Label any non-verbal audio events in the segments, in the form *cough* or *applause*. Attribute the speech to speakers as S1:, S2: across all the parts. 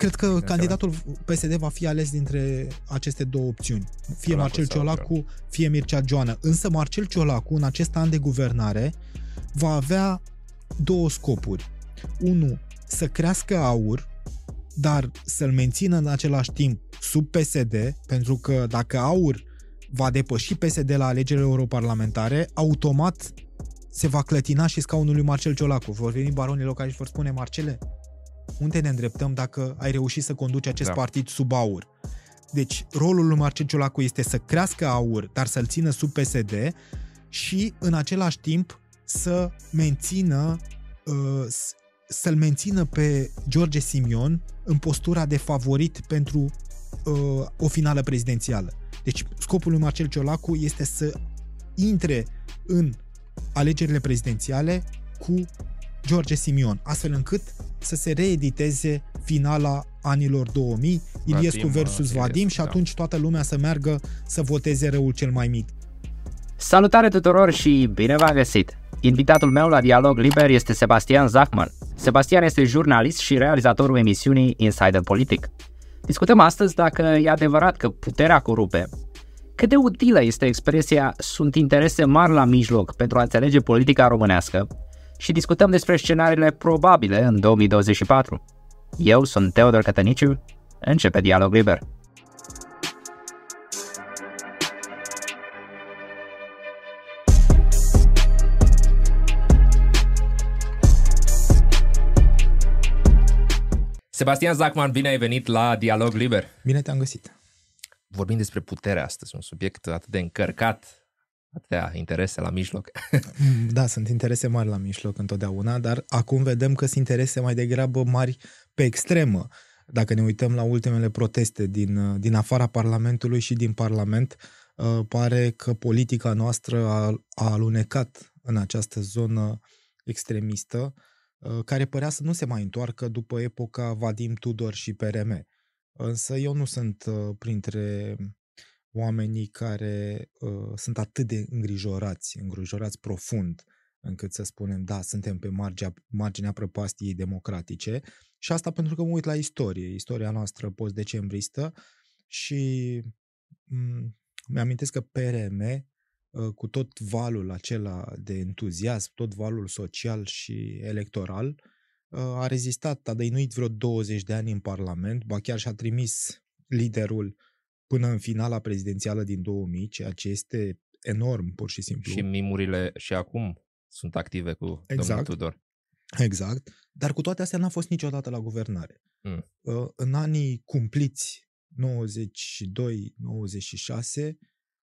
S1: Cred că candidatul PSD va fi ales dintre aceste două opțiuni. Fie
S2: Ciolacu
S1: Marcel
S2: sau
S1: Ciolacu, fie Mircea Joană. Însă Marcel Ciolacu, în acest an de guvernare, va avea două scopuri. Unu, să crească aur, dar să-l mențină în același timp sub PSD, pentru că dacă aur va depăși PSD la alegerile europarlamentare, automat se va clătina și scaunul lui Marcel Ciolacu. Vor veni baronii locali și vor spune, Marcele, unde ne îndreptăm dacă ai reușit să conduci acest
S2: Da.
S1: partid sub aur? Deci, rolul lui Marcel Ciolacu este să crească aur, dar să-l țină sub PSD și, în același timp, să mențină uh, s- să-l mențină pe George Simion în postura de favorit pentru uh, o finală prezidențială. Deci scopul lui Marcel Ciolacu este să intre în alegerile prezidențiale cu George Simion, astfel încât să se reediteze finala anilor 2000, Iliescu
S2: Vadim,
S1: versus
S2: Iliescu,
S1: Vadim și
S2: da.
S1: atunci toată lumea să meargă să voteze răul cel mai mic.
S3: Salutare tuturor și bine v-am găsit! Invitatul meu la Dialog Liber este Sebastian Zachman. Sebastian este jurnalist și realizatorul emisiunii Insider Politic. Discutăm astăzi dacă e adevărat că puterea corupe. Cât de utilă este expresia sunt interese mari la mijloc pentru a înțelege politica românească și discutăm despre scenariile probabile în 2024. Eu sunt Teodor Cătăniciu, începe Dialog Liber.
S2: Sebastian Zacman, bine ai venit la Dialog Liber.
S1: Bine te-am găsit!
S2: Vorbim despre putere astăzi, un subiect atât de încărcat, atâtea interese la mijloc. *laughs*
S1: Da, sunt interese mari la mijloc întotdeauna, dar acum vedem că sunt interese mai degrabă mari pe extremă. Dacă ne uităm la ultimele proteste din, din afara Parlamentului și din Parlament, uh, pare că politica noastră a, a alunecat în această zonă extremistă, uh, care părea să nu se mai întoarcă după epoca Vadim Tudor și PRM. Însă eu nu sunt uh, printre oamenii care uh, sunt atât de îngrijorați, îngrijorați profund, încât să spunem, da, suntem pe marginea, marginea prăpastiei democratice. Și asta pentru că mă uit la istorie, istoria noastră post-decembristă și m- mi-amintesc că PRM, uh, cu tot valul acela de entuziasm, tot valul social și electoral, uh, a rezistat, a dăinuit vreo 20 de ani în Parlament, ba chiar și-a trimis liderul până în finala prezidențială din 2000, ceea ce este enorm, pur și simplu.
S2: și mimurile și acum sunt active cu domnul
S1: Exact.
S2: Tudor.
S1: Exact. Dar cu toate astea n-a fost niciodată la guvernare.
S2: Mm.
S1: Uh, În anii cumpliți 92-96,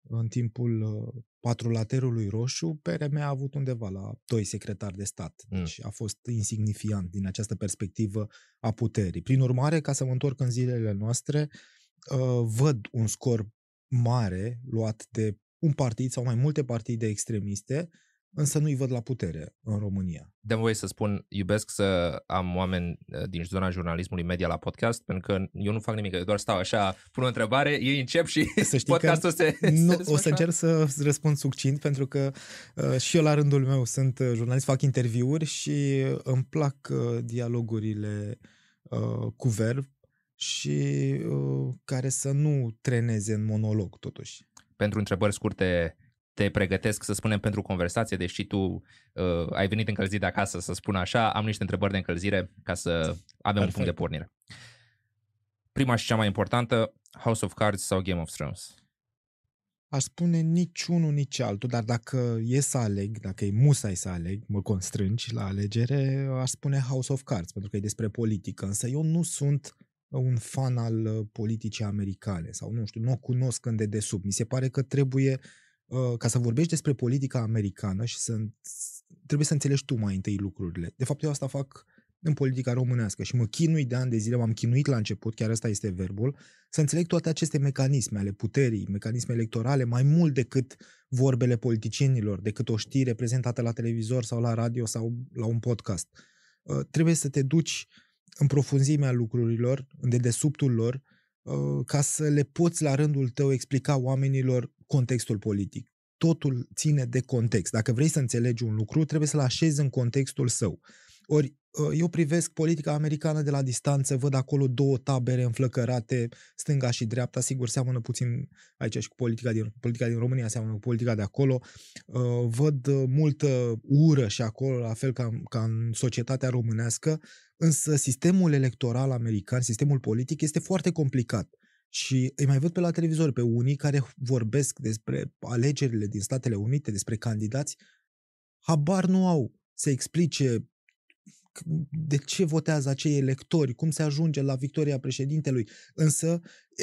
S1: în timpul uh, patrulaterului roșu, PRM a avut undeva la doi secretari de stat.
S2: Mm.
S1: Deci a fost insignifiant din această perspectivă a puterii. Prin urmare, ca să mă întorc în zilele noastre, uh, văd un scor mare luat de un partid sau mai multe partide extremiste, însă nu-i văd la putere în România.
S2: Dăm voie să spun, iubesc să am oameni uh, din zona jurnalismului media la podcast, pentru că eu nu fac nimic, eu doar stau așa, pun o întrebare, ei încep și *laughs*
S1: Să știi
S2: podcastul
S1: că
S2: se,
S1: nu,
S2: se
S1: o să
S2: desfășoară.
S1: încerc să răspund succint pentru că uh, și eu la rândul meu sunt uh, jurnalist, fac interviuri și uh, îmi plac uh, dialogurile uh, cu verb și uh, care să nu treneze în monolog totuși.
S2: Pentru întrebări scurte te pregătesc, să spunem, pentru conversație, deși tu uh, ai venit încălzit de acasă, să spun așa, am niște întrebări de încălzire ca să avem un
S1: Perfect.
S2: punct de pornire. Prima și cea mai importantă, House of Cards sau Game of Thrones?
S1: Aș spune nici unul, nici altul, dar dacă e să aleg, dacă e musai să aleg, mă constrângi la alegere, aș spune House of Cards, pentru că e despre politică, însă eu nu sunt un fan al uh, politicii americane sau nu știu, nu o cunosc în dedesubt. Mi se pare că trebuie, uh, ca să vorbești despre politica americană și să trebuie să înțelegi tu mai întâi lucrurile. De fapt, eu asta fac în politica românească și mă chinui de ani de zile, m-am chinuit la început, chiar ăsta este verbul, să înțeleg toate aceste mecanisme ale puterii, mecanisme electorale, mai mult decât vorbele politicienilor, decât o știre prezentată la televizor sau la radio sau la un podcast. Uh, trebuie să te duci în profunzimea lucrurilor, în dedesubtul lor, uh, ca să le poți la rândul tău explica oamenilor contextul politic. Totul ține de context. Dacă vrei să înțelegi un lucru, trebuie să-l așezi în contextul său. Ori uh, eu privesc politica americană de la distanță, văd acolo două tabere înflăcărate, stânga și dreapta, sigur seamănă puțin aici și cu politica din, politica din România, seamănă cu politica de acolo, uh, văd multă ură și acolo, la fel ca, ca în societatea românească, însă sistemul electoral american, sistemul politic este foarte complicat. Și îi mai văd pe la televizor pe unii care vorbesc despre alegerile din Statele Unite, despre candidați, habar nu au să explice de ce votează acei electori, cum se ajunge la victoria președintelui. Însă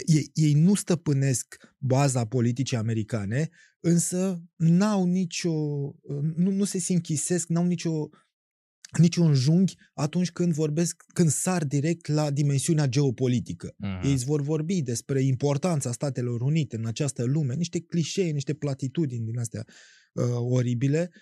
S1: ei, ei nu stăpânesc baza politicii americane, însă n-au nicio, nu, nu se sinchisesc, n-au nicio niciun junghi atunci când vorbesc, când sar direct la dimensiunea geopolitică. Uh-huh. Ei vor vorbi despre importanța Statelor Unite în această lume, niște clișee, niște platitudini din astea uh, oribile, uh,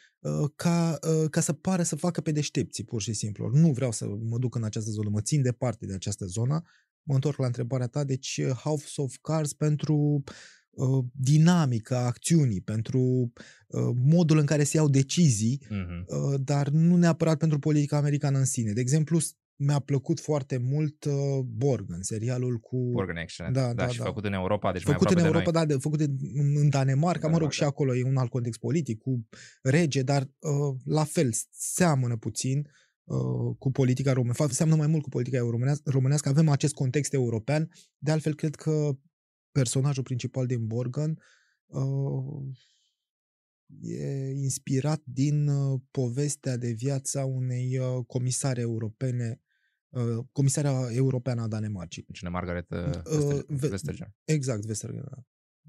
S1: ca, uh, ca să pară să facă pe deștepții, pur și simplu. Nu vreau să mă duc în această zonă, mă țin departe de această zonă. Mă întorc la întrebarea ta, deci uh, House of Cards pentru uh, Uh, dinamică a acțiunii, pentru uh, modul în care se iau decizii, uh-huh. dar nu neapărat pentru politica americană în sine. De exemplu, mi-a plăcut foarte mult uh, Borgen, serialul cu...
S2: Borgen Action.
S1: Da, da, da,
S2: și da. făcut în Europa, deci
S1: făcut
S2: mai
S1: în Europa,
S2: de
S1: noi. da, de, făcut în, în Danemarca, mă rog, și acolo e un alt context politic, cu rege, dar uh, la fel, seamănă puțin uh, cu politica românească, seamănă mai mult cu politica românească, avem acest context european, de altfel cred că personajul principal din Borgen uh, e inspirat din uh, povestea de viață a unei uh, comisare europene, uh, comisarea europeană a Danemarcii.
S2: Cine Margaret uh, Vestergen.
S1: Exact, Vestergen, da.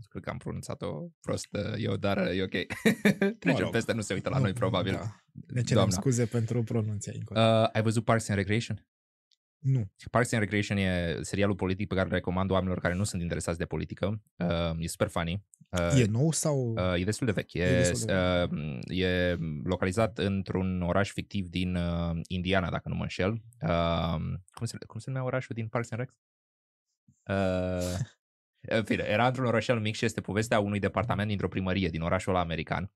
S2: Cred că am pronunțat-o prost eu, dar e ok. *laughs* Trecem mă peste, nu se uită la noi, probabil. Da.
S1: Ne cerem scuze pentru pronunția Uh,
S2: ai văzut Parks and Recreation?
S1: Nu.
S2: Parks and Recreation e serialul politic pe care îl recomand oamenilor care nu sunt interesați de politică. Uh, e super funny.
S1: Uh, e nou sau?
S2: Uh, e destul de vechi. E, e, destul de vechi. Uh, e localizat într-un oraș fictiv din uh, Indiana, dacă nu mă înșel. Uh, cum, se, cum se numea orașul din Parks and Rec? Uh, *laughs* în fine, era într-un orășel mic și este povestea unui departament dintr-o primărie din orașul ăla american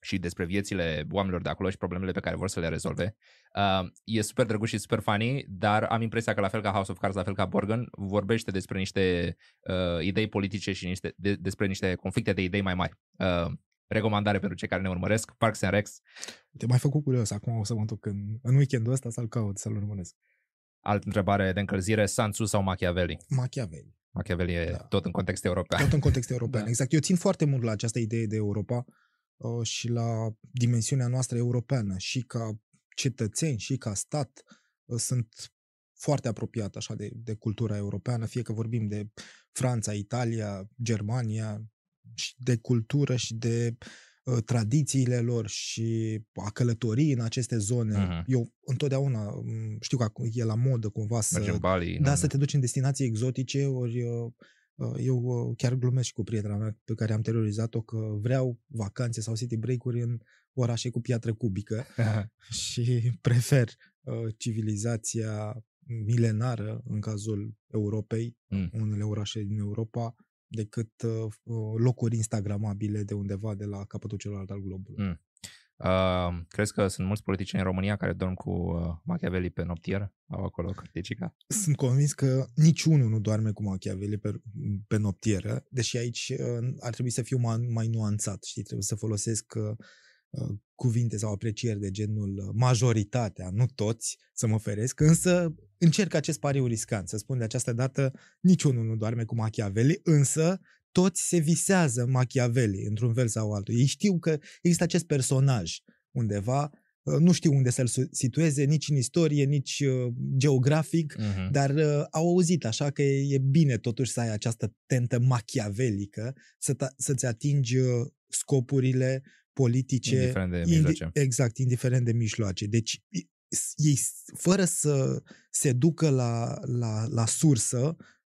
S2: și despre viețile oamenilor de acolo și problemele pe care vor să le rezolve. Uh, e super drăguț și super funny, dar am impresia că la fel ca House of Cards, la fel ca Borgen, vorbește despre niște uh, idei politice și niște, de, despre niște conflicte de idei mai mari. Uh, recomandare pentru cei care ne urmăresc, Parks and Recs.
S1: Te mai făcut curios, acum o să mă duc în, în weekendul ăsta să-l caut, să-l urmăresc.
S2: Altă întrebare de încălzire, Sansu sau Machiavelli?
S1: Machiavelli.
S2: Machiavelli e da. tot în context european.
S1: Tot în context european, *laughs* da. exact. Eu țin foarte mult la această idee de Europa Uh, și la dimensiunea noastră europeană și ca cetățeni și ca stat uh, sunt foarte apropiat așa de, de cultura europeană, fie că vorbim de Franța, Italia, Germania, și de cultură și de uh, tradițiile lor și a călătorii în aceste zone. Uh-huh. Eu întotdeauna mm, știu că e la modă cumva să,
S2: Bali,
S1: da, să te duci în destinații exotice, ori uh, Uh, eu uh, chiar glumesc și cu prietena mea pe care am terorizat-o că vreau vacanțe sau city break-uri în orașe cu piatră cubică *laughs* și prefer uh, civilizația milenară în cazul Europei, mm. unele orașe din Europa, decât uh, locuri instagramabile de undeva de la capătul celălalt al globului. Mm.
S2: Uh, crezi că sunt mulți politicieni în România care dorm cu uh, Machiavelli pe noptier? Au acolo carticica?
S1: Sunt convins că niciunul nu doarme cu Machiavelli pe, pe noptieră, deși aici uh, ar trebui să fiu mai, mai nuanțat, știi, trebuie să folosesc uh, uh cuvinte sau aprecieri de genul uh, majoritatea, nu toți, să mă feresc, însă încerc acest pariu riscant, să spun de această dată, niciunul nu doarme cu Machiavelli, însă toți se visează Machiavelli într-un fel sau altul. Ei știu că există acest personaj undeva, uh, nu știu unde să-l situeze, nici în istorie, nici uh, geografic, uh-huh. dar uh, au auzit așa că e bine totuși să ai această tentă machiavelică, să ta, să-ți atingi scopurile politice.
S2: Indiferent de mijloace.
S1: Indi- exact, indiferent de mijloace. Deci ei, fără să se ducă la, la, la sursă,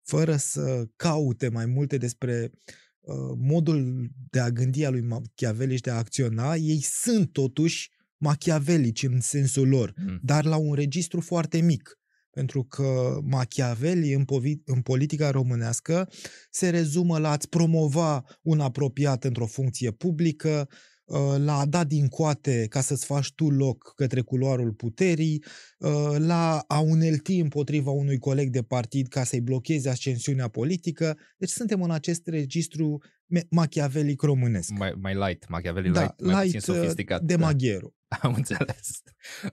S1: fără să caute mai multe despre uh, modul de a gândi a lui Machiavelli și de a acționa, ei sunt totuși machiavelici în sensul lor, mm. dar la un registru foarte mic. Pentru că Machiavelli în, povi- în politica românească se rezumă la a-ți promova un apropiat într-o funcție publică, uh, la a da din coate ca să-ți faci tu loc către culoarul puterii, uh, la a unelti împotriva unui coleg de partid ca să-i blocheze ascensiunea politică. Deci suntem în acest registru machiavelic românesc.
S2: Mai, mai light, machiavelic da, light, mai light, puțin uh, sofisticat.
S1: De da. maghiero. *laughs*
S2: Am înțeles.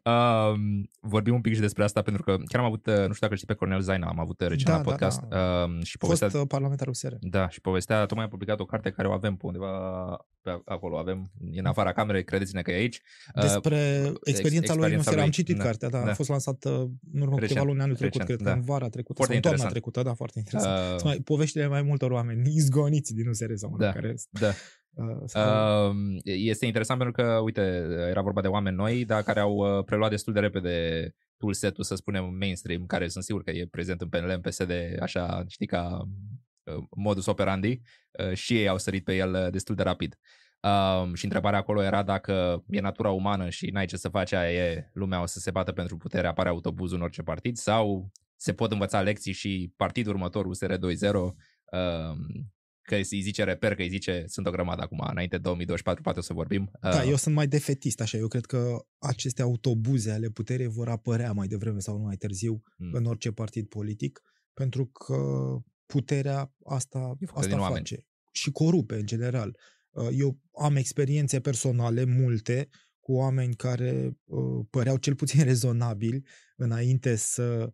S2: Um, vorbim un pic și despre asta pentru că chiar am avut, uh, nu știu dacă știi pe Cornel Zaina, am avut uh, recent da, la podcast. Da, da. Um, și
S1: povestea, Fost parlamentar USR.
S2: Da, și povestea, tocmai a publicat o carte care o avem pe undeva pe acolo, avem, în afara camerei, credeți-ne că e aici.
S1: Despre uh, experiența lui în USR, am citit da, cartea, da, da, a fost lansată în urmă câteva luni anul trecut, recent, cred că da. în vara trecută foarte sau toamna trecută, da, foarte interesant. Uh, mai, poveștile mai multor oameni *laughs* izgoniți din USR sau da, care
S2: da. Uh, este interesant pentru că, uite, era vorba de oameni noi, dar care au uh, preluat destul de repede toolset-ul, să spunem, mainstream, care sunt sigur că e prezent în PNL, în PSD, așa, știi, ca uh, modus operandi, și ei au sărit pe el destul de rapid. Um, și întrebarea acolo era dacă e natura umană și n-ai ce să faci, aia e lumea o să se bată pentru putere, apare autobuzul în orice partid, sau se pot învăța lecții și partidul următor, USR 2.0, um, că îi zice reper, că îi zice sunt o grămadă acum, înainte 2024 poate o să vorbim.
S1: Da, uh, eu sunt mai defetist așa, eu cred că aceste autobuze ale puterii vor apărea mai devreme sau mai târziu mm. în orice partid politic, pentru că puterea asta, asta face oameni. și corupe în general. Uh, eu am experiențe personale multe cu oameni care uh, păreau cel puțin *laughs* rezonabili înainte să uh,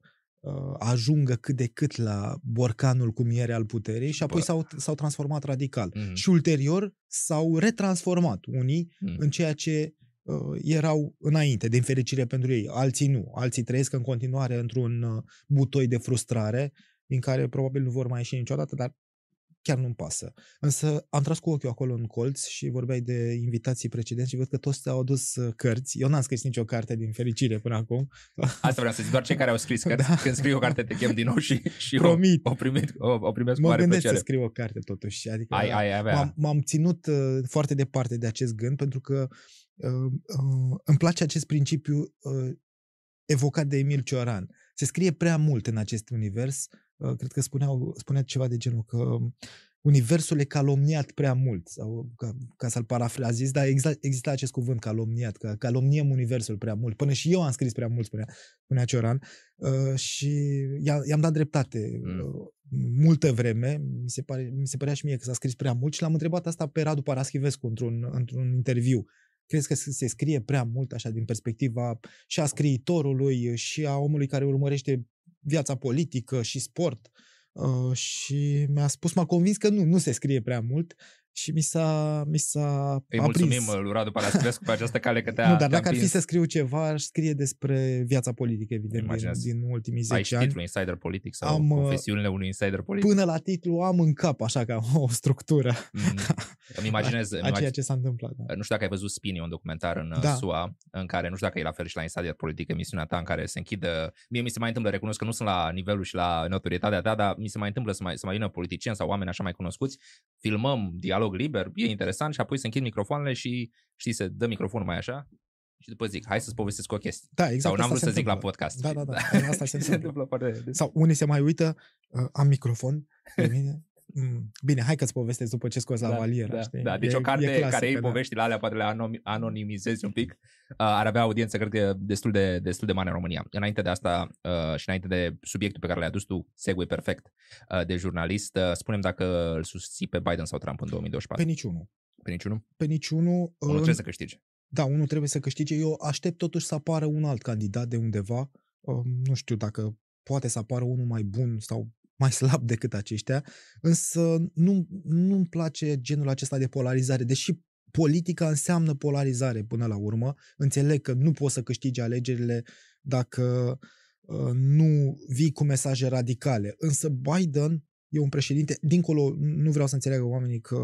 S1: ajungă cât de cât la borcanul cu miere al puterii și apoi s-au, s-au transformat radical. Mm. Și ulterior s-au retransformat unii mm. în ceea ce uh, erau înainte, din fericire pentru ei. Alții nu. Alții trăiesc în continuare într-un uh, butoi de frustrare din care probabil nu vor mai ieși niciodată, dar chiar nu-mi pasă. Însă am tras cu ochiul acolo în colț și vorbeai de invitații precedenți și văd că toți au adus uh, cărți. Eu n-am scris nicio carte din fericire până acum.
S2: Asta vreau să zic, doar cei care au scris *laughs* cărți. Da. Când scriu o carte te chem din nou și, *laughs* și
S1: Promit.
S2: O, o, primit, o, o primesc
S1: mă
S2: cu mare
S1: plăcere. să scriu o carte totuși. Adică ai, ai avea. M-am, m-am ținut uh, foarte departe de acest gând pentru că uh, uh, îmi place acest principiu uh, evocat de Emil Cioran. Se scrie prea mult în acest univers Uh, cred că spuneau, spunea ceva de genul că universul e calomniat prea mult, sau ca, ca să-l parafrazez, dar exact, exista acest cuvânt calomniat, că calomniem universul prea mult. Până și eu am scris prea mult, spunea, spunea Cioran, uh, și i-am dat dreptate mm. uh, multă vreme, mi se, pare, mi se părea și mie că s-a scris prea mult și l-am întrebat asta pe Radu Paraschivescu într-un, într-un interviu. Crezi că se scrie prea mult așa din perspectiva și a scriitorului și a omului care urmărește viața politică și sport uh, și mi-a spus, m-a convins că nu, nu se scrie prea mult și mi s-a, mi s-a
S2: Îi aprins. mulțumim lui Radu Parasculescu pe această cale că te-a
S1: Nu, dar dacă ar fi să scriu ceva, aș scrie despre viața politică, evident, din, din ultimii 10 Ai
S2: ani. Ai titlul Insider Politic sau am, uh, confesiunile unui Insider Politic?
S1: Până la titlu am în cap, așa, ca o structură. Mm,
S2: îmi imaginez...
S1: a, a ceea ce s-a întâmplat. Da.
S2: Nu știu dacă ai văzut Spini, un documentar în da. SUA, în care, nu știu dacă e la fel și la Insider Politic, emisiunea ta în care se închidă... Mie mi se mai întâmplă, recunosc că nu sunt la nivelul și la notorietatea ta, dar mi se mai întâmplă să mai, să mai vină politicieni sau oameni așa mai cunoscuți, filmăm dialog liber, e interesant și apoi se închid microfoanele și, știi, se dă microfonul mai așa și după zic, hai să-ți povestesc o chestie.
S1: Da, exact
S2: Sau n-am vrut
S1: să
S2: zic la podcast.
S1: Da, da, da. *laughs* Asta se, se întâmplă. Sau unii se mai uită, uh, am microfon pe mine, Mm. Bine, hai că-ți povestesc după ce scoți la da, valiera,
S2: da,
S1: știi?
S2: Da, deci e, o carte clasică, care ei da. poveștile alea poate le anonimizezi un pic, uh, ar avea audiență, cred că, destul de, destul de mare în România. Înainte de asta uh, și înainte de subiectul pe care l-ai adus tu, segue perfect uh, de jurnalist, uh, spunem dacă îl susții pe Biden sau Trump în 2024.
S1: Pe niciunul.
S2: Pe niciunul?
S1: Pe niciunul. Unul
S2: uh, trebuie să câștige.
S1: Da, unul trebuie să câștige. Eu aștept totuși să apară un alt candidat de undeva. Uh, nu știu dacă poate să apară unul mai bun sau mai slab decât aceștia, însă nu, nu-mi place genul acesta de polarizare, deși politica înseamnă polarizare până la urmă. Înțeleg că nu poți să câștigi alegerile dacă uh, nu vii cu mesaje radicale. Însă Biden e un președinte, dincolo, nu vreau să înțeleagă oamenii că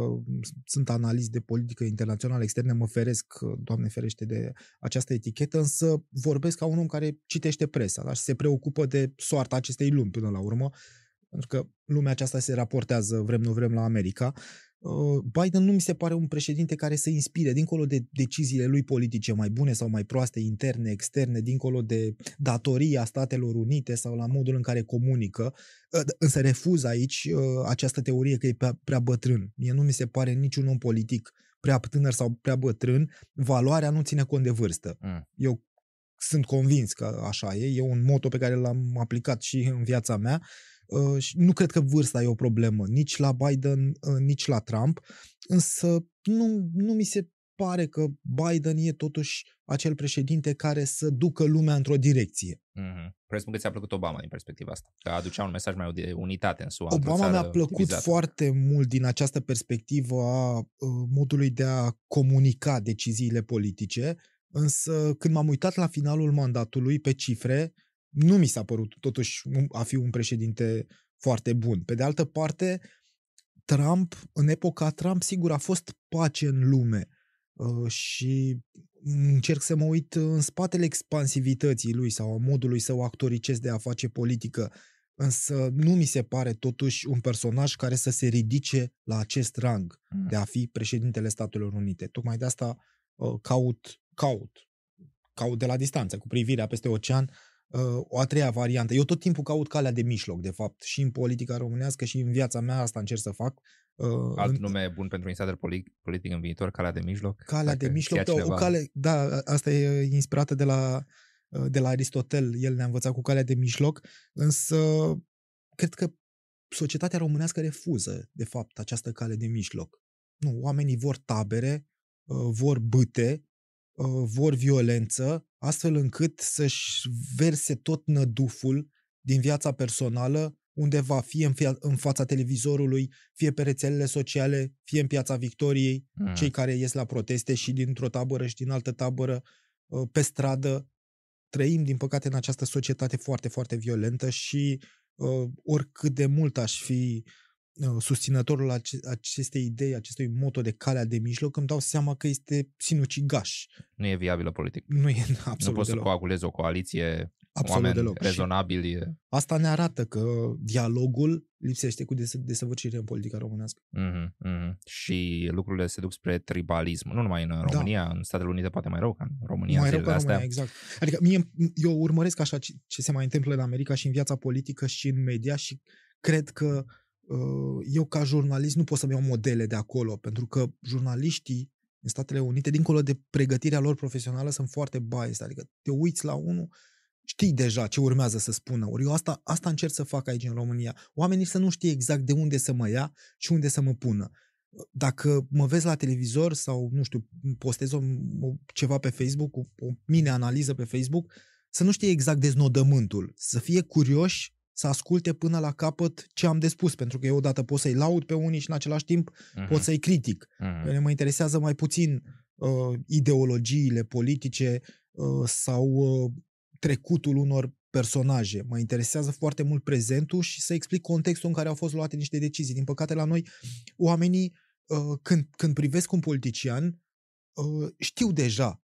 S1: sunt analist de politică internațională externe, mă feresc, Doamne ferește, de această etichetă, însă vorbesc ca un om care citește presa da? și se preocupă de soarta acestei lumi până la urmă pentru că lumea aceasta se raportează, vrem nu vrem, la America, uh, Biden nu mi se pare un președinte care să inspire, dincolo de deciziile lui politice mai bune sau mai proaste, interne, externe, dincolo de datoria Statelor Unite sau la modul în care comunică, uh, însă refuz aici uh, această teorie că e prea bătrân. Mie nu mi se pare niciun om politic prea tânăr sau prea bătrân, valoarea nu ține cont de vârstă. Mm. Eu sunt convins că așa e, e un moto pe care l-am aplicat și în viața mea uh, și nu cred că vârsta e o problemă, nici la Biden, uh, nici la Trump, însă nu, nu mi se pare că Biden e totuși acel președinte care să ducă lumea într-o direcție.
S2: Mm-hmm. Presupun că ți-a plăcut Obama din perspectiva asta, că aducea un mesaj mai de unitate în SUA.
S1: Obama mi-a plăcut divizată. foarte mult din această perspectivă a uh, modului de a comunica deciziile politice, însă când m-am uitat la finalul mandatului pe cifre, nu mi s-a părut totuși a fi un președinte foarte bun. Pe de altă parte, Trump, în epoca Trump, sigur, a fost pace în lume uh, și încerc să mă uit în spatele expansivității lui sau a modului său actoricesc de a face politică, însă nu mi se pare totuși un personaj care să se ridice la acest rang mm. de a fi președintele Statelor Unite. Tocmai de asta uh, caut, caut, caut de la distanță, cu privirea peste ocean, uh, o a treia variantă. Eu tot timpul caut calea de mijloc, de fapt, și în politica românească și în viața mea asta încerc să fac.
S2: Uh, Alt în... nume bun pentru insider politic în viitor, calea de mijloc?
S1: Calea de mijloc, da, o cale, da, asta e inspirată de la, uh, de la Aristotel, el ne-a învățat cu calea de mijloc, însă cred că societatea românească refuză, de fapt, această cale de mijloc. Nu, oamenii vor tabere, uh, vor bâte, vor violență, astfel încât să-și verse tot năduful din viața personală undeva, fie în, fia, în fața televizorului, fie pe rețelele sociale, fie în piața Victoriei, mm. cei care ies la proteste și dintr-o tabără și din altă tabără, uh, pe stradă. Trăim, din păcate, în această societate foarte, foarte violentă și uh, oricât de mult aș fi uh, susținătorul acestei idei, acestui moto de calea de mijloc, îmi dau seama că este sinucigaș.
S2: Nu e viabilă politic.
S1: Nu e *laughs* absolut Nu
S2: poți
S1: deloc.
S2: să coagulezi o coaliție Absolut oameni deloc. rezonabili. Și
S1: asta ne arată că dialogul lipsește cu des- desăvârșire în politica românească.
S2: Mm-hmm, mm-hmm. Și lucrurile se duc spre tribalism. Nu numai în da. România, da. în Statele Unite poate mai rău ca în România.
S1: Mai rău ca în România, exact. Adică mie, eu urmăresc așa ce, ce se mai întâmplă în America și în viața politică și în media și cred că uh, eu ca jurnalist nu pot să-mi iau modele de acolo, pentru că jurnaliștii în Statele Unite, dincolo de pregătirea lor profesională, sunt foarte biased. Adică te uiți la unul știi deja ce urmează să spună. Ori eu asta, asta încerc să fac aici în România. Oamenii să nu știe exact de unde să mă ia și unde să mă pună. Dacă mă vezi la televizor sau, nu știu, postez o, o, ceva pe Facebook, o, o mini-analiză pe Facebook, să nu știe exact deznodământul, să fie curioși să asculte până la capăt ce am de spus, pentru că eu odată pot să-i laud pe unii și în același timp uh-huh. pot să-i critic. Uh-huh. Mă interesează mai puțin uh, ideologiile politice uh, sau uh, trecutul unor personaje. Mă interesează foarte mult prezentul și să explic contextul în care au fost luate niște decizii. Din păcate, la noi, oamenii, uh, când, când privesc un politician, uh, știu deja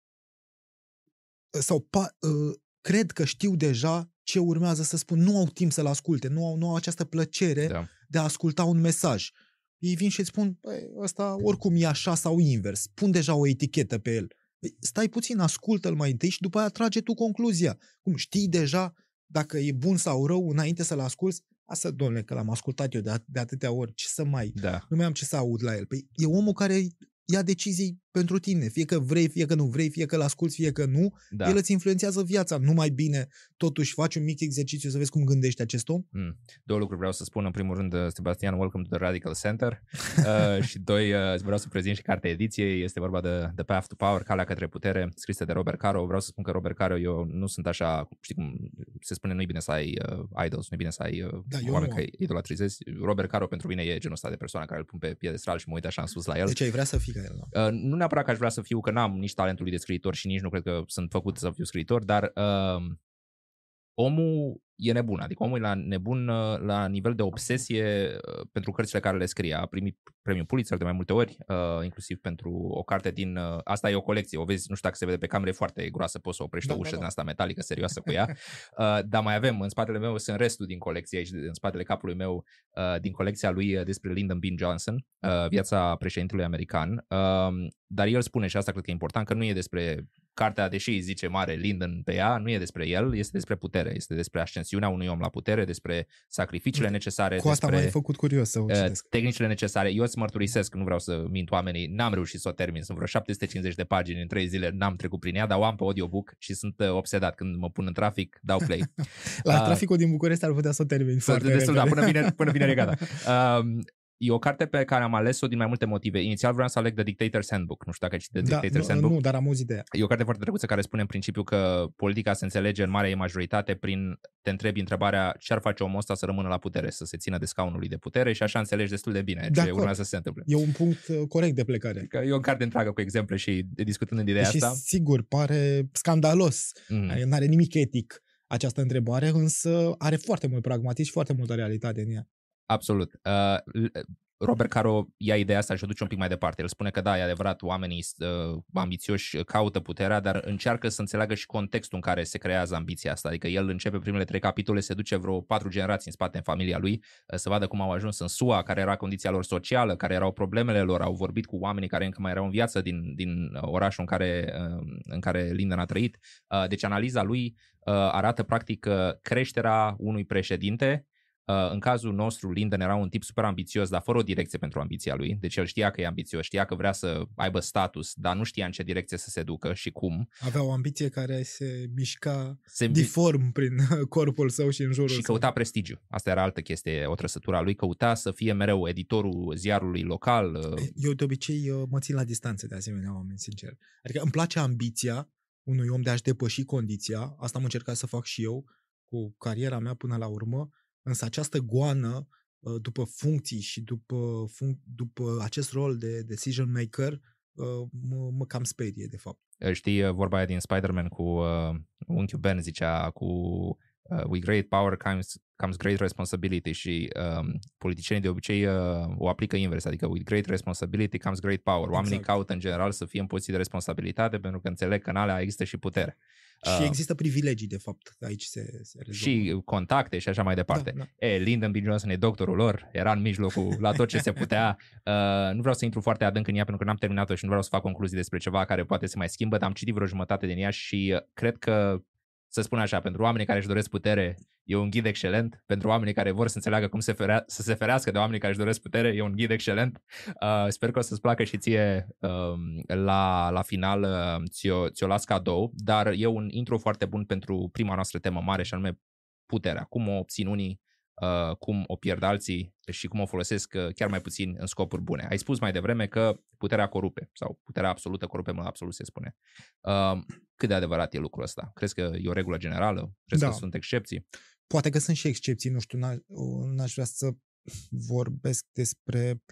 S1: sau pa, uh, cred că știu deja ce urmează să spun. Nu au timp să-l asculte, nu au, nu au această plăcere da. de a asculta un mesaj. Ei vin și îți spun, ăsta oricum e așa sau invers. Pun deja o etichetă pe el. Păi, stai puțin, ascultă-l mai întâi și după aia trage tu concluzia. Cum știi deja dacă e bun sau rău înainte să-l asculți? Asta, domnule, că l-am ascultat eu de, at- de atâtea ori, ce să mai...
S2: Da.
S1: Nu mai am ce să aud la el. Păi e omul care ia decizii pentru tine, fie că vrei, fie că nu vrei, fie că l-asculți, fie că nu, da. el îți influențează viața. Nu mai bine, totuși, faci un mic exercițiu să vezi cum gândește acest om? Mm.
S2: Două lucruri vreau să spun. În primul rând, uh, Sebastian, welcome to the Radical Center. *laughs* uh, și doi, uh, vreau să prezint și cartea ediției. Este vorba de The Path to Power, Calea către putere, scrisă de Robert Caro. Vreau să spun că Robert Caro, eu nu sunt așa, știi cum se spune, nu-i bine să ai uh, idols, nu-i bine să ai uh, da, oameni care idolatrizezi. Robert Caro pentru mine e genul ăsta de persoană care îl pun pe piedestral și mă uit așa în sus la el.
S1: Deci ai vrea să fii ca el,
S2: nu? Uh, nu neapărat că aș vrea să fiu, că n-am nici talentul lui de scriitor și nici nu cred că sunt făcut să fiu scriitor, dar uh, omul e nebun, adică omul e la nebun uh, la nivel de obsesie uh, pentru cărțile care le scrie. A primit premiul Pulitzer de mai multe ori, uh, inclusiv pentru o carte din... Asta e o colecție, o vezi, nu știu dacă se vede pe cameră, e foarte groasă, poți să oprești da, o ușă da, da. din asta metalică serioasă cu ea. *laughs* Dar mai avem, în spatele meu sunt restul din colecție aici, în spatele capului meu, din colecția lui despre Lyndon B. Johnson, viața președintelui american. Um, dar el spune, și asta cred că e important, că nu e despre cartea, deși îi zice mare Linden pe ea, nu e despre el, este despre putere, este despre ascensiunea unui om la putere, despre sacrificiile necesare,
S1: Cu asta
S2: despre
S1: m-ai făcut curios să o
S2: uh,
S1: citesc.
S2: tehnicile necesare. Eu îți mărturisesc, nu vreau să mint oamenii, n-am reușit să o termin, sunt vreo 750 de pagini în 3 zile, n-am trecut prin ea, dar o am pe audiobook și sunt uh, obsedat. Când mă pun în trafic, dau play. *laughs*
S1: La
S2: uh,
S1: traficul din București ar putea să o termin foarte
S2: Destul, da,
S1: repede.
S2: până vine, până vine e gata. *laughs* Um, E o carte pe care am ales-o din mai multe motive. Inițial vreau să aleg The Dictator's Handbook. Nu știu dacă ai citit The
S1: Da,
S2: Dictator's
S1: nu,
S2: Handbook.
S1: nu, dar am auzit de ea.
S2: E o carte foarte drăguță care spune în principiu că politica se înțelege în marea ei majoritate prin te întrebi întrebarea ce ar face omul ăsta să rămână la putere, să se țină de scaunul lui de putere și așa înțelegi destul de bine
S1: De
S2: ce
S1: acord.
S2: urmează să se întâmple.
S1: E un punct uh, corect de plecare.
S2: Că e o carte întreagă cu exemple și discutând în ideea
S1: Deși,
S2: asta.
S1: sigur, pare scandalos.
S2: Mm.
S1: Nu are nimic etic această întrebare, însă are foarte mult pragmatism și foarte multă realitate în ea.
S2: Absolut. Uh, Robert Caro ia ideea asta și o duce un pic mai departe. El spune că da, e adevărat, oamenii uh, ambițioși caută puterea, dar încearcă să înțeleagă și contextul în care se creează ambiția asta. Adică el începe primele trei capitole, se duce vreo patru generații în spate în familia lui, uh, să vadă cum au ajuns în SUA, care era condiția lor socială, care erau problemele lor, au vorbit cu oamenii care încă mai erau în viață din, din orașul în care, uh, în care Lyndon a trăit. Uh, deci analiza lui uh, arată practic uh, creșterea unui președinte Uh, în cazul nostru, Linden era un tip super ambițios, dar fără o direcție pentru ambiția lui. Deci el știa că e ambițios, știa că vrea să aibă status, dar nu știa în ce direcție să se ducă și cum.
S1: Avea o ambiție care se mișca
S2: Se
S1: diform prin *laughs* corpul său și în jurul
S2: și
S1: său.
S2: căuta prestigiu. Asta era altă chestie, o trăsătură a lui. Căuta să fie mereu editorul ziarului local. uh,
S1: Eu de obicei uh, mă țin la distanță de asemenea oameni, sincer. Adică îmi place ambiția unui om de a-și depăși condiția. Asta am încercat să fac și eu cu cariera mea până la urmă. Însă această goană uh, după funcții și după, func- după acest rol de decision maker uh, mă, mă cam sperie, de fapt.
S2: Știi uh, vorba aia din Spider-Man cu uh, unchiul Ben zicea cu uh, with great power comes, comes great responsibility și um, politicienii de obicei uh, o aplică invers, adică with great responsibility comes great power. Oamenii
S1: Exact.
S2: caută în general să fie în poziție de responsabilitate pentru că înțeleg că în alea există și putere.
S1: Și
S2: Uh,
S1: există privilegii, de fapt, aici se, se rezolvă.
S2: și contacte și așa mai departe.
S1: Da, da.
S2: E, Lyndon B. Johnson e doctorul lor, era în mijlocul la tot ce se putea. Uh, *laughs* nu vreau să intru foarte adânc în ea pentru că n-am terminat-o și nu vreau să fac concluzii despre ceva care poate se mai schimbă, dar am citit vreo jumătate din ea și uh, cred că, să spun așa, pentru oamenii care își doresc putere, e un ghid excelent. Pentru oamenii care vor să înțeleagă cum se ferea, să se ferească de oamenii care își doresc putere, e un ghid excelent. Uh, sper că o să-ți placă și ție um, la, la final, uh, ți-o, ți-o las cadou, dar e un intro foarte bun pentru prima noastră temă mare și anume puterea. Cum o obțin unii, uh, cum o pierd alții și cum o folosesc uh, chiar mai puțin în scopuri bune. Ai spus mai devreme că puterea corupe sau puterea absolută corupe, mă absolut se spune. Uh, cât de adevărat e lucrul ăsta? Crezi că e o regulă generală? Crezi
S1: Da.
S2: că sunt excepții?
S1: Poate că sunt și excepții, nu știu, n-a- n-aș vrea să *laughs* vorbesc despre,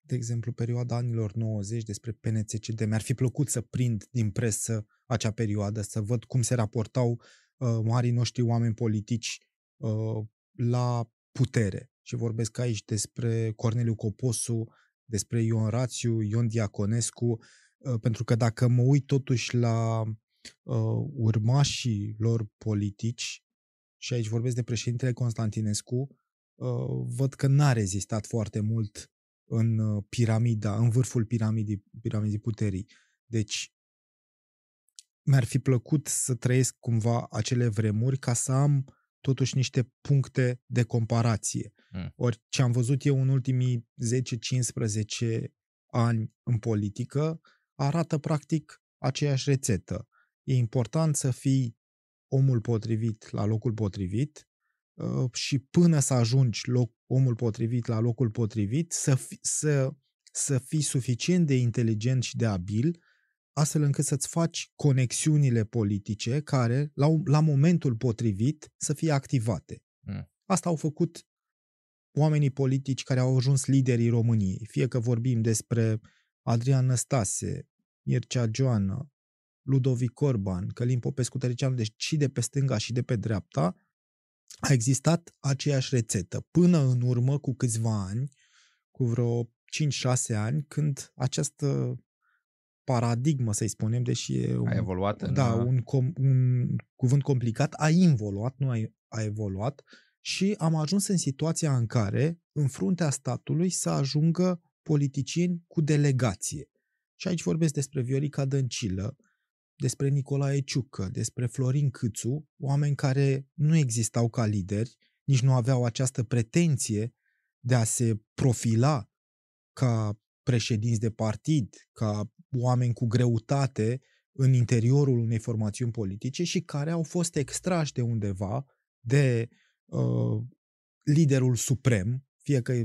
S1: de exemplu, perioada anilor 90, despre PNCCD. Mi-ar fi plăcut să prind din presă acea perioadă, să văd cum se raportau uh, marii noștri oameni politici uh, la putere. Și vorbesc aici despre Corneliu Coposu, despre Ion Rațiu, Ion Diaconescu, uh, pentru că dacă mă uit totuși la uh, urmașii lor politici, și aici vorbesc de președintele Constantinescu, uh, văd că n-a rezistat foarte mult în uh, piramida, în vârful piramidii, piramidii puterii. Deci mi-ar fi plăcut să trăiesc cumva acele vremuri ca să am totuși niște puncte de comparație.
S2: Mm.
S1: Ori ce am văzut eu în ultimii 10-15 ani în politică arată practic aceeași rețetă. E important să fii omul potrivit la locul potrivit uh, și până să ajungi loc, omul potrivit la locul potrivit, să, fi, să, să fii suficient de inteligent și de abil, astfel încât să-ți faci conexiunile politice care, la, la momentul potrivit, să fie activate.
S2: Mm.
S1: Asta au făcut oamenii politici care au ajuns liderii României. Fie că vorbim despre Adrian Năstase, Mircea Joană, Ludovic Orban, Călim Popescu Tăricianu, deci și de pe stânga și de pe dreapta, a existat aceeași rețetă. Până în urmă, cu câțiva ani, cu vreo 5-6 ani, când această paradigmă, să-i spunem, deși e un,
S2: A evoluat în...
S1: da,
S2: uh,
S1: un, com, un cuvânt complicat, a involuat, nu a, a evoluat și am ajuns în situația în care, în fruntea statului, să ajungă politicieni cu delegație. Și aici vorbesc despre Viorica Dăncilă, despre Nicolae Ciucă, despre Florin Câțu, oameni care nu existau ca lideri, nici nu aveau această pretenție de a se profila ca președinți de partid, ca oameni cu greutate în interiorul unei formațiuni politice și care au fost extrași de undeva de uh, liderul suprem, fie că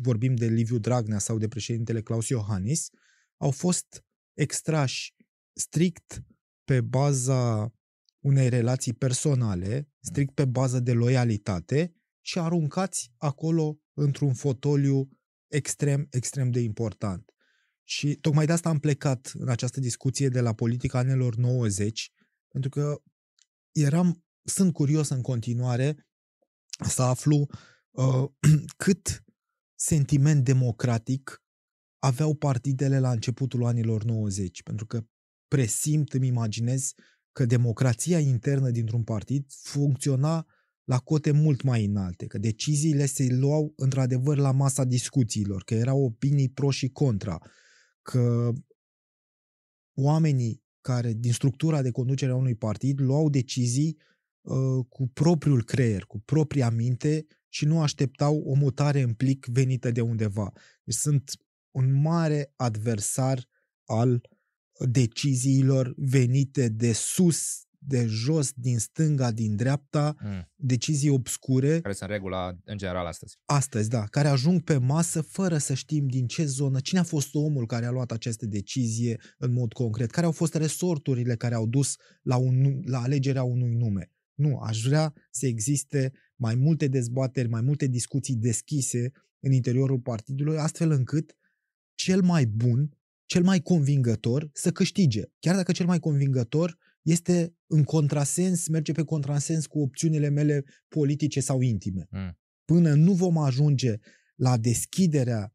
S1: vorbim de Liviu Dragnea sau de președintele Claus Iohannis, au fost extrași strict pe baza unei relații personale, strict pe bază de loialitate și aruncați acolo într-un fotoliu extrem, extrem de important. Și tocmai de asta am plecat în această discuție de la politica anilor 90, pentru că eram, sunt curios în continuare să aflu uh, *clears throat* cât sentiment democratic aveau partidele la începutul anilor 90, pentru că presimt, îmi imaginez că democrația internă dintr-un partid funcționa la cote mult mai înalte, că deciziile se luau într-adevăr la masa discuțiilor, că erau opinii pro și contra, că oamenii care din structura de conducere a unui partid luau decizii uh, cu propriul creier, cu propria minte și nu așteptau o mutare în plic venită de undeva. Deci sunt un mare adversar al deciziilor venite de sus, de jos, din stânga, din dreapta, mm. decizii obscure.
S2: Care sunt regula în general astăzi.
S1: Astăzi, da, care ajung pe masă fără să știm din ce zonă, cine a fost omul care a luat această decizie în mod concret, care au fost resorturile care au dus la, un, la alegerea unui nume. Nu, aș vrea să existe mai multe dezbateri, mai multe discuții deschise în interiorul partidului, astfel încât cel mai bun, cel mai convingător să câștige. Chiar dacă cel mai convingător este în contrasens, merge pe contrasens cu opțiunile mele politice sau intime. Mm. Până nu vom ajunge la deschiderea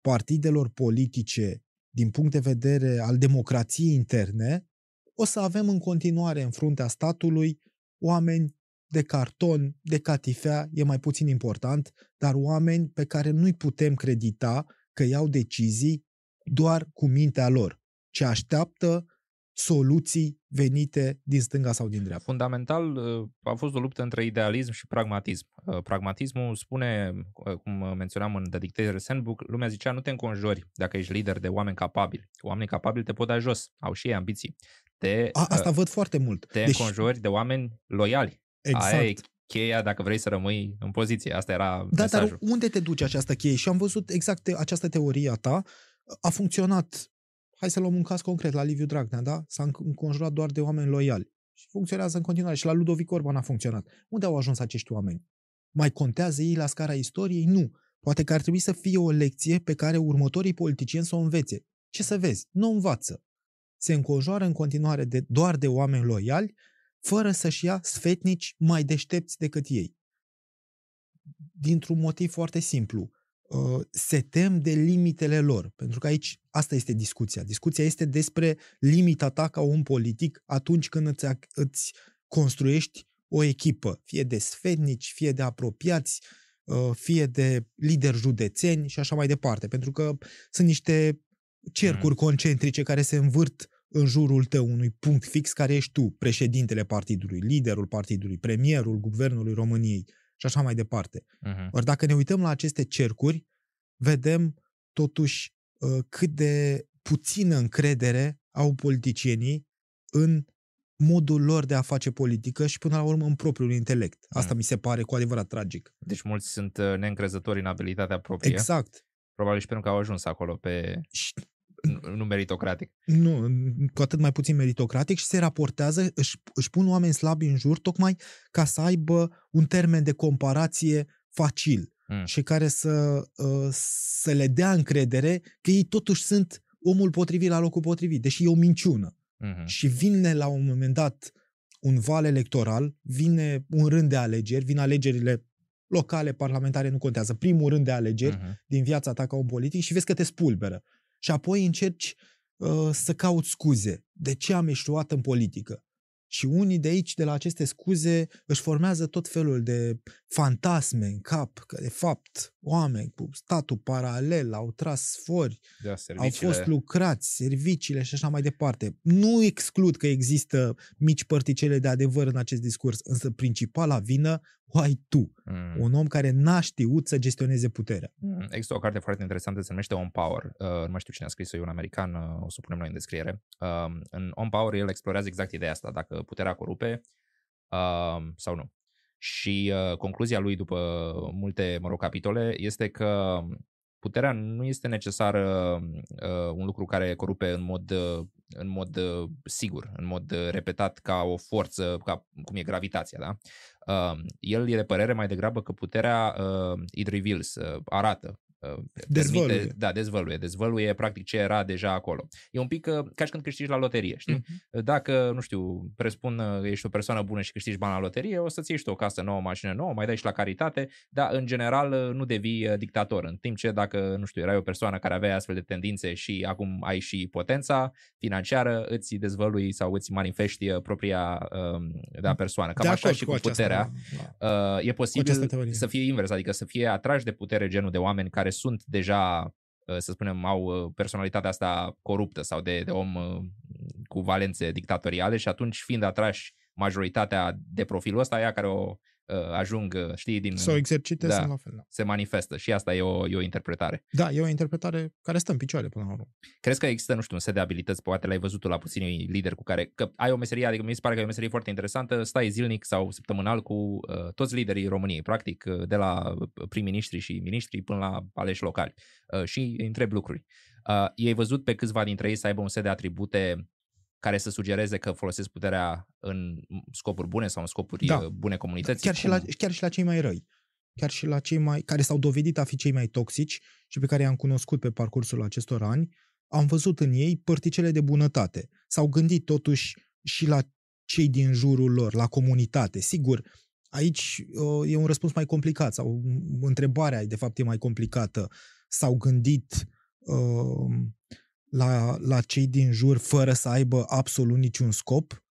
S1: partidelor politice din punct de vedere al democrației interne, o să avem în continuare în fruntea statului oameni de carton, de catifea, e mai puțin important, dar oameni pe care nu-i putem credita că iau decizii doar cu mintea lor, ce așteaptă soluții venite din stânga sau din dreapta.
S2: Fundamental uh, a fost o luptă între idealism și pragmatism. Uh, pragmatismul spune, uh, cum menționam în The Dictator's Handbook, lumea zicea nu te înconjori dacă ești lider de oameni capabili. Oamenii capabili te pot da jos, au și ei ambiții. Te,
S1: a, asta văd foarte mult.
S2: Te deci... înconjori de oameni loiali. Exact. Aia e cheia dacă vrei să rămâi în poziție. Asta era
S1: Da,
S2: mesajul.
S1: dar unde te duce această cheie? Și am văzut exact această teorie a ta. A funcționat, hai să luăm un caz concret, la Liviu Dragnea, da? S-a înconjurat doar de oameni loiali. Și funcționează în continuare. Și la Ludovic Orban a funcționat. Unde au ajuns acești oameni? Mai contează ei la scara istoriei? Nu. Poate că ar trebui să fie o lecție pe care următorii politicieni să o învețe. Ce să vezi? Nu învață. Se înconjoară în continuare de, doar de oameni loiali fără să-și ia sfetnici mai deștepți decât ei. Dintr-un motiv foarte simplu. Uh, se tem de limitele lor, pentru că aici asta este discuția. Discuția este despre limita ta ca om politic atunci când îți, îți construiești o echipă, fie de sfetnici, fie de apropiați, uh, fie de lideri județeni și așa mai departe, pentru că sunt niște cercuri mm. concentrice care se învârt în jurul tău unui punct fix care ești tu, președintele partidului, liderul partidului, premierul guvernului României și așa mai departe. Uh-huh. Ori dacă ne uităm la aceste cercuri, vedem totuși uh, cât de puțină încredere au politicienii în modul lor de a face politică și până la urmă în propriul intelect. Asta uh-huh. mi se pare cu adevărat tragic.
S2: Deci mulți sunt uh, neîncrezători în abilitatea proprie.
S1: Exact.
S2: Probabil și pentru că au ajuns acolo pe... Și nu meritocratic.
S1: Nu, cu atât mai puțin meritocratic și se raportează, își, își pun oameni slabi în jur tocmai ca să aibă un termen de comparație facil mm. și care să, uh, să le dea încredere că ei totuși sunt omul potrivit la locul potrivit, deși e o minciună. Mm-hmm. Și vine la un moment dat un val electoral, vine un rând de alegeri, vin alegerile locale, parlamentare, nu contează, primul rând de alegeri uh-huh. din viața ta ca om politic și vezi că te spulberă și apoi încerci uh, să cauți scuze. De ce am eșuat în politică? Și unii de aici, de la aceste scuze, își formează tot felul de fantasme în cap, că de fapt oameni cu statul paralel au tras fori,
S2: Da,
S1: au
S2: serviciile.
S1: fost lucrați, serviciile și așa mai departe. Nu exclud că există mici părticele de adevăr în acest discurs, însă principala vină o ai tu,
S2: Mm.
S1: un om care n-a știut să gestioneze puterea.
S2: Mm, Există o carte foarte interesantă, se numește On Power. Uh, nu mai știu cine a scris-o, e un american, uh, o să o punem noi în descriere. Uh, în On Power el explorează exact ideea asta, dacă puterea corupe uh, sau nu. Și uh, concluzia lui după multe, mă rog, capitole este că puterea nu este necesară uh, un lucru care corupe în mod, uh, în mod uh, sigur, în mod uh, repetat ca o forță, ca cum e gravitația, da? Uh, el e de părere mai degrabă că puterea uh, it reveals, uh, arată, uh,
S1: Dezvăluie.
S2: Permite, da, dezvăluie. Dezvăluie practic ce era deja acolo. E un pic uh, ca și când câștigi la loterie, știi?
S1: Mhm.
S2: Dacă, nu știu, presupun uh, ești o persoană bună și câștigi bani la loterie, o să-ți ieși și tu o casă nouă, o mașină nouă, mai dai și la caritate, dar în general uh, nu devii uh, dictator. În timp ce dacă, nu știu, erai o persoană care avea astfel de tendințe și acum ai și potența financiară, îți dezvălui sau îți manifesti uh, propria um, da, persoană. Cam
S1: De
S2: așa
S1: acord
S2: și cu,
S1: aceasta,
S2: puterea.
S1: da.
S2: Uh, e
S1: această
S2: posibil
S1: teorie.
S2: să fie invers, adică să fie atrași de putere genul de oameni care sunt deja, uh, să spunem, au uh, personalitatea asta coruptă sau de, de om uh, cu valențe dictatoriale și atunci fiind atrași majoritatea de profilul ăsta, aia care o uh, ajung, uh, știi, din...
S1: Să o exercite
S2: Da.
S1: sunt la fel. Da.
S2: se manifestă și asta e o, e o interpretare.
S1: da, e o interpretare care stă în picioare până la urmă.
S2: Crezi că există, nu știu, un set de abilități, poate l-ai văzut tu la puțini lideri cu care, că ai o meserie, adică mi se pare că e o meserie foarte interesantă, stai zilnic sau săptămânal cu uh, toți liderii României, practic, uh, de la prim-ministri și ministri până la aleși locali uh, și îi întrebi lucruri. Uh, ei văzut pe câțiva dintre ei să aibă un set de atribute care să sugereze că folosesc puterea în scopuri bune sau în scopuri
S1: Da.
S2: uh, bune comunității?
S1: Chiar și,
S2: Cum-
S1: la, chiar și la cei mai răi. Chiar și la cei mai care s-au dovedit a fi cei mai toxici și pe care i-am cunoscut pe parcursul acestor ani, am văzut în ei părticele de bunătate. S-au gândit totuși și la cei din jurul lor, la comunitate. Sigur, aici uh, e un răspuns mai complicat sau mm, întrebarea de fapt e mai complicată. S-au gândit uh, la, la cei din jur fără să aibă absolut niciun scop,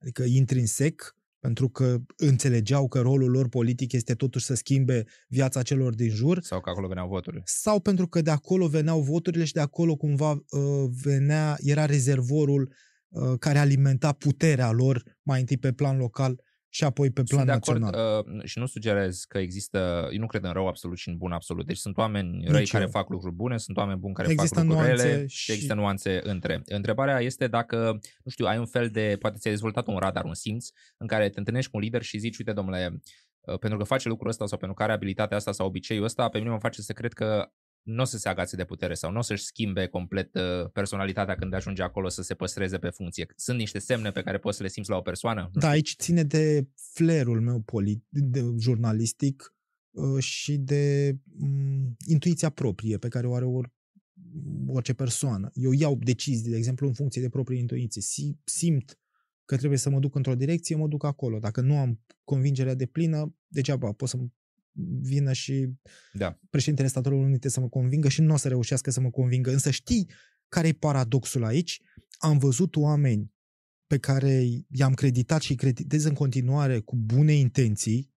S1: adică intrinsec, pentru că înțelegeau că rolul lor politic este totuși să schimbe viața celor din jur,
S2: Sau că acolo veneau voturile.
S1: sau pentru că de acolo veneau voturile și de acolo cumva uh, venea, era rezervorul uh, care alimenta puterea lor mai întâi pe plan local și apoi pe plan
S2: Sunt de acord
S1: național.
S2: uh, și nu sugerez că există, eu nu cred în rău absolut și în bun absolut. Deci sunt oameni răi
S1: Nici
S2: care
S1: eu.
S2: fac lucruri bune, sunt oameni buni care
S1: Există
S2: fac lucruri
S1: nuanțe
S2: rele și...
S1: și-
S2: există nuanțe între. Întrebarea este dacă, nu știu, ai un fel de, poate ți-ai dezvoltat un radar, un simț, în care te întâlnești cu un lider și zici, uite domnule, uh, pentru că face lucrul ăsta sau pentru că are abilitatea asta sau obiceiul ăsta, pe mine mă face să cred că nu o să se agațe de putere sau nu o să-și schimbe complet uh, personalitatea când ajunge acolo să se păstreze pe funcție. Sunt niște semne pe care poți să le simți la o persoană? Nu
S1: Da, aici ține de flerul meu polit, de jurnalistic uh, și de um, intuiția proprie pe care o are or, orice persoană. Eu iau decizii, de exemplu, în funcție de proprie intuiție. Si, simt că trebuie să mă duc într-o direcție, mă duc acolo. Dacă nu am convingerea de plină, degeaba pot să vină și
S2: Da.
S1: președintele Statelor Unite să mă convingă și nu o să reușească să mă convingă. Însă știi care e paradoxul aici? Am văzut oameni pe care i-am creditat și îi creditez în continuare cu bune intenții,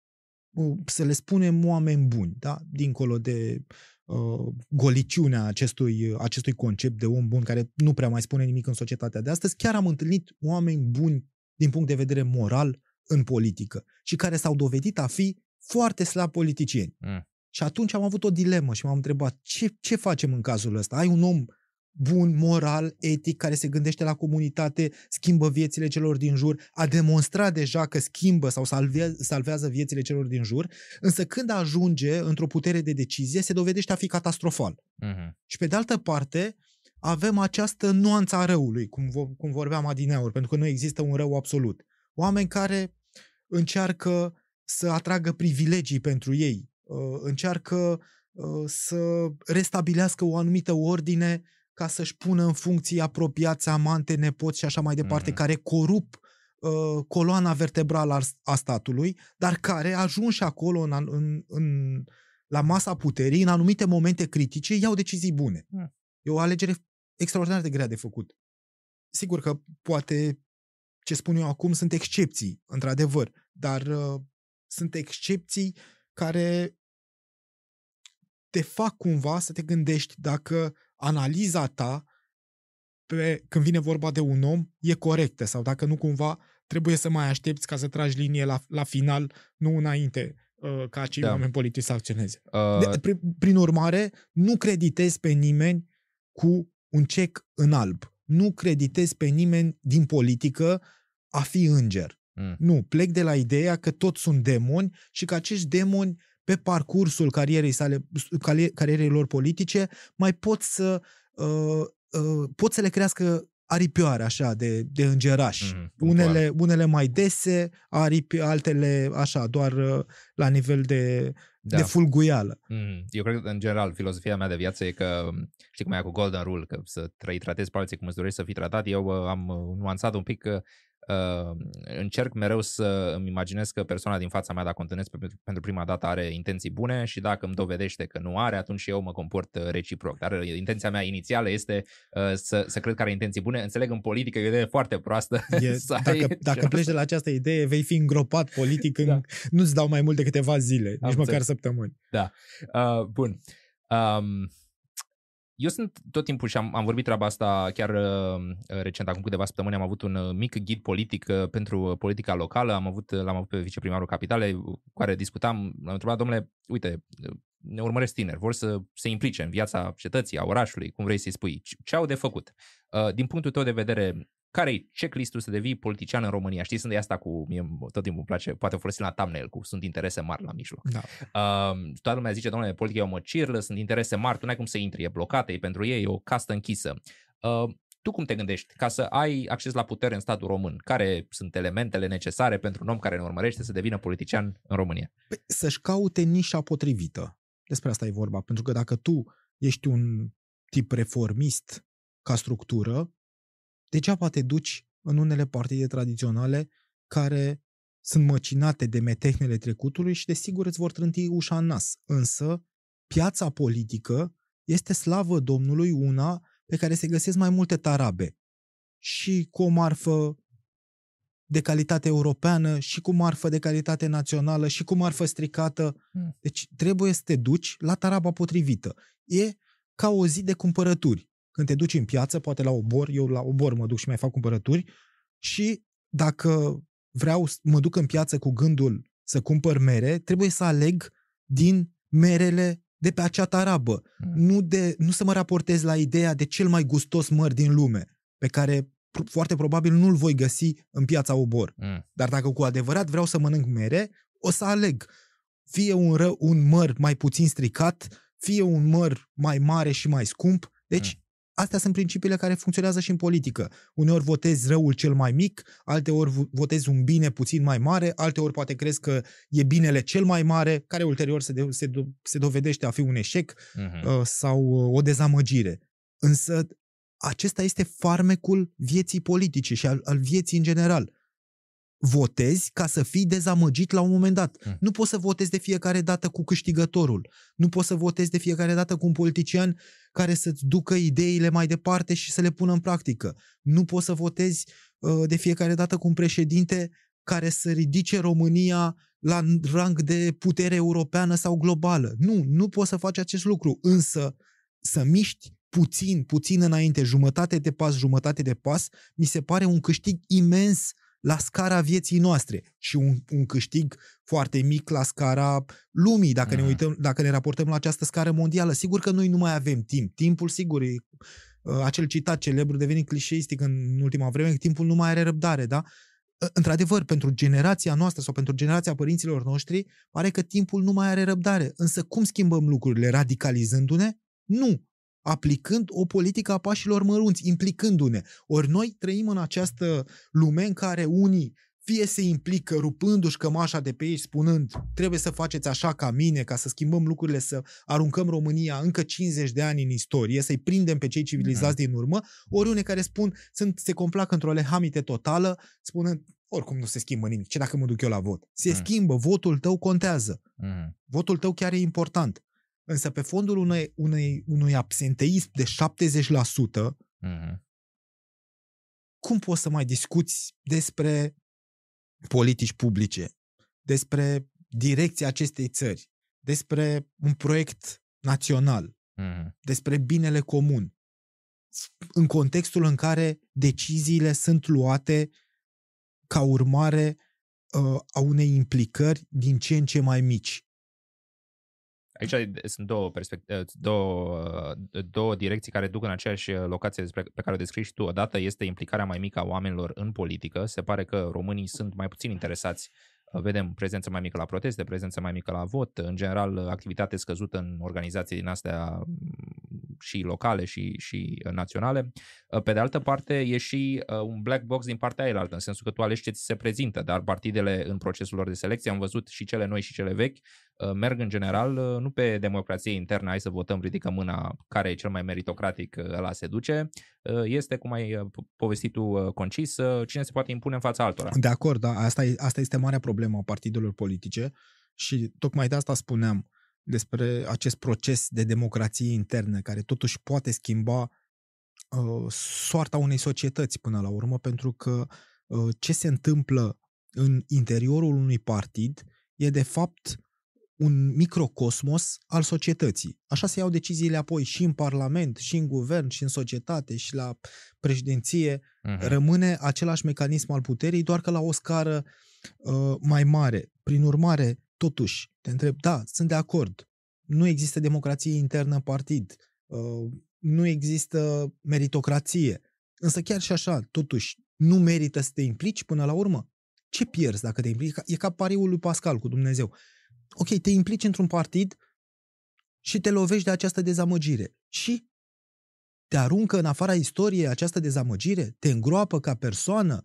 S1: uh, să le spunem oameni buni, da? dincolo de uh, goliciunea acestui, acestui concept de om bun care nu prea mai spune nimic în societatea de astăzi, chiar am întâlnit oameni buni din punct de vedere moral în politică și care s-au dovedit a fi foarte slab politicieni.
S2: Mm.
S1: Și atunci am avut o dilemă și m-am întrebat ce, ce facem în cazul ăsta? Ai un om bun, moral, etic, care se gândește la comunitate, schimbă viețile celor din jur, a demonstrat deja că schimbă sau salvează, salvează viețile celor din jur, însă când ajunge într-o putere de decizie, se dovedește a fi catastrofal.
S2: Mhm.
S1: Și pe de altă parte, avem această nuanță a răului, cum, vo- cum vorbeam adineauri, pentru că nu există un rău absolut. Oameni care încearcă să atragă privilegii pentru ei, uh, încearcă uh, să restabilească o anumită ordine ca să-și pună în funcție apropiați amante, nepoți și așa mai departe,
S2: Mhm.
S1: care corup uh, coloana vertebrală a- a statului, dar care ajunși acolo în, în, în, la masa puterii, în anumite momente critice, iau decizii bune.
S2: Mm.
S1: E o alegere extraordinar de grea de făcut. Sigur că poate ce spun eu acum sunt excepții, într-adevăr, dar uh, sunt excepții care te fac cumva să te gândești dacă analiza ta pe, când vine vorba de un om e corectă sau dacă nu cumva trebuie să mai aștepți ca să tragi linie la, la final, nu înainte uh, ca acei da. oameni politici să acționeze. Uh... De, prin, prin urmare, nu creditezi pe nimeni cu un cec în alb. Nu creditezi pe nimeni din politică a fi înger. Mm. Nu, plec de la ideea că toți sunt demoni și că acești demoni pe parcursul carierei sale, carierei lor politice mai pot să uh, uh, pot să le crească aripioare așa de, de îngerași. Mm, unele, unele mai dese, aripi, altele așa, doar uh, la nivel de, da. de fulguială.
S2: Mm, eu cred că, în general, filozofia mea de viață e că, știi cum e cu Golden Rule, că să trăi, tratezi pe alții cum îți dorești să fii tratat. Eu uh, am uh, nuanțat un pic că uh, încerc mereu să îmi imaginez că persoana din fața mea, dacă o întâlnesc pentru prima dată, are intenții bune și dacă îmi dovedește că nu are, atunci eu mă comport uh, reciproc. Dar uh, intenția mea inițială este uh, să, să cred că are intenții bune. Înțeleg în politică e o idee foarte proastă.
S1: E, *laughs* dacă, dacă pleci de la această idee, vei fi îngropat politic, da. în, nu-ți dau mai mult de câteva zile, Am nici măcar săptămâni.
S2: Da. Uh, bun. Um, eu sunt tot timpul și am, am vorbit treaba asta chiar uh, recent, acum câteva săptămâni, am avut un uh, mic ghid politic uh, pentru politica locală, am avut, l-am avut pe viceprimarul Capitale, cu care discutam, l-am întrebat, domnule, uite, ne urmăresc tineri, vor să se implice în viața cetății, a orașului, cum vrei să-i spui, ce au de făcut? Uh, din punctul tău de vedere, care e checklist-ul să devii politician în România? Știi, sunt de asta cu, mie tot timpul îmi place, poate folosi la thumbnail, cu sunt interese mari la mijloc. Da. Uh, toată lumea zice, domnule, politica e o măcirlă, sunt interese mari, tu n-ai cum să intri, e blocată, e pentru ei, e o castă închisă. Uh, tu cum te gândești ca să ai acces la putere în statul român? Care sunt elementele necesare pentru un om care ne urmărește să devină politician în România?
S1: Păi, să-și caute nișa potrivită. Despre asta e vorba. Pentru că dacă tu ești un tip reformist ca structură, degeaba te duci în unele partide tradiționale care sunt măcinate de metehnele trecutului și desigur îți vor trânti ușa în nas. Însă, piața politică este slavă Domnului una pe care se găsesc mai multe tarabe. Și cu o marfă de calitate europeană, și cu marfă de calitate națională, și cu marfă stricată. Hmm. Deci trebuie să te duci la taraba potrivită. E ca o zi de cumpărături. Când te duci în piață, poate la obor, eu la obor mă duc și mai fac cumpărături și dacă vreau, mă duc în piață cu gândul să cumpăr mere, trebuie să aleg din merele de pe acea tarabă. Mm. Nu, de, nu să mă raportez la ideea de cel mai gustos măr din lume, pe care foarte probabil nu-l voi găsi în piața obor. Mm. Dar dacă cu adevărat vreau să mănânc mere, o să aleg fie un, ră, un măr mai puțin stricat, fie un măr mai mare și mai scump. Deci mm astea sunt principiile care funcționează și în politică. Uneori votezi răul cel mai mic, alteori votezi un bine puțin mai mare, alteori poate crezi că e binele cel mai mare, care ulterior se, de, se, do, se dovedește a fi un eșec uh-huh. uh, sau uh, o dezamăgire. Însă acesta este farmecul vieții politice și al, al vieții în general votezi ca să fii dezamăgit la un moment dat. Mm. Nu poți să votezi de fiecare dată cu câștigătorul. Nu poți să votezi de fiecare dată cu un politician care să-ți ducă ideile mai departe și să le pună în practică. Nu poți să votezi uh, de fiecare dată cu un președinte care să ridice România la rang de putere europeană sau globală. Nu, nu poți să faci acest lucru, însă să miști puțin, puțin înainte, jumătate de pas, jumătate de pas, mi se pare un câștig imens la scara vieții noastre și un, un câștig foarte mic la scara lumii, dacă, mm. ne uităm, dacă ne raportăm la această scară mondială. Sigur că noi nu mai avem timp. Timpul, sigur, e uh, acel citat celebru devenit clișeistic în ultima vreme, că timpul nu mai are răbdare, da? Uh, într-adevăr, pentru generația noastră sau pentru generația părinților noștri, pare că timpul nu mai are răbdare. Însă cum schimbăm lucrurile? Radicalizându-ne? Nu aplicând o politică a pașilor mărunți, implicându-ne. Ori noi trăim în această lume în care unii fie se implică rupându-și cămașa de pe ei, spunând trebuie să faceți așa ca mine, ca să schimbăm lucrurile, să aruncăm România încă 50 de ani în istorie, să-i prindem pe cei civilizați mm. din urmă, ori unii care spun, sunt, se complac într-o lehamite totală, spunând oricum nu se schimbă nimic, ce dacă mă duc eu la vot? Se mm. schimbă, votul tău contează. Mm. Votul tău chiar e important. Însă pe fondul unei, unei, unui absenteism de 70%, mm-hmm. cum poți să mai discuți despre politici publice, despre direcția acestei țări, despre un proiect național, mm-hmm. despre binele comun, în contextul în care deciziile sunt luate ca urmare uh, a unei implicări din ce în ce mai mici.
S2: Aici sunt două, perspect- două, două direcții care duc în aceeași locație pe care o descrii și tu. Odată este implicarea mai mică a oamenilor în politică. Se pare că românii sunt mai puțin interesați vedem prezență mai mică la proteste, prezență mai mică la vot, în general activitate scăzută în organizații din astea și locale și, și naționale. Pe de altă parte, e și uh, un black box din partea aia în sensul că tu alegi ce ți se prezintă, dar partidele în procesul lor de selecție, am văzut și cele noi și cele vechi, uh, merg în general uh, nu pe democrație internă, hai să votăm, ridică mâna care e cel mai meritocratic, ăla se duce, este, cum ai povestit tu concis, cine se poate impune în fața altora.
S1: De acord, da, asta, e, asta este marea problemă a partidelor politice și tocmai de asta spuneam, despre acest proces de democrație internă care totuși poate schimba uh, soarta unei societăți până la urmă, pentru că uh, ce se întâmplă în interiorul unui partid e de fapt un microcosmos al societății. Așa se iau deciziile apoi și în Parlament, și în guvern, și în societate, și la președinție. Uh-huh. Rămâne același mecanism al puterii, doar că la o scară uh, mai mare. Prin urmare, Totuși, te întreb, da, sunt de acord. Nu există democrație internă în partid. Uh, nu există meritocrație. Însă chiar și așa, totuși, nu merită să te implici până la urmă? Ce pierzi dacă te implici? E ca pariul lui Pascal cu Dumnezeu. Ok, te implici într-un partid și te lovești de această dezamăgire. Și te aruncă în afara istoriei această dezamăgire? Te îngroapă ca persoană?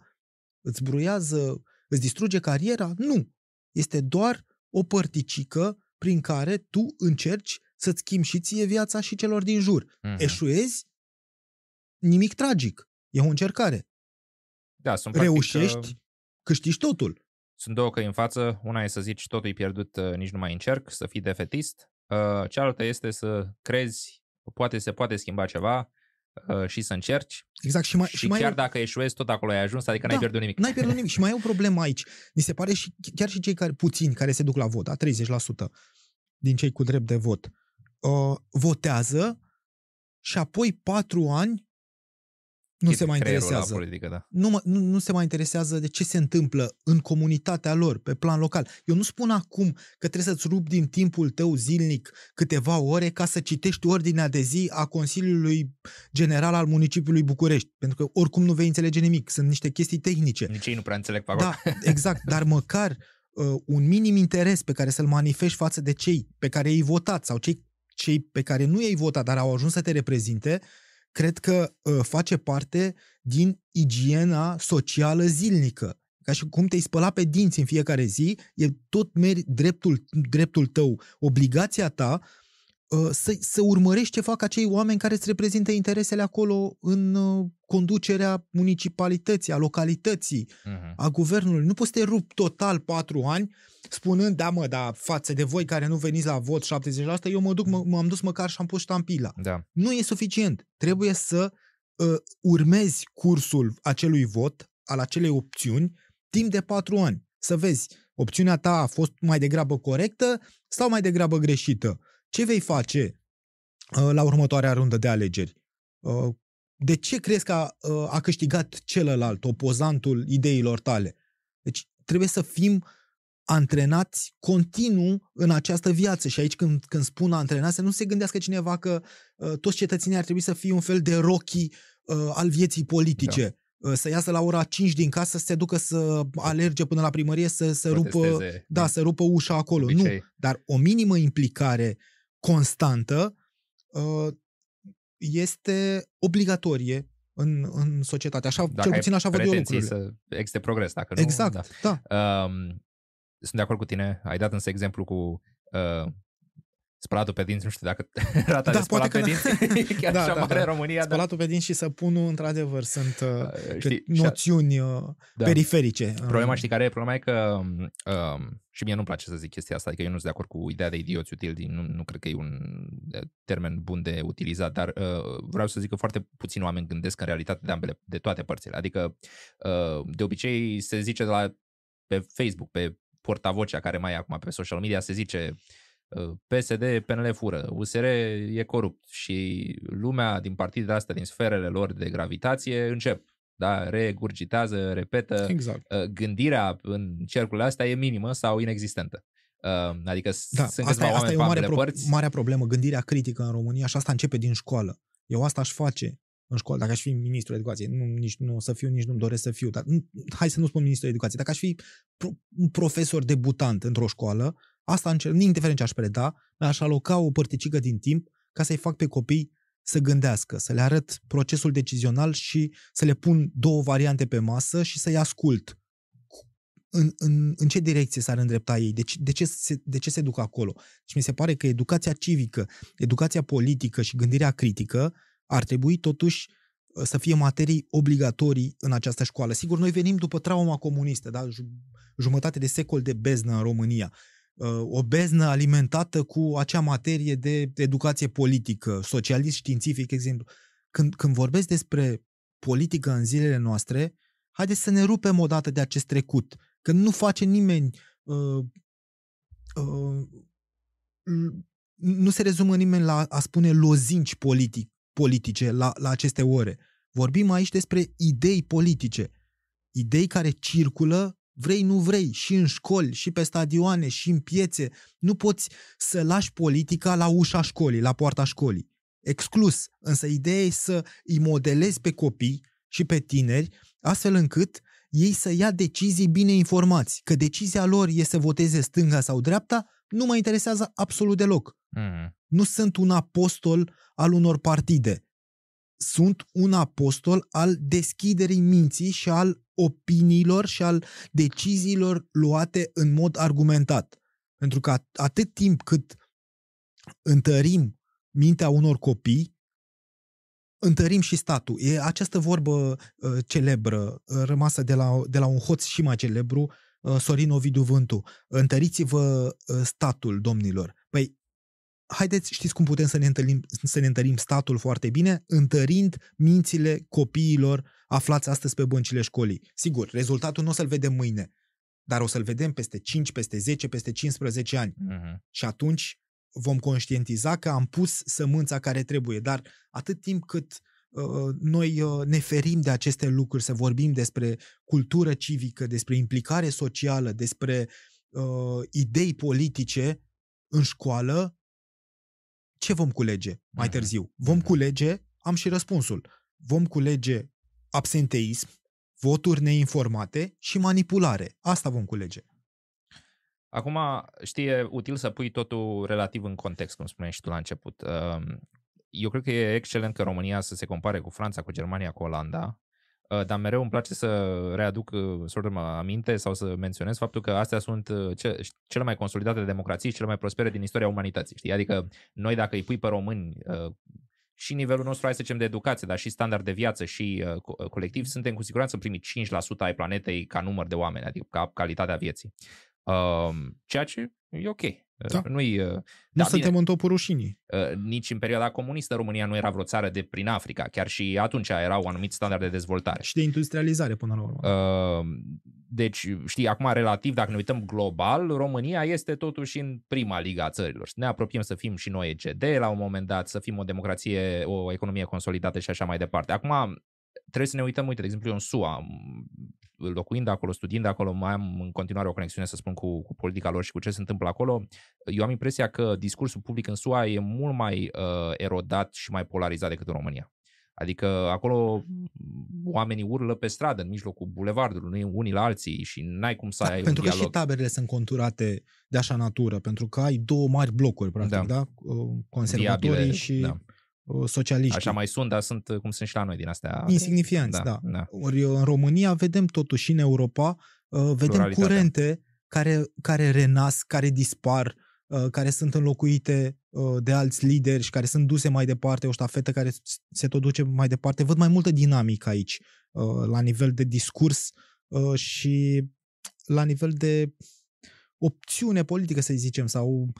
S1: Îți bruiază? Îți distruge cariera? Nu. Este doar o părticică prin care tu încerci să-ți schimbi și ție viața și celor din jur. Uh-huh. Eșuezi? Nimic tragic. E o încercare.
S2: Da, sunt
S1: Reușești, practic, uh, câștigi totul.
S2: Sunt două căi în față. Una e să zici totul e pierdut, uh, nici nu mai încerc, să fii defetist. Uh, cealaltă este să crezi, poate se poate schimba ceva, uh, și să încerci.
S1: Exact. Și, mai,
S2: și, și mai chiar e... dacă eșuezi, tot acolo ai ajuns, adică da, n-ai pierdut nimic.
S1: N-ai pierdut nimic. și mai e o problemă aici. Mi se pare și chiar și cei care, puțini care se duc la vot, a 30% din cei cu drept de vot, uh, votează și apoi patru ani nu se mai interesează.
S2: Politică, da.
S1: nu, nu, nu se mai interesează de ce se întâmplă în comunitatea lor, pe plan local. Eu nu spun acum că trebuie să-ți rup din timpul tău zilnic câteva ore ca să citești ordinea de zi a Consiliului General al Municipiului București, pentru că oricum nu vei înțelege nimic. Sunt niște chestii tehnice.
S2: Nici ei nu prea înțeleg pe
S1: acolo. Da, exact, dar măcar uh, un minim interes pe care să-l manifesti față de cei pe care i-ai votat sau cei, cei pe care nu i-ai votat, dar au ajuns să te reprezinte, cred că uh, face parte din igiena socială zilnică. Ca și cum te-ai spăla pe dinți în fiecare zi, e tot meri dreptul, dreptul tău, obligația ta uh, să, să urmărești ce fac acei oameni care îți reprezintă interesele acolo în uh, conducerea municipalității, a localității, uh-huh. a guvernului. Nu poți să te rup total patru ani spunând, da mă, da, față de voi care nu veniți la vot 70%, eu mă duc, m-am dus măcar și am pus ștampila.
S2: Da.
S1: Nu e suficient. Trebuie să uh, urmezi cursul acelui vot, al acelei opțiuni, timp de patru ani. Să vezi, opțiunea ta a fost mai degrabă corectă sau mai degrabă greșită. Ce vei face uh, la următoarea rundă de alegeri? Uh, de ce crezi că a, uh, a câștigat celălalt, opozantul ideilor tale? Deci trebuie să fim antrenați continuu în această viață. Și aici când, când spun antrenați, să nu se gândească cineva că uh, toți cetățenii ar trebui să fie un fel de rocky uh, al vieții politice. Da. Uh, să iasă la ora 5 din casă, să se ducă să alerge până la primărie, să, să rupă, da, să rupă ușa acolo. Nu, dar o minimă implicare constantă uh, este obligatorie în, în societate. Așa,
S2: dacă
S1: cel puțin așa văd eu lucrurile.
S2: să existe progres, dacă nu...
S1: Exact, da. da. Um,
S2: sunt de acord cu tine. Ai dat însă exemplu cu uh, spălatul pe dinți, nu știu dacă *laughs* rata da, de spălat pe dinți *laughs* chiar da, așa da, mare da. în România.
S1: Spălatul pe dinți și săpunul, într-adevăr, sunt uh, uh știi, noțiuni uh, da. periferice.
S2: Problema știi care e? Problema e că uh, și mie nu-mi place să zic chestia asta, adică eu nu sunt de acord cu ideea de idioți utili, nu, nu cred că e un termen bun de utilizat, dar uh, vreau să zic că foarte puțini oameni gândesc în realitate de ambele, de toate părțile. Adică uh, de obicei se zice de la, pe Facebook, pe portavocea care mai e acum pe social media, se zice PSD, PNL fură, USR e corupt și lumea din partidele astea, din sferele lor de gravitație, încep da, regurgitează, repetă.
S1: Exact.
S2: Gândirea în cercurile astea e minimă sau inexistentă. Adică
S1: da,
S2: sunt
S1: asta,
S2: asta
S1: e
S2: o
S1: mare, pro-
S2: părți.
S1: marea problemă, gândirea critică în România și asta începe din școală. Eu asta aș face în școală, dacă aș fi ministrul educației, nu, nici nu o să fiu, nici nu-mi doresc să fiu, dar nu, hai să nu spun ministrul educației, dacă aș fi pro, un profesor debutant într-o școală, asta încerc, indiferent ce aș preda, aș aloca o părticică din timp ca să-i fac pe copii să gândească, să le arăt procesul decizional și să le pun două variante pe masă și să-i ascult. În, în, în ce direcție s-ar îndrepta ei? De ce, de, ce se, de ce se duc acolo? Și mi se pare că educația civică, educația politică și gândirea critică ar trebui totuși uh, să fie materii obligatorii în această școală. Sigur, noi venim după trauma comunistă, da? jumătate de secol de beznă în România. Uh, o beznă alimentată cu acea materie de educație politică, socialist științific, exemplu. Când, când vorbesc despre politică în zilele noastre, haideți să ne rupem odată de acest trecut. Că nu face nimeni uh, uh, nu se rezumă nimeni la a spune lozinci politic, politice la, la aceste ore. Vorbim aici despre idei politice. Idei care circulă, vrei, nu vrei, și în școli, și pe stadioane, și în piețe. Nu poți să lași politica la ușa școlii, la poarta școlii. Exclus. Însă ideea e să îi modelezi pe copii și pe tineri, astfel încât ei să ia decizii bine informați. Că decizia lor e să voteze stânga sau dreapta, nu mă interesează absolut deloc. Mm. Nu sunt un apostol al unor partide. Sunt un apostol al deschiderii minții și al opiniilor și al deciziilor luate în mod argumentat. Pentru că atât timp cât întărim mintea unor copii, întărim și statul. E această vorbă uh, celebră, uh, rămasă de la, de la un hoț și mai celebru, uh, Sorin Ovidiu Vântu. Întăriți-vă uh, statul, domnilor. Păi, haideți, știți cum putem să ne, întâlnim, să ne întărim statul foarte bine? Întărind mințile copiilor aflați astăzi pe băncile școlii. Sigur, rezultatul nu o să-l vedem mâine, dar o să-l vedem peste 5, peste 10, peste 15 ani. Uh-huh. Și atunci vom conștientiza că am pus sămânța care trebuie. Dar atât timp cât uh, noi uh, ne ferim de aceste lucruri, să vorbim despre cultură civică, despre implicare socială, despre uh, idei politice în școală, ce vom culege mai mhm. târziu? Vom mhm. culege, am și răspunsul, vom culege absenteism, voturi neinformate și manipulare. Asta vom culege.
S2: Acum, știi, e util să pui totul relativ în context, cum spuneai și tu la început. Um, eu cred că e excelent că România să se compare cu Franța, cu Germania, cu Olanda, uh, dar mereu îmi place să readuc uh, sort of aminte sau să menționez faptul că astea sunt uh, cele mai consolidate democrații și cele mai prospere din istoria umanității. Știi? Adică noi dacă îi pui pe români și nivelul nostru, hai să zicem, de educație, dar și standard de viață și uh, colectiv, suntem cu siguranță primii 5% ai planetei ca număr de oameni, adică ca calitatea vieții. Uh, ceea ce e ok. Da. Nu-i, uh,
S1: nu da, suntem bine, în topul rușinii.
S2: Uh, nici în perioada comunistă România nu era vreo țară de prin Africa. Chiar și atunci erau anumit standard de dezvoltare.
S1: Și de industrializare până la urmă. Uh,
S2: deci, știi, acum relativ, dacă ne uităm global, România este totuși în prima liga a țărilor. Ne apropiem să fim și noi EGD la un moment dat, să fim o democrație, o economie consolidată și așa mai departe. Acum, trebuie să ne uităm, uite, de exemplu, eu în SUA, locuind acolo, studiind acolo, mai am în continuare o conexiune, să spun, cu, cu politica lor și cu ce se întâmplă acolo. Eu am impresia că discursul public în SUA e mult mai uh, erodat și mai polarizat decât în România. Adică acolo oamenii urlă pe stradă, în mijlocul bulevardului, unii la alții și n-ai cum să da, ai
S1: Pentru
S2: un
S1: că dialog. și taberele sunt conturate de așa natură, pentru că ai două mari blocuri, practic, da? da? Conservatorii Viabile, și da. Socialiști.
S2: Așa mai sunt, dar sunt cum sunt și la noi din astea.
S1: Insignifianți, da. da. da. Ori în România vedem totuși în Europa, vedem curente care, care renasc, care dispar, care sunt înlocuite Uh, de alți lideri și care sunt duse mai departe, o ștafetă care se tot duce mai departe. Văd mai multă dinamică aici, uh, la nivel de discurs uh, și la nivel de opțiune politică, să zicem, sau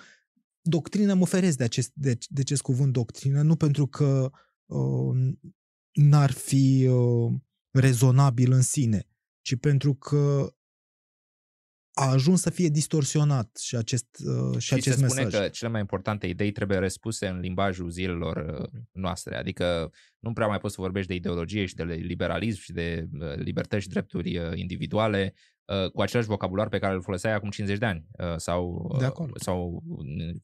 S1: doctrină mă feresc de acest, de, de acest cuvânt doctrină, nu pentru că uh, n-ar fi uh, rezonabil în sine, ci pentru că a ajuns să fie distorsionat și acest, uh, și, și acest
S2: se
S1: mesaj.
S2: spune că cele mai importante idei trebuie răspuse în limbajul zilelor uh, noastre, adică nu prea mai poți să vorbești de ideologie și de liberalism și de uh, libertăți și drepturi uh, individuale uh, cu același vocabular pe care îl foloseai acum 50 de ani uh, sau,
S1: De
S2: uh,
S1: acord.
S2: sau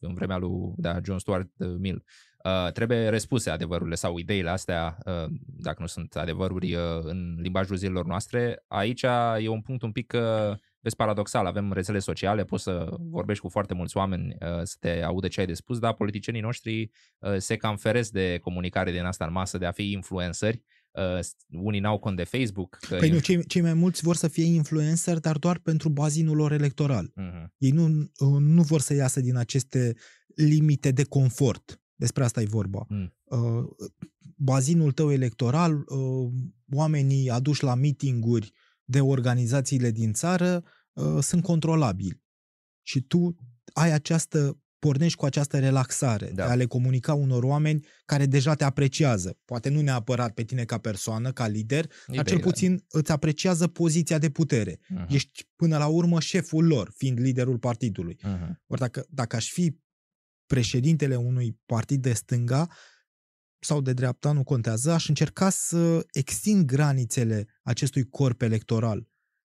S2: în vremea lui da, John Stuart Mill. Uh, trebuie răspuse adevărurile sau ideile astea, uh, dacă nu sunt adevăruri, uh, în limbajul zilelor noastre. Aici e un punct un pic uh, vezi paradoxal, avem rețele sociale, poți să vorbești cu foarte mulți oameni uh, să te audă ce ai de spus, dar politicienii noștri uh, se cam feresc de comunicare din asta în masă, de a fi influenceri. Uh, unii n-au cont de Facebook. Că
S1: Păi nu, cei, cei mai mulți vor să fie influencer, dar doar pentru bazinul lor electoral.
S2: Uh-huh.
S1: Ei nu, nu vor să iasă din aceste limite de confort. Despre asta e vorba.
S2: Mm.
S1: Uh, bazinul tău electoral, uh, oamenii aduși la mitinguri de organizațiile din țară uh, sunt controlabili. Și tu ai această, pornești cu această relaxare
S2: Da.
S1: de a le comunica unor oameni care deja te apreciază. Poate nu neapărat pe tine ca persoană, ca lider, dar cel
S2: Ideile.
S1: puțin îți apreciază poziția de putere.
S2: Uh-huh.
S1: Ești până la urmă șeful lor, fiind liderul partidului.
S2: Uh-huh.
S1: Ori dacă, dacă aș fi președintele unui partid de stânga sau de dreapta, nu contează, aș încerca să extind granițele acestui corp electoral,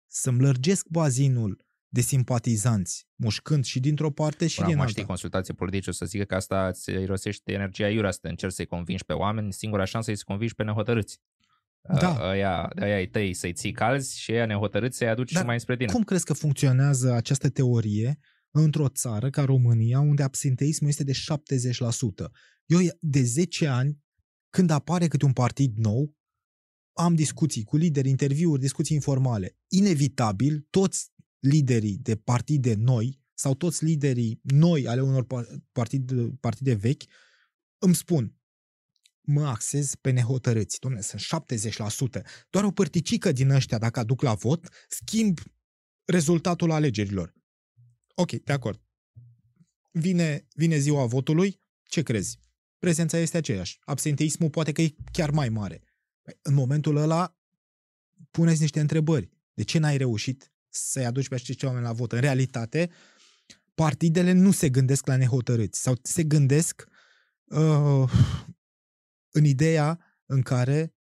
S1: să-mi lărgesc bazinul de simpatizanți, mușcând și dintr-o parte și
S2: Până
S1: din
S2: acum
S1: alta.
S2: știi, consultații politice o să zică că asta îți irosește energia iurea, să te încerci să-i convingi pe oameni, singura șansă e să convingi pe nehotărâți.
S1: Da.
S2: Uh, Aia, de aia ai tăi să-i ții calzi și aia nehotărâți să-i aduci
S1: Dar
S2: și mai spre tine.
S1: Cum crezi că funcționează această teorie într-o țară ca România, unde absenteismul este de 70%? Eu de 10 ani, când apare câte un partid nou, am discuții cu lideri, interviuri, discuții informale. Inevitabil, toți liderii de partide noi sau toți liderii noi ale unor par- partid, partide vechi îmi spun mă axez pe nehotărâți. Dom'le, sunt 70%. Doar o părticică din ăștia, dacă aduc la vot, schimb rezultatul alegerilor. Ok, de acord. Vine, vine ziua votului, ce crezi? Prezența este aceeași. Absenteismul poate că e chiar mai mare. Păi, În momentul ăla, puneți niște întrebări. De ce n-ai reușit să-i aduci pe acești oameni la vot? În realitate, partidele nu se gândesc la nehotărâți sau se gândesc uh, în ideea în care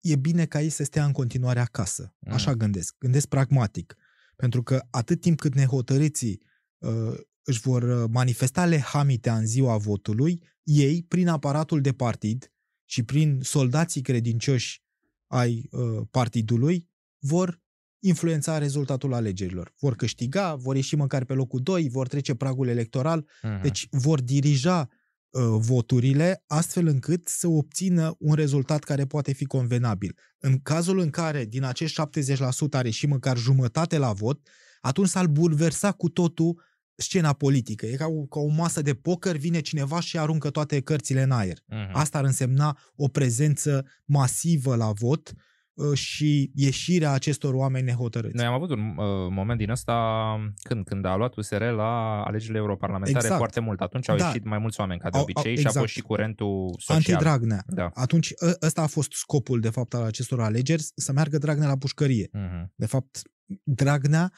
S1: e bine ca ei să stea în continuare acasă. Așa
S2: Mm.
S1: gândesc. Gândesc pragmatic. Pentru că atât timp cât nehotărâții uh, își vor uh, manifesta lehamitea în ziua votului, ei, prin aparatul de partid și prin soldații credincioși ai uh, partidului, vor influența rezultatul alegerilor. Vor câștiga, vor ieși măcar pe locul 2, vor trece pragul electoral,
S2: Mhm.
S1: deci vor dirija uh, voturile astfel încât să obțină un rezultat care poate fi convenabil. În cazul în care din acești 70% are și măcar jumătate la vot, atunci s-ar bulversa cu totul scena politică. E ca o, ca o masă de poker, vine cineva și aruncă toate cărțile în aer.
S2: Mhm.
S1: Asta ar însemna o prezență masivă la vot uh, și ieșirea acestor oameni nehotărâți.
S2: Noi am avut un uh, moment din ăsta când, când a luat USR la alegerile europarlamentare
S1: Exact.
S2: foarte mult. Atunci au
S1: Da.
S2: ieșit mai mulți oameni ca de
S1: Au-
S2: obicei
S1: au-
S2: și a
S1: exact.
S2: fost și curentul social.
S1: Anti-Dragnea.
S2: Da.
S1: Atunci ă- ăsta a fost scopul, de fapt, al acestor alegeri, să meargă Dragnea la pușcărie.
S2: Mhm.
S1: De fapt, Dragnea, ă,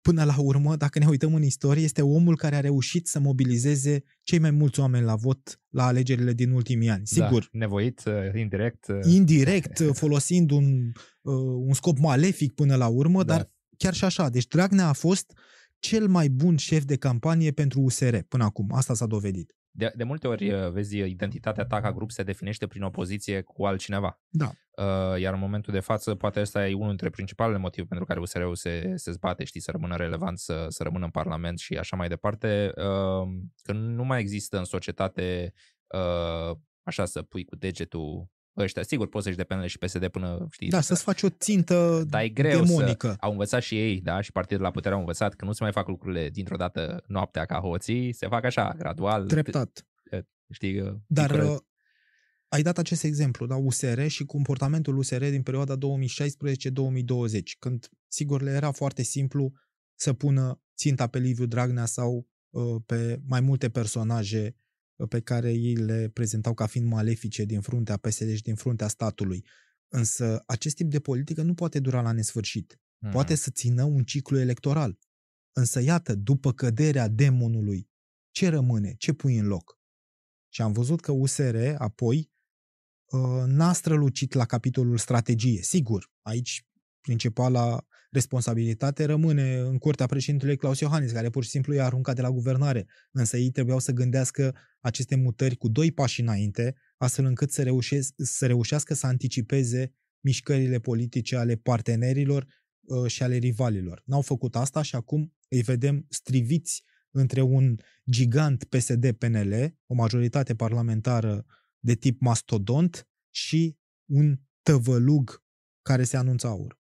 S1: până la urmă, dacă ne uităm în istorie, este omul care a reușit să mobilizeze cei mai mulți oameni la vot la alegerile din ultimii ani. Sigur,
S2: Da. Nevoit, uh, indirect. uh,
S1: indirect, *laughs* folosind un, ă, un scop malefic până la urmă,
S2: Da.
S1: dar chiar și așa. Deci Dragnea a fost cel mai bun șef de campanie pentru USR până acum. Asta s-a dovedit.
S2: De, de multe ori, uh, vezi, identitatea ta ca grup se definește prin opoziție cu altcineva.
S1: Da.
S2: Uh, iar în momentul de față, poate ăsta e unul dintre principalele motive pentru care USR-ul se, se zbate, știi, să rămână relevant, să, să rămână în Parlament și așa mai departe, uh, că nu mai există în societate uh, așa să pui cu degetul ăștia. Sigur, poți să-și depende și PSD până, știi,
S1: Da, să-ți faci o țintă
S2: dar e greu
S1: demonică.
S2: să... Au învățat și ei, da, și partidul la putere au învățat că nu se mai fac lucrurile dintr-o dată noaptea ca hoții, se fac așa, gradual.
S1: Treptat.
S2: Știi, uh,
S1: Dar
S2: picură-
S1: uh, ai dat acest exemplu, da, USR și comportamentul USR din perioada 2016-2020, când, sigur, le era foarte simplu să pună ținta pe Liviu Dragnea sau uh, pe mai multe personaje uh, pe care ei le prezentau ca fiind malefice din fruntea PSD și din fruntea statului. Însă acest tip de politică nu poate dura la nesfârșit. Mm. Poate să țină un ciclu electoral. Însă iată, după căderea demonului, ce rămâne? Ce pui în loc? Și am văzut că USR apoi uh, n-a strălucit la capitolul strategie. Sigur, aici principala responsabilitate rămâne în curtea președintelui Claus Iohannis, care pur și simplu i-a aruncat de la guvernare. Însă ei trebuiau să gândească aceste mutări cu doi pași înainte, astfel încât să, reușesc, să reușească să anticipeze mișcările politice ale partenerilor uh, și ale rivalilor. N-au făcut asta și acum îi vedem striviți între un gigant PSD-PNL, o majoritate parlamentară de tip mastodont și un tăvălug care se anunță aur.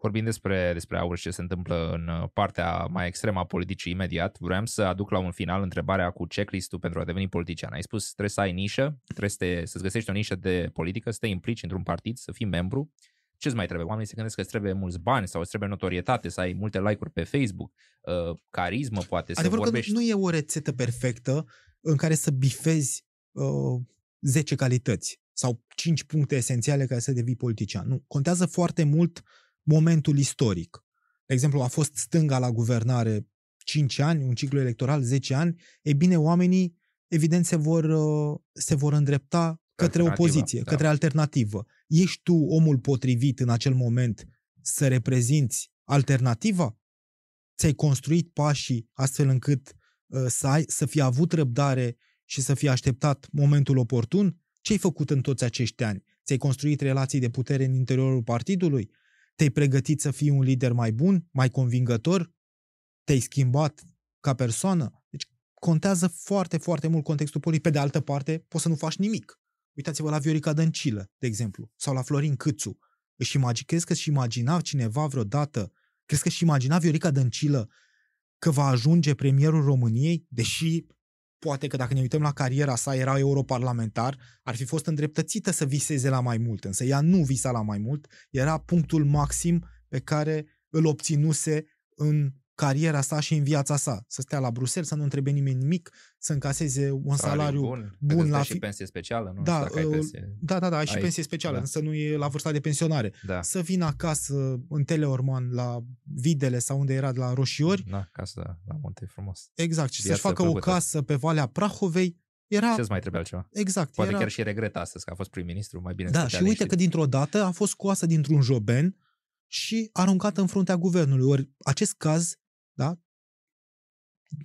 S2: Vorbind despre, despre aur și ce se întâmplă în uh, partea mai extremă a politicii imediat, vreau să aduc la un final întrebarea cu checklist-ul pentru a deveni politician. Ai spus trebuie să ai nișă, trebuie să te, să-ți găsești o nișă de politică, să te implici într-un partid, să fii membru. Ce-ți mai trebuie? Oamenii se gândesc că îți trebuie mulți bani sau îți trebuie notorietate, să ai multe like-uri pe Facebook, uh, carismă poate,
S1: Adevărul
S2: să vorbești.
S1: că nu e o rețetă perfectă în care să bifezi uh, 10 calități sau 5 puncte esențiale care să devii politician. Nu, contează foarte mult momentul istoric. De exemplu, a fost stânga la guvernare 5 ani, un ciclu electoral 10 ani, e bine, oamenii evident se vor, uh, se vor îndrepta către opoziție, da. către alternativă. Ești tu omul potrivit în acel moment să reprezinți alternativa? Ți-ai construit pașii astfel încât uh, să, ai, să fie avut răbdare și să fie așteptat momentul oportun? Ce ai făcut în toți acești ani? Ți-ai construit relații de putere în interiorul partidului? Te-ai pregătit să fii un lider mai bun, mai convingător? Te-ai schimbat ca persoană? Deci contează foarte, foarte mult contextul politic. Pe de altă parte, poți să nu faci nimic. Uitați-vă la Viorica Dăncilă, de exemplu, sau la Florin Câțu. Își imagi, crezi că și imagina cineva vreodată, crezi că și imagina Viorica Dăncilă că va ajunge premierul României, deși poate că dacă ne uităm la cariera sa, era europarlamentar, ar fi fost îndreptățită să viseze la mai mult, însă ea nu visa la mai mult, era punctul maxim pe care îl obținuse în cariera sa și în viața sa. Să stea la Bruxelles, să nu întrebe nimeni nimic, să încaseze un salariu,
S2: bun,
S1: bun la
S2: fi... și pensie specială, nu?
S1: Da,
S2: știu ai
S1: uh,
S2: pensie.
S1: da, da, da, ai și
S2: ai,
S1: pensie specială,
S2: da.
S1: însă nu e la vârsta de pensionare.
S2: Da.
S1: Să vină acasă în Teleorman la Videle sau unde era de la Roșiori.
S2: Da, casă la Monte frumos.
S1: Exact, și
S2: Viață
S1: să-și facă
S2: plăcută.
S1: o casă pe Valea Prahovei. Era,
S2: Ce-ți mai trebuie altceva?
S1: exact,
S2: Poate
S1: era,
S2: chiar și regret astăzi că a fost prim-ministru, mai bine
S1: Da,
S2: stătea
S1: și uite
S2: liniștit.
S1: că dintr-o dată a fost scoasă dintr-un joben și aruncată în fruntea guvernului. Ori acest caz, da,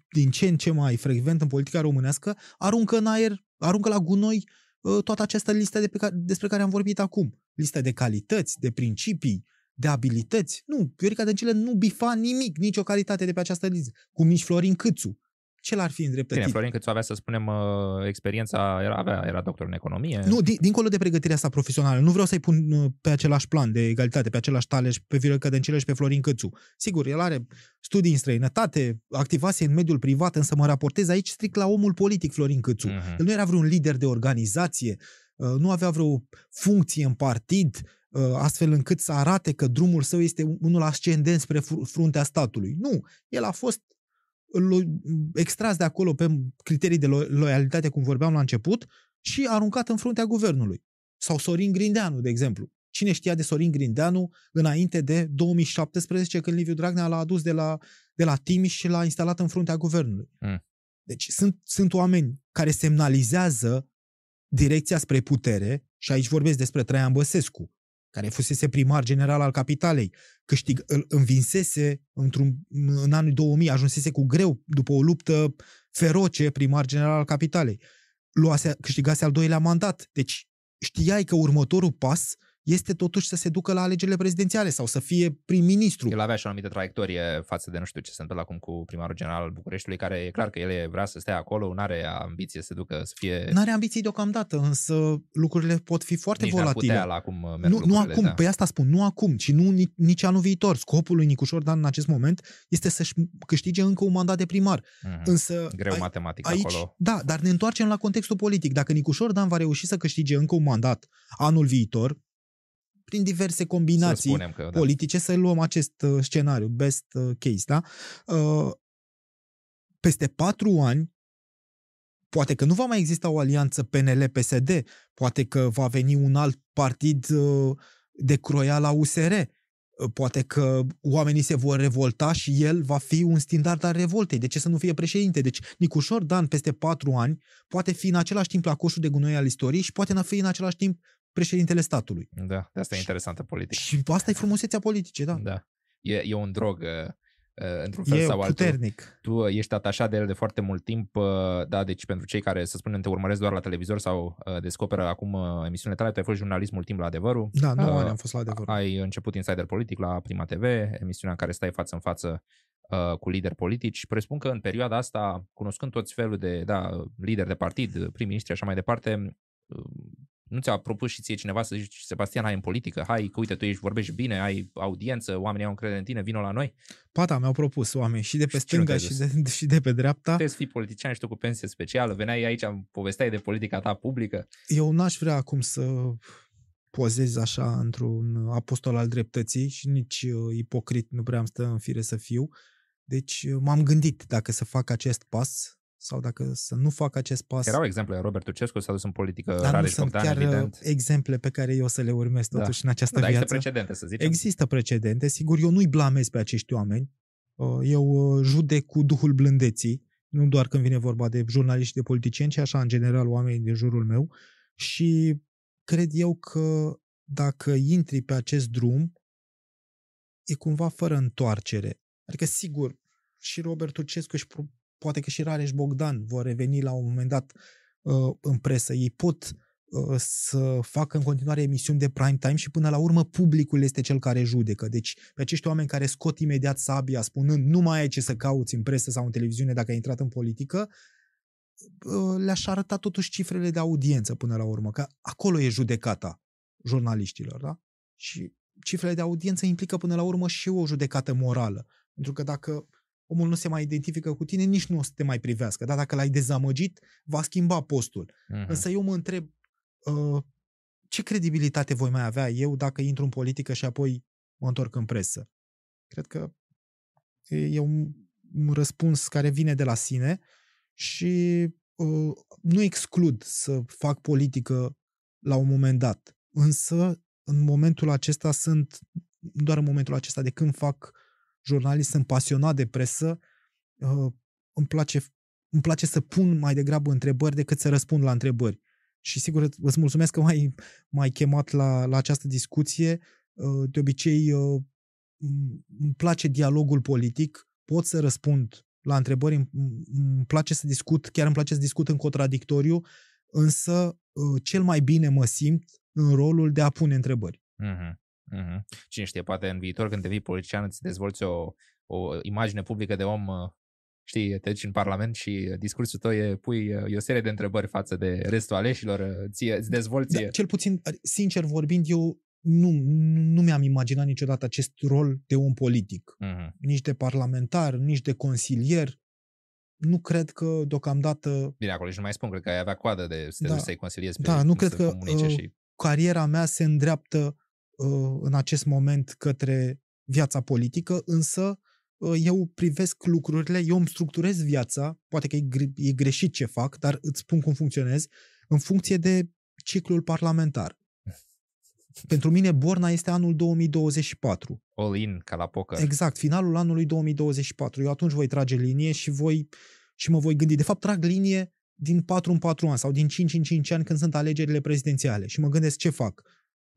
S1: din ce în ce mai frecvent în politica românească, aruncă în aer, aruncă la gunoi uh, toată această listă de pe care, despre care am vorbit acum. Lista de calități, de principii, de abilități. Nu, Viorica Dăncilă nu bifa nimic, nicio calitate de pe această listă. Cum nici Florin Câțu. Ce l-ar fi îndreptățit?
S2: Bine, Florin Câțu avea, să spunem, uh, experiența, era, avea, era doctor în economie.
S1: Nu, din, dincolo de pregătirea sa profesională, nu vreau să-i pun uh, pe același plan de egalitate, pe același taleș, pe Viorica Dăncilă și pe Florin Câțu. Sigur, el are studii în străinătate, activase în mediul privat, însă mă raportez aici strict la omul politic Florin Câțu.
S2: Mhm.
S1: El nu era vreun lider de organizație, uh, nu avea vreo funcție în partid, uh, astfel încât să arate că drumul său este unul ascendent spre fr- fruntea statului. Nu, el a fost lo- extras de acolo pe criterii de lo- loialitate, cum vorbeam la început, și aruncat în fruntea guvernului. Sau Sorin Grindeanu, de exemplu. Cine știa de Sorin Grindeanu înainte de 2017, când Liviu Dragnea l-a adus de la, de la Timiș și l-a instalat în fruntea guvernului.
S2: Mm.
S1: Deci sunt, sunt oameni care semnalizează direcția spre putere și aici vorbesc despre Traian Băsescu, care fusese primar general al capitalei, câștig, îl învinsese într-un, în anul 2000, ajunsese cu greu după o luptă feroce primar general al capitalei. Luase, câștigase al doilea mandat. Deci știai că următorul pas este totuși să se ducă la alegerile prezidențiale sau să fie prim-ministru.
S2: El avea și o anumită traiectorie față de nu știu ce se întâmplă acum cu primarul general al Bucureștiului, care e clar că el vrea să stea acolo, nu are ambiție să ducă să fie...
S1: Nu are ambiții deocamdată, însă lucrurile pot fi foarte
S2: nici n-ar
S1: volatile.
S2: putea la acum merg
S1: Nu, nu
S2: lucrurile,
S1: acum,
S2: da.
S1: pe asta spun, nu acum, ci nu ni- nici anul viitor. Scopul lui Nicușor Dan în acest moment este să-și câștige încă un mandat de primar.
S2: Mhm.
S1: Însă
S2: Greu
S1: ai-
S2: matematic
S1: aici,
S2: acolo.
S1: da, dar ne întoarcem la contextul politic. Dacă Nicușor Dan va reuși să câștige încă un mandat anul viitor, prin diverse
S2: Să
S1: combinații
S2: spunem că, da.
S1: politice, să luăm acest uh, scenariu, best uh, case, da? Uh, peste patru ani, poate că nu va mai exista o alianță PNL-PSD, poate că va veni un alt partid uh, de croia la USR, uh, poate că oamenii se vor revolta și el va fi un standard al revoltei. De ce să nu fie președinte? Deci Nicușor Dan, peste patru ani, poate fi în același timp la coșul de gunoi al istoriei și poate fi în același timp președintele statului.
S2: Da, de asta e interesantă politică.
S1: Și asta e frumusețea politice, da.
S2: Da. E, e un drog uh, uh, într-un fel
S1: e
S2: sau altul.
S1: puternic.
S2: Tu ești atașat de el de foarte mult timp, uh, da, deci pentru cei care, să spunem, te urmăresc doar la televizor sau uh, descoperă acum uh, emisiunile tale, tu ai fost jurnalist mult timp la Adevărul.
S1: Da, 9
S2: Uh,
S1: ani am fost la adevăr.
S2: Ai început Insider Politic la Prima TV, emisiunea în care stai față în față uh, cu lideri politici și presupun că în perioada asta, cunoscând toți felul de da, lideri de partid, prim-ministri așa mai departe, uh, nu ți-a propus și ție cineva să zici, Sebastian, hai în politică, hai că uite, tu ești, vorbești bine, ai audiență, oamenii au încredere în tine, vină la noi.
S1: Pata mi-au propus oameni și de pe
S2: Și cine
S1: stânga
S2: te-a
S1: și de, *laughs* și de pe dreapta.
S2: Puteți să fii politician și tu cu pensie specială, veneai aici, povesteai de politica ta publică.
S1: Eu n-aș vrea acum să pozez așa într-un apostol al dreptății și nici uh, ipocrit nu prea am stă în fire să fiu. Deci uh, m-am gândit dacă să fac acest pas sau dacă să nu fac acest pas.
S2: Erau exemple, Robert Tucescu s-a dus în politică,
S1: dar nu
S2: Rareș
S1: sunt
S2: Bogdan,
S1: chiar uh,
S2: evident.
S1: exemple pe care eu să le urmez
S2: Da.
S1: totuși în această
S2: Nu, dar
S1: viață.
S2: există precedente, să zicem.
S1: Există precedente, sigur, eu nu-i blamez pe acești oameni. Uh, Eu uh, judec cu duhul blândeții, nu doar când vine vorba de jurnaliști și de politicieni, ci așa în general oamenii din jurul meu. Și cred eu că dacă intri pe acest drum, e cumva fără întoarcere. Adică, sigur, și Robert Turcescu și pro- poate că și Rareș Bogdan vor reveni la un moment dat uh, în presă. Ei pot uh, să facă în continuare emisiuni de prime time și până la urmă publicul este cel care judecă. Deci pe acești oameni care scot imediat sabia spunând nu mai ai ce să cauți în presă sau în televiziune dacă ai intrat în politică, uh, le-aș arăta totuși cifrele de audiență până la urmă, că acolo e judecata jurnaliștilor, da? Și cifrele de audiență implică până la urmă și o judecată morală. Pentru că dacă omul nu se mai identifică cu tine, nici nu o să te mai privească. Dar dacă l-ai dezamăgit, va schimba postul.
S2: Mhm.
S1: Însă eu mă întreb uh, ce credibilitate voi mai avea eu dacă intru în politică și apoi mă întorc în presă. Cred că e e un, un răspuns care vine de la sine și uh, nu exclud să fac politică la un moment dat. Însă, în momentul acesta sunt, nu doar în momentul acesta, de când fac jurnalist, sunt pasionat de presă, uh, îmi place, îmi place să pun mai degrabă întrebări decât să răspund la întrebări. Și sigur îți mulțumesc că m-ai, m-ai chemat la, la această discuție. Uh, De obicei uh, m- îmi place dialogul politic, pot să răspund la întrebări, îmi- îmi place să discut, chiar îmi place să discut în contradictoriu, însă uh, cel mai bine mă simt în rolul de a pune întrebări.
S2: Mhm, mhm. Cine știe, poate în viitor când devii politician îți dezvolți o, o imagine publică de om, uh, știi, te duci în Parlament și discursul tău e, pui uh, e o serie de întrebări față de restul aleșilor, uh, ție, îți dezvolți...
S1: Da, cel puțin, sincer vorbind, eu nu, nu mi-am imaginat niciodată acest rol de om politic.
S2: Mhm.
S1: Nici de parlamentar, nici de consilier. Nu cred că deocamdată
S2: Bine, acolo și nu mai spun, cred că ai avea coadă de să te
S1: Da.
S2: duci să-i consiliezi pe
S1: Da, nu
S2: cum
S1: cred
S2: să
S1: că,
S2: comunice
S1: uh,
S2: și...
S1: cariera mea se îndreaptă uh, în acest moment către viața politică, însă uh, eu privesc lucrurile, eu îmi structurez viața, poate că e, gre- e greșit ce fac, dar îți spun cum funcționez, în funcție de ciclul parlamentar. *laughs* Pentru mine Borna este anul 2024.
S2: All in, ca la poker.
S1: Exact, finalul anului 2024. Eu atunci voi trage linie și voi și mă voi gândi. De fapt, trag linie din 4 în 4 ani sau din 5 în 5 ani când sunt alegerile prezidențiale și mă gândesc ce fac.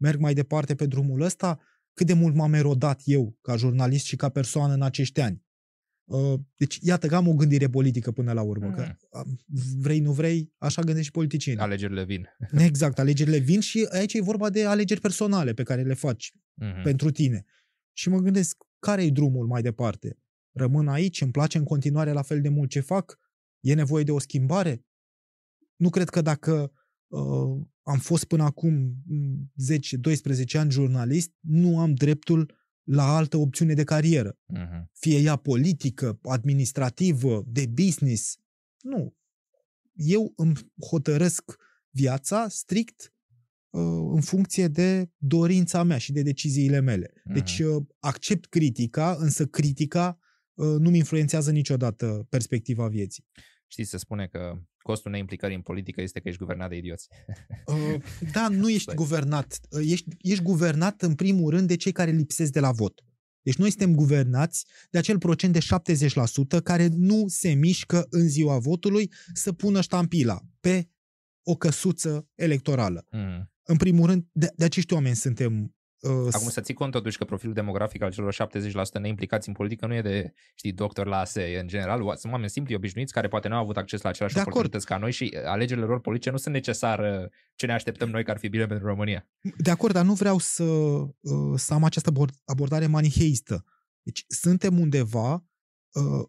S1: Merg mai departe pe drumul ăsta? Cât de mult m-am erodat eu ca jurnalist și ca persoană în acești ani? Uh, Deci, iată că am o gândire politică până la urmă.
S2: Mm.
S1: Că am- vrei, nu vrei, așa gândesc și politicienii.
S2: Alegerile vin. *laughs*
S1: Exact, alegerile vin și aici e vorba de alegeri personale pe care le faci
S2: Mhm.
S1: pentru tine. Și mă gândesc, care e drumul mai departe? Rămân aici, îmi place în continuare la fel de mult ce fac? E nevoie de o schimbare? Nu cred că dacă uh, am fost până acum mm, 10-12 ani jurnalist, nu am dreptul la altă opțiune de carieră.
S2: Mhm.
S1: Fie ea politică, administrativă, de business. Nu. Eu îmi hotărăsc viața strict uh, în funcție de dorința mea și de deciziile mele. Deci uh, accept critica, însă critica nu-mi influențează niciodată perspectiva vieții.
S2: Știți, se spune că costul neimplicării în politică este că ești guvernat de idioți. *laughs*
S1: Uh, da, nu ești guvernat. Uh, ești, ești guvernat în primul rând de cei care lipsesc de la vot. Deci noi suntem guvernați de acel procent de 70% care nu se mișcă în ziua votului să pună ștampila pe o căsuță electorală. Mm. În primul rând, de, de acești oameni suntem
S2: Uh, Acum să ții cont totuși că profilul demografic al celor 70% neimplicați în politică nu e de, știi, doctor la ASE. În general, sunt oameni simpli, obișnuiți, care poate nu au avut acces la aceleași de oportunități acord. ca noi și alegerile lor politice nu sunt necesar uh, ce ne așteptăm noi că ar fi bine pentru România.
S1: De acord, dar nu vreau să, uh, să am această abordare maniheistă. Deci suntem undeva uh,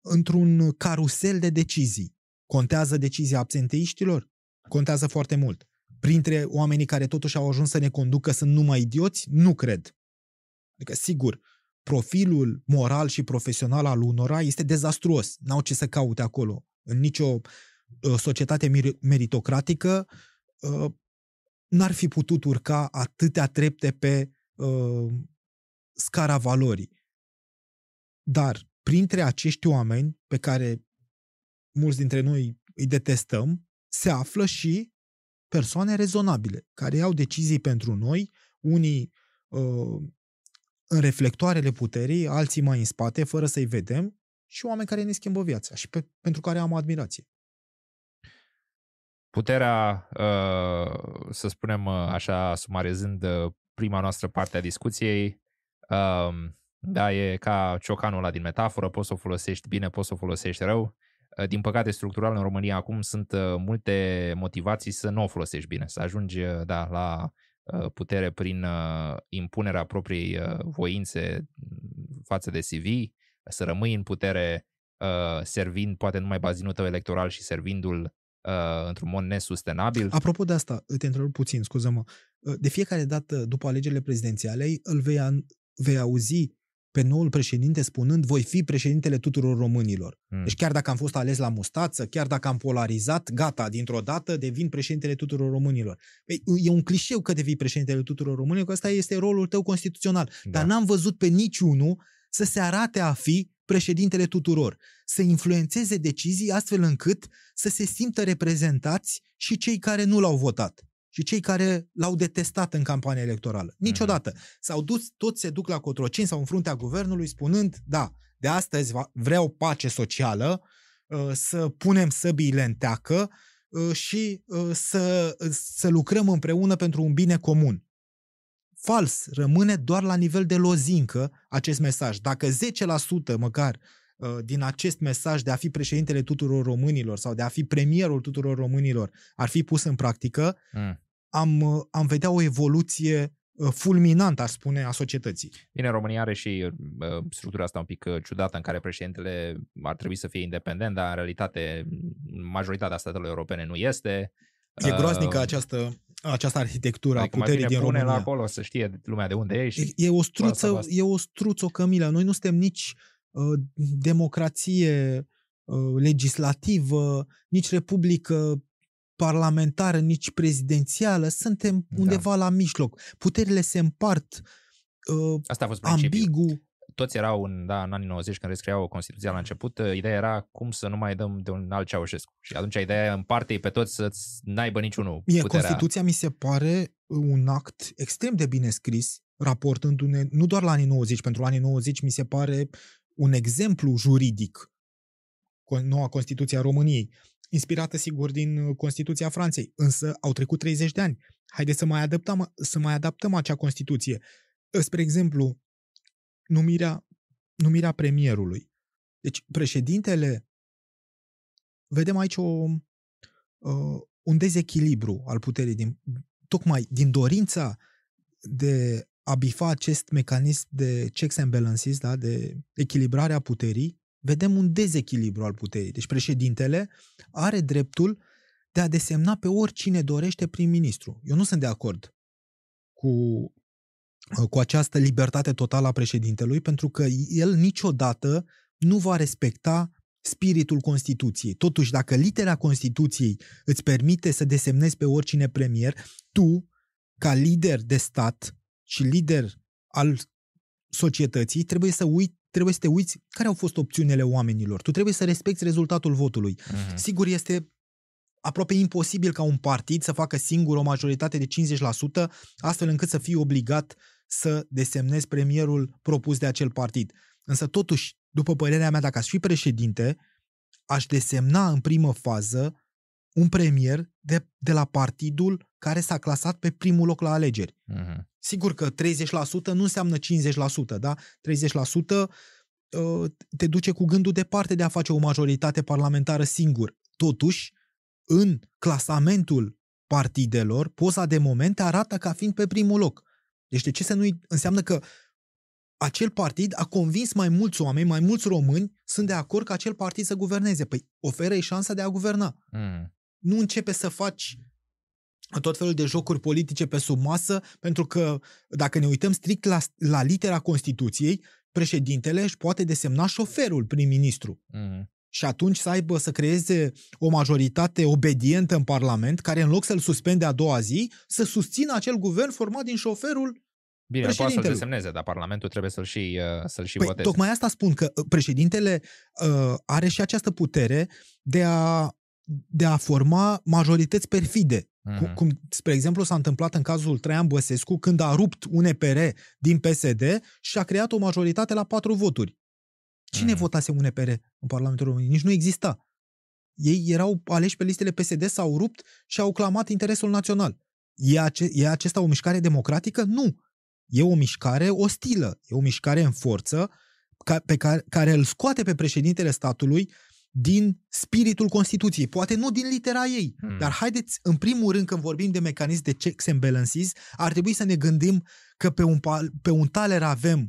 S1: într-un carusel de decizii. Contează decizia absenteiștilor? Contează foarte mult printre oamenii care totuși au ajuns să ne conducă sunt numai idioți? Nu cred. Adică, sigur, profilul moral și profesional al unora este dezastruos. N-au ce să caute acolo. În nicio uh, societate meritocratică uh, n-ar fi putut urca atâtea trepte pe uh, scara valorii. Dar printre acești oameni pe care mulți dintre noi îi detestăm, se află și persoane rezonabile, care iau decizii pentru noi, unii uh, în reflectoarele puterii, alții mai în spate, fără să-i vedem, și oameni care ne schimbă viața și pe, pentru care am admirație.
S2: Puterea, uh, să spunem uh, așa, sumarizând uh, prima noastră parte a discuției, uh, da, e ca ciocanul ăla din metaforă, poți să o folosești bine, poți să o folosești rău. Uh, din păcate, structural în România acum sunt uh, multe motivații să nu o folosești bine, să ajungi uh, da, la putere prin impunerea propriei voințe față de CV, să rămâi în putere servind poate numai bazinul tău electoral și servindu-l într-un mod nesustenabil.
S1: Apropo de asta, te întrerup puțin, scuză-mă. De fiecare dată după alegerile prezidențiale îl vei, vei auzi pe noul președinte spunând voi fi președintele tuturor românilor. Mm. Deci chiar dacă am fost ales la mustață, chiar dacă am polarizat, gata, dintr-o dată devin președintele tuturor românilor. Păi, e un clișeu că devii președintele tuturor românilor, că ăsta este rolul tău constituțional. Da. Dar n-am văzut pe niciunul să se arate a fi președintele tuturor, să influențeze decizii astfel încât să se simtă reprezentați și cei care nu l-au votat și cei care l-au detestat în campania electorală. Niciodată. Mm-hmm. S-au dus, toți se duc la Cotrocin sau în fruntea guvernului spunând, da, de astăzi vreau pace socială, uh, să punem săbiile în teacă uh, și uh, să, să lucrăm împreună pentru un bine comun. Fals, rămâne doar la nivel de lozincă acest mesaj. Dacă 10% măcar din acest mesaj de a fi președintele tuturor românilor sau de a fi premierul tuturor românilor ar fi pus în practică, mm am, am vedea o evoluție uh, fulminantă, aș spune, a societății.
S2: Bine, România are și uh, structura asta un pic uh, ciudată în care președintele ar trebui să fie independent, dar în realitate majoritatea statelor europene nu este.
S1: E groaznică uh, această, această arhitectură adică a puterii din România. la
S2: acolo să știe lumea de unde ești.
S1: E, e o struță, e o struță, o cămilă. Noi nu suntem nici uh, democrație uh, legislativă, nici republică parlamentară, nici prezidențială, suntem da. undeva la mijloc. Puterile se împart uh, Asta a fost ambigu.
S2: Toți erau în, da, în anii 90 când rescriau Constituția la început, uh, ideea era cum să nu mai dăm de un alt Ceaușescu. Și atunci ideea împarte pe toți să n-aibă niciunul
S1: Mie, puterea. Constituția mi se pare un act extrem de bine scris, raportându-ne nu doar la anii 90, pentru anii 90 mi se pare un exemplu juridic noua Constituție a României inspirată sigur din uh, Constituția Franței, însă au trecut 30 de ani. Haideți să mai adaptăm, să mai adaptăm acea Constituție. Uh, spre exemplu, numirea, numirea premierului. Deci președintele, vedem aici o, uh, un dezechilibru al puterii, din, tocmai din dorința de a bifa acest mecanism de checks and balances, da, de echilibrare a puterii, vedem un dezechilibru al puterii. Deci președintele are dreptul de a desemna pe oricine dorește prim-ministru. Eu nu sunt de acord cu, cu această libertate totală a președintelui, pentru că el niciodată nu va respecta spiritul Constituției. Totuși, dacă litera Constituției îți permite să desemnezi pe oricine premier, tu, ca lider de stat și lider al societății, trebuie să uite trebuie să te uiți care au fost opțiunile oamenilor. Tu trebuie să respecti rezultatul votului. Uh-huh. Sigur, este aproape imposibil ca un partid să facă singur o majoritate de 50%, astfel încât să fie obligat să desemnezi premierul propus de acel partid. Însă totuși, după părerea mea, dacă aș fi președinte, aș desemna în primă fază un premier de, de la partidul care s-a clasat pe primul loc la alegeri. Uh-huh. Sigur că 30% nu înseamnă 50%, da? 30% uh, te duce cu gândul departe de a face o majoritate parlamentară singur. Totuși, în clasamentul partidelor, poza de moment arată ca fiind pe primul loc. Deci de ce să nu înseamnă că acel partid a convins mai mulți oameni, mai mulți români sunt de acord ca acel partid să guverneze. Păi oferă-i șansa de a guverna. Mm. Nu începe să faci tot felul de jocuri politice pe sub masă, pentru că dacă ne uităm strict la, la litera Constituției, președintele își poate desemna șoferul prim-ministru. Mm. Și atunci să aibă să creeze o majoritate obedientă în Parlament, care în loc să-l suspende a doua zi, să susțină acel guvern format din șoferul
S2: Bine, poate să-l desemneze, dar Parlamentul trebuie să-l și, uh, să-l și
S1: păi,
S2: voteze.
S1: Tocmai asta spun, că uh, președintele uh, are și această putere de a, de a forma majorități perfide. Mm-hmm. Cum, cum, spre exemplu, s-a întâmplat în cazul Traian Băsescu, când a rupt un EPR din PSD și a creat o majoritate la patru voturi. Cine mm-hmm. votase un EPR în Parlamentul României? Nici nu exista. Ei erau aleși pe listele PSD, s-au rupt și au clamat interesul național. E, ace- e acesta o mișcare democratică? Nu. E o mișcare ostilă, e o mișcare în forță ca, pe care, care îl scoate pe președintele statului din spiritul Constituției, poate nu din litera ei, hmm. dar haideți, în primul rând, când vorbim de mecanism de checks and balances, ar trebui să ne gândim că pe un, pe un taler avem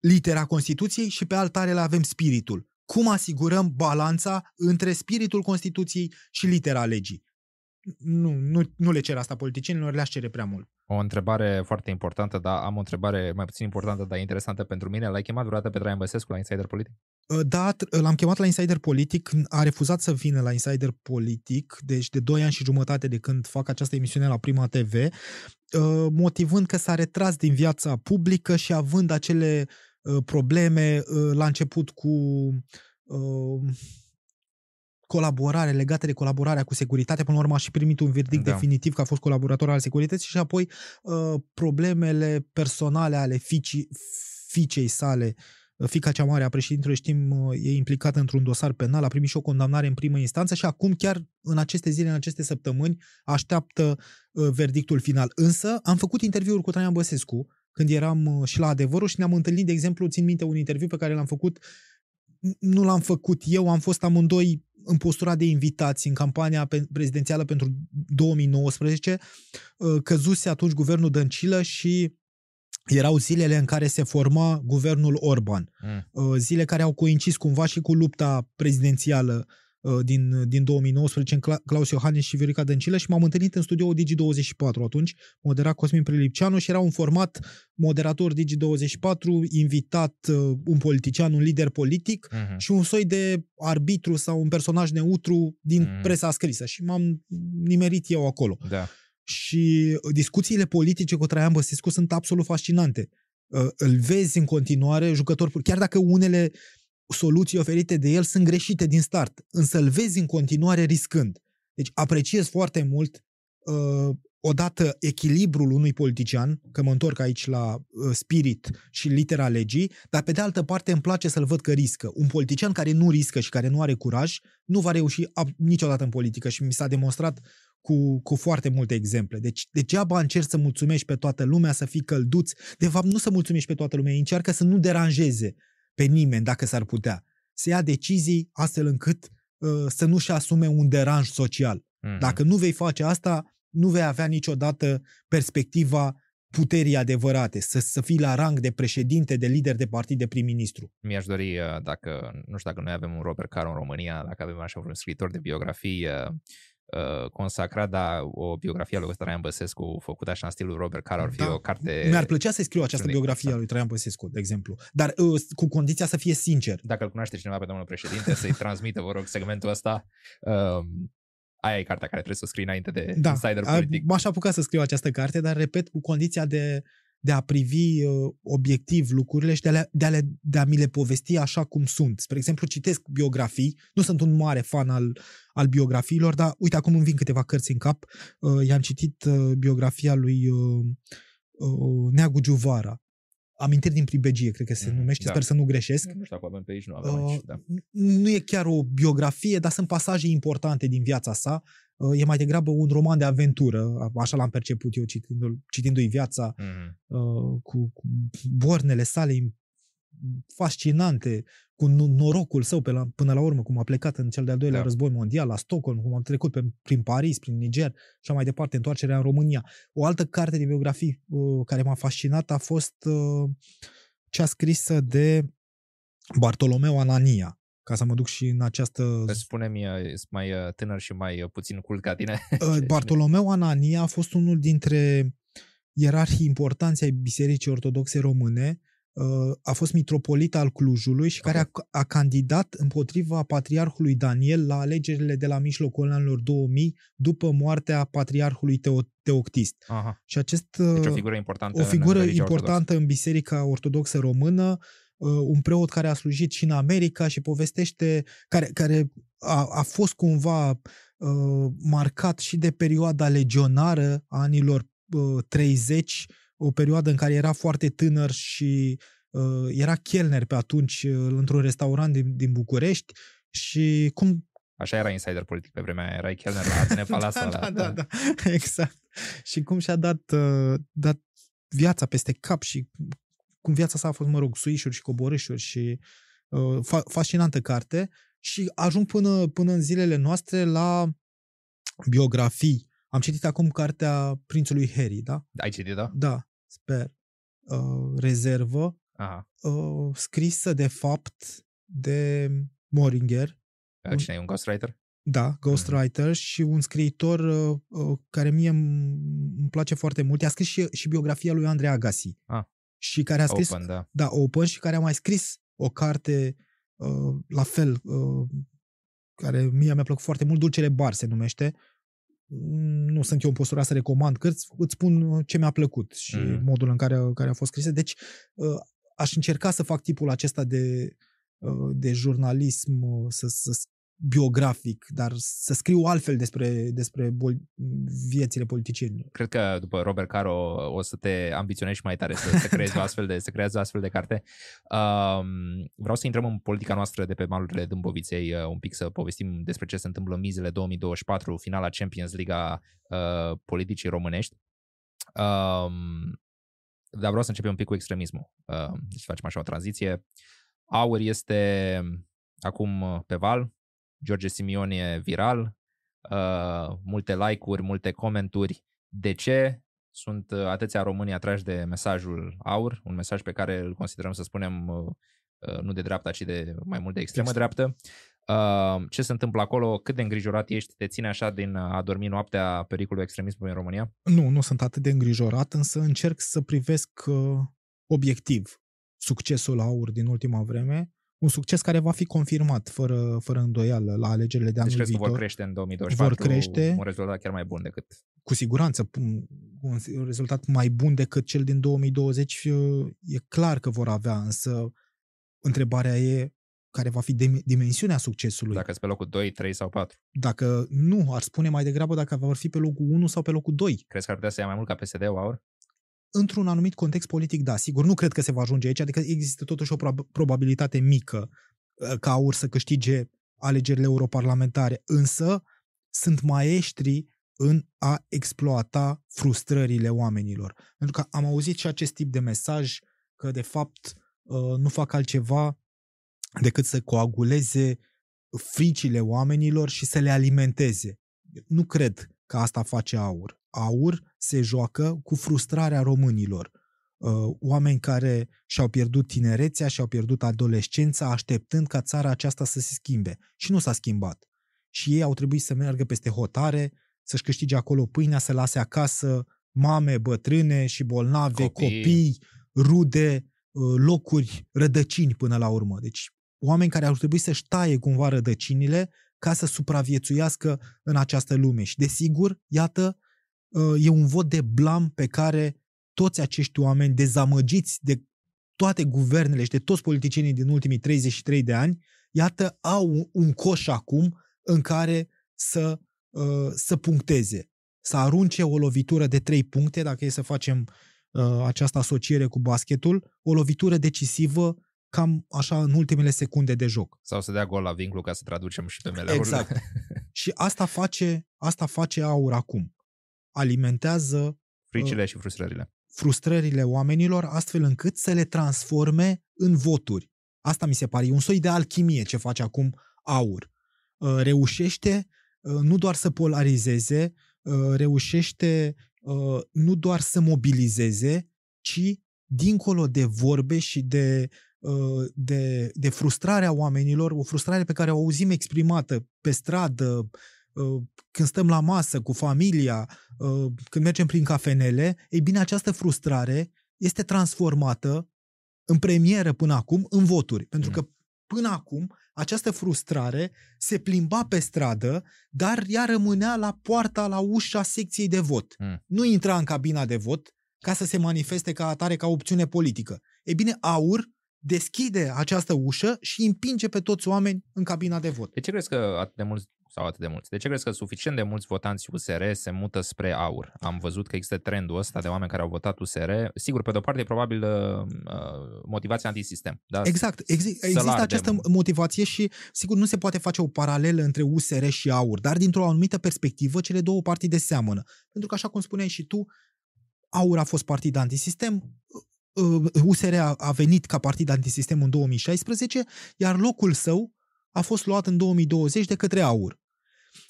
S1: litera Constituției și pe alt taler avem spiritul. Cum asigurăm balanța între spiritul Constituției și litera legii? Nu, nu, nu le cer asta politicienilor, le-aș cere prea mult.
S2: O întrebare foarte importantă, dar am o întrebare mai puțin importantă, dar interesantă pentru mine. L-ai chemat vreodată pe Traian Băsescu la Insider Politic?
S1: Uh, da, l-am chemat la Insider Politic, a refuzat să vină la Insider Politic, deci de 2 ani și jumătate de când fac această emisiune la Prima TV, uh, motivând că s-a retras din viața publică și având acele uh, probleme la început cu colaborare, legate de colaborarea cu securitatea. Până la urmă a și primit un verdict da. definitiv că a fost colaborator al securității și apoi uh, problemele personale ale fiicii, fiicei sale uh, fica cea mare a președintelui, știm, uh, e implicată într-un dosar penal, a primit și o condamnare în primă instanță și acum chiar în aceste zile, în aceste săptămâni, așteaptă uh, verdictul final. Însă am făcut interviuri cu Traian Băsescu când eram și la adevărul și ne-am întâlnit, de exemplu, țin minte un interviu pe care l-am făcut nu l-am făcut eu, am fost amândoi în postura de invitați în campania prezidențială pentru 2019, uh, căzuse atunci guvernul Dăncilă și erau zilele în care se forma guvernul Orban. Mm. Zile care au coincis cumva și cu lupta prezidențială Uh, din, din 2019 în Claus Iohannis și Viorica Dăncilă și m-am întâlnit în studio Digi24 atunci, modera Cosmin Prelipceanu și era un format moderator Digi24, invitat uh, un politician, un lider politic uh-huh. și un soi de arbitru sau un personaj neutru din uh-huh. presa scrisă și m-am nimerit eu acolo.
S2: Da.
S1: Și discuțiile politice cu Traian Băsescu sunt absolut fascinante. Uh, îl vezi în continuare jucător, chiar dacă unele soluții oferite de el sunt greșite din start, însă îl vezi în continuare riscând. Deci apreciez foarte mult uh, odată echilibrul unui politician, că mă întorc aici la uh, spirit și litera legii, dar pe de altă parte îmi place să-l văd că riscă. Un politician care nu riscă și care nu are curaj nu va reuși ab- niciodată în politică și mi s-a demonstrat cu, cu foarte multe exemple. Deci degeaba încerci să mulțumești pe toată lumea, să fii călduț. De fapt, nu să mulțumești pe toată lumea, încearcă să nu deranjeze pe nimeni dacă s-ar putea. Să ia decizii astfel încât uh, să nu-și asume un deranj social. Mm-hmm. Dacă nu vei face asta, nu vei avea niciodată perspectiva puterii adevărate, să, să fii la rang de președinte, de lider de partid, de prim-ministru.
S2: Mi-aș dori, uh, dacă, nu știu dacă noi avem un Robert Caro în România, dacă avem așa un scriitor de biografii, uh, uh, consacrat, dar o biografie a lui Traian Băsescu făcută așa în stilul Robert Carr ar fi da. o carte...
S1: Mi-ar plăcea să scriu această biografie a lui Traian Băsescu, de exemplu, dar uh, cu condiția să fie sincer.
S2: Dacă îl cunoaște cineva pe domnul președinte, să-i transmită, vă rog, segmentul ăsta. Uh, aia e cartea care trebuie să o scrii înainte de
S1: da,
S2: Insider Politic.
S1: M-aș apuca să scriu această carte, dar repet, cu condiția de de a privi uh, obiectiv lucrurile și de a, le, de, a le, de a mi le povesti așa cum sunt. Spre exemplu, citesc biografii, nu sunt un mare fan al, al biografiilor, dar uite, acum îmi vin câteva cărți în cap. Uh, i-am citit uh, biografia lui uh, uh, Neagu Giuvara, Amintiri din pribegie, cred că se mm, numește, da. sper să nu greșesc.
S2: Nu știu dacă avem pe aici, nu avem uh, aici, da.
S1: Nu e chiar o biografie, dar sunt pasaje importante din viața sa. Uh, e mai degrabă un roman de aventură, așa l-am perceput eu citindu-i, citindu-i viața, mm. uh, cu, cu bornele sale fascinante, cu norocul său pe la, până la urmă, cum a plecat în cel de-al doilea da. război mondial la Stockholm, cum a trecut pe, prin Paris, prin Niger și mai departe, întoarcerea în România. O altă carte de biografii uh, care m-a fascinat a fost uh, cea scrisă de Bartolomeu Anania, ca să mă duc și în această...
S2: Spune-mi, sunt mai uh, tânăr și mai uh, puțin cult ca tine.
S1: Uh, *laughs* Bartolomeu Anania a fost unul dintre ierarhii importanți ai Bisericii Ortodoxe Române, a fost mitropolit al Clujului și okay. care a, a candidat împotriva patriarhului Daniel la alegerile de la mijlocul anilor 2000 după moartea patriarhului Teo, Teoctist.
S2: Aha.
S1: Și acest
S2: deci o figură importantă
S1: o figură
S2: în
S1: importantă
S2: ortodoxă.
S1: în Biserica Ortodoxă Română, un preot care a slujit și în America și povestește care, care a, a fost cumva uh, marcat și de perioada legionară a anilor uh, 30 o perioadă în care era foarte tânăr și uh, era chelner pe atunci uh, într-un restaurant din, din București și cum...
S2: Așa era insider politic pe vremea aia, erai chelner la *laughs* Atene Palasa.
S1: da, da, da, *laughs* da, exact. Și cum și-a dat, uh, dat viața peste cap și cum viața sa a fost, mă rog, suișuri și coborâșuri și uh, fa- fascinantă carte și ajung până, până în zilele noastre la biografii. Am citit acum cartea Prințului Harry, da?
S2: Ai citit-o?
S1: Da sper, uh, rezervă,
S2: Aha.
S1: Uh, scrisă de fapt de Moringer.
S2: Cine e un ghostwriter?
S1: Da, ghostwriter mm-hmm. și un scriitor uh, uh, care mie îmi place foarte mult. A scris și, și biografia lui Andrei Agassi.
S2: Ah.
S1: Și care a scris...
S2: Open, da.
S1: Da, Open și care a mai scris o carte uh, la fel, uh, care mie mi-a plăcut foarte mult, Dulcele Bar se numește, nu sunt eu în postura să recomand cărți, îți spun ce mi-a plăcut și mm. modul în care, care a fost scrise. Deci uh, aș încerca să fac tipul acesta de, uh, de jurnalism, uh, să, să biografic, dar să scriu altfel despre, despre bol- viețile politicienilor.
S2: Cred că după Robert Caro o să te ambiționezi mai tare să, să creezi o astfel de, să creezi o astfel de carte. Um, vreau să intrăm în politica noastră de pe malurile Dâmboviței uh, un pic să povestim despre ce se întâmplă în mizele 2024, finala Champions League a uh, politicii românești. Um, dar vreau să începem un pic cu extremismul. Uh, deci facem așa o tranziție. Aur este acum pe val, George Simion e viral, uh, multe like-uri, multe comenturi. De ce sunt uh, atâția români atrași de mesajul aur, un mesaj pe care îl considerăm, să spunem, uh, uh, nu de dreapta, ci de mai mult de extremă dreaptă. Uh, ce se întâmplă acolo? Cât de îngrijorat ești? Te ține așa din a dormi noaptea pericolul extremismului în România?
S1: Nu, nu sunt atât de îngrijorat, însă încerc să privesc uh, obiectiv succesul aur din ultima vreme un succes care va fi confirmat fără, fără îndoială la alegerile de deci anul viitor.
S2: vor crește în 2024
S1: vor crește,
S2: un rezultat chiar mai bun decât...
S1: Cu siguranță, un rezultat mai bun decât cel din 2020 e clar că vor avea, însă întrebarea e care va fi dimensiunea succesului.
S2: Dacă pe locul 2, 3 sau 4.
S1: Dacă nu, ar spune mai degrabă dacă vor fi pe locul 1 sau pe locul 2.
S2: Crezi că ar putea să ia mai mult ca PSD-ul, Aur?
S1: Într-un anumit context politic, da, sigur, nu cred că se va ajunge aici, adică există totuși o probabilitate mică uh, ca AUR să câștige alegerile europarlamentare, însă sunt maestri în a exploata frustrările oamenilor. Pentru că am auzit și acest tip de mesaj că, de fapt, uh, nu fac altceva decât să coaguleze fricile oamenilor și să le alimenteze. Nu cred că asta face aur aur se joacă cu frustrarea românilor. Uh, oameni care și-au pierdut tinerețea, și-au pierdut adolescența, așteptând ca țara aceasta să se schimbe. Și nu s-a schimbat. Și ei au trebuit să meargă peste hotare, să-și câștige acolo pâinea, să lase acasă mame, bătrâne și bolnave, copii, copii rude, uh, locuri, rădăcini până la urmă. Deci oameni care au trebuit să-și taie cumva rădăcinile ca să supraviețuiască în această lume. Și desigur, iată, e un vot de blam pe care toți acești oameni dezamăgiți de toate guvernele și de toți politicienii din ultimii 33 de ani, iată, au un coș acum în care să, uh, să puncteze, să arunce o lovitură de 3 puncte, dacă e să facem uh, această asociere cu basketul, o lovitură decisivă cam așa în ultimele secunde de joc.
S2: Sau să dea gol la vinclu ca să traducem și pe mele
S1: Exact. *laughs* și asta face, asta face aur acum. Alimentează
S2: fricile uh, și frustrările.
S1: Frustrările oamenilor astfel încât să le transforme în voturi. Asta mi se pare, e un soi de alchimie ce face acum aur. Uh, reușește uh, nu doar să polarizeze, uh, reușește uh, nu doar să mobilizeze, ci dincolo de vorbe și de Uh, de, de frustrarea oamenilor, o frustrare pe care o auzim exprimată pe stradă, uh, când stăm la masă cu familia, uh, când mergem prin cafenele, ei bine, această frustrare este transformată în premieră până acum în voturi. Pentru mm. că până acum această frustrare se plimba pe stradă, dar ea rămânea la poarta, la ușa secției de vot. Mm. Nu intra în cabina de vot ca să se manifeste ca atare, ca opțiune politică. Ei bine, AUR deschide această ușă și împinge pe toți oameni în cabina de vot.
S2: De ce crezi că atât de mulți sau atât de mulți. De ce crezi că suficient de mulți votanți USR se mută spre AUR? Am văzut că există trendul ăsta de oameni care au votat USR. Sigur, pe de-o parte e probabil uh, uh motivația antisistem. Da?
S1: Exact. Exi- există această motivație și sigur nu se poate face o paralelă între USR și AUR, dar dintr-o anumită perspectivă cele două partide seamănă. Pentru că așa cum spuneai și tu, AUR a fost partid antisistem, USR uh, a venit ca partid antisistem în 2016, iar locul său a fost luat în 2020 de către AUR.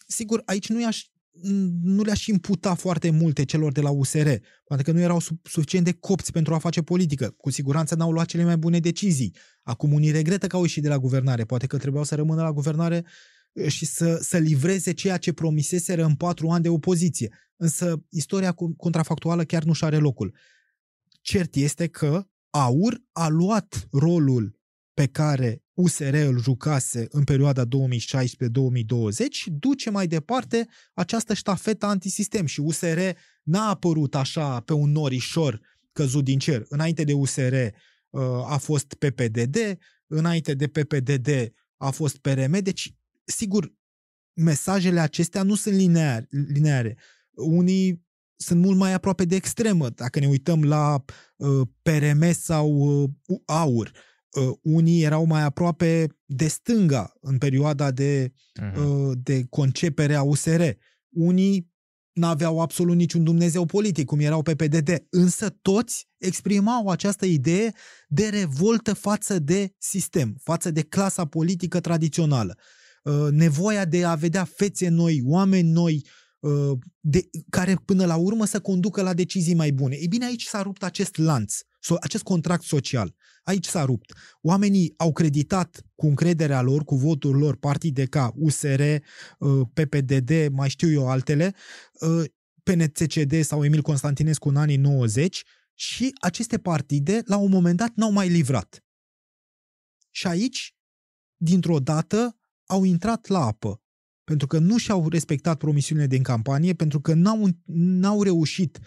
S1: Sigur, aici nu, i-aș, nu le-aș imputa foarte multe celor de la USR, pentru că nu erau suficient de copți pentru a face politică. Cu siguranță n-au luat cele mai bune decizii. Acum unii regretă că au ieșit de la guvernare. Poate că trebuiau să rămână la guvernare uh, și să, să livreze ceea ce promiseseră în patru ani de opoziție. Însă istoria contrafactuală chiar nu și are locul. Cert este că AUR a luat rolul pe care USR îl jucase în perioada 2016-2020 și duce mai departe această ștafetă antisistem și USR n-a apărut așa pe un norișor căzut din cer. Înainte de USR uh, a fost PPDD, înainte de PPDD a fost PRM, deci sigur mesajele acestea nu sunt lineare. lineare. Unii sunt mult mai aproape de extremă. Dacă ne uităm la uh, PRM sau uh, AUR, uh, unii erau mai aproape de stânga în perioada de, uh-huh. uh, de concepere a USR. Unii n-aveau absolut niciun Dumnezeu politic, cum erau pe PDD, însă toți exprimau această idee de revoltă față de sistem, față de clasa politică tradițională. Uh, nevoia de a vedea fețe noi, oameni noi, Uh, de, care până la urmă să conducă la decizii mai bune. Ei bine, aici s-a rupt acest lanț, acest contract social. Aici s-a rupt. Oamenii au creditat cu încrederea lor, cu votul lor, partide ca USR, uh, PPDD, mai știu eu altele, uh, PNCCD sau Emil Constantinescu în anii 90 și aceste partide, la un moment dat, n-au mai livrat. Și aici, dintr-o dată, au intrat la apă pentru că nu și-au respectat promisiunile din campanie, pentru că n-au, n-au reușit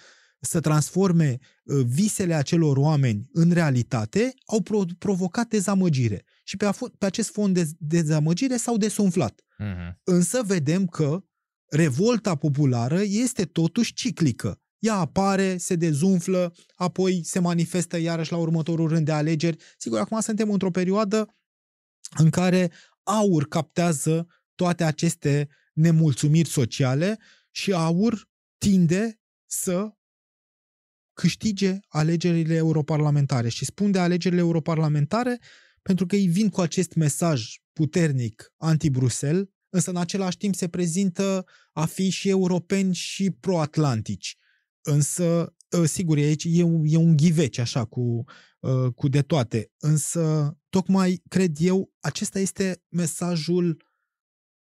S1: să transforme uh, visele acelor oameni în realitate, au pro- provocat dezamăgire. Și pe, a- pe acest fond de dezamăgire s-au desumflat. Uh-huh. Însă vedem că revolta populară este totuși ciclică. Ea apare, se dezumflă, apoi se manifestă iarăși la următorul rând de alegeri. Sigur, acum suntem într-o perioadă în care aur captează toate aceste nemulțumiri sociale și AUR tinde să câștige alegerile europarlamentare. Și spun de alegerile europarlamentare pentru că ei vin cu acest mesaj puternic anti-Bruxelles, însă în același timp se prezintă a fi și europeni și pro-atlantici. Însă, ă, sigur, aici e un, e un ghiveci așa cu, ă, cu de toate. Însă, tocmai, cred eu, acesta este mesajul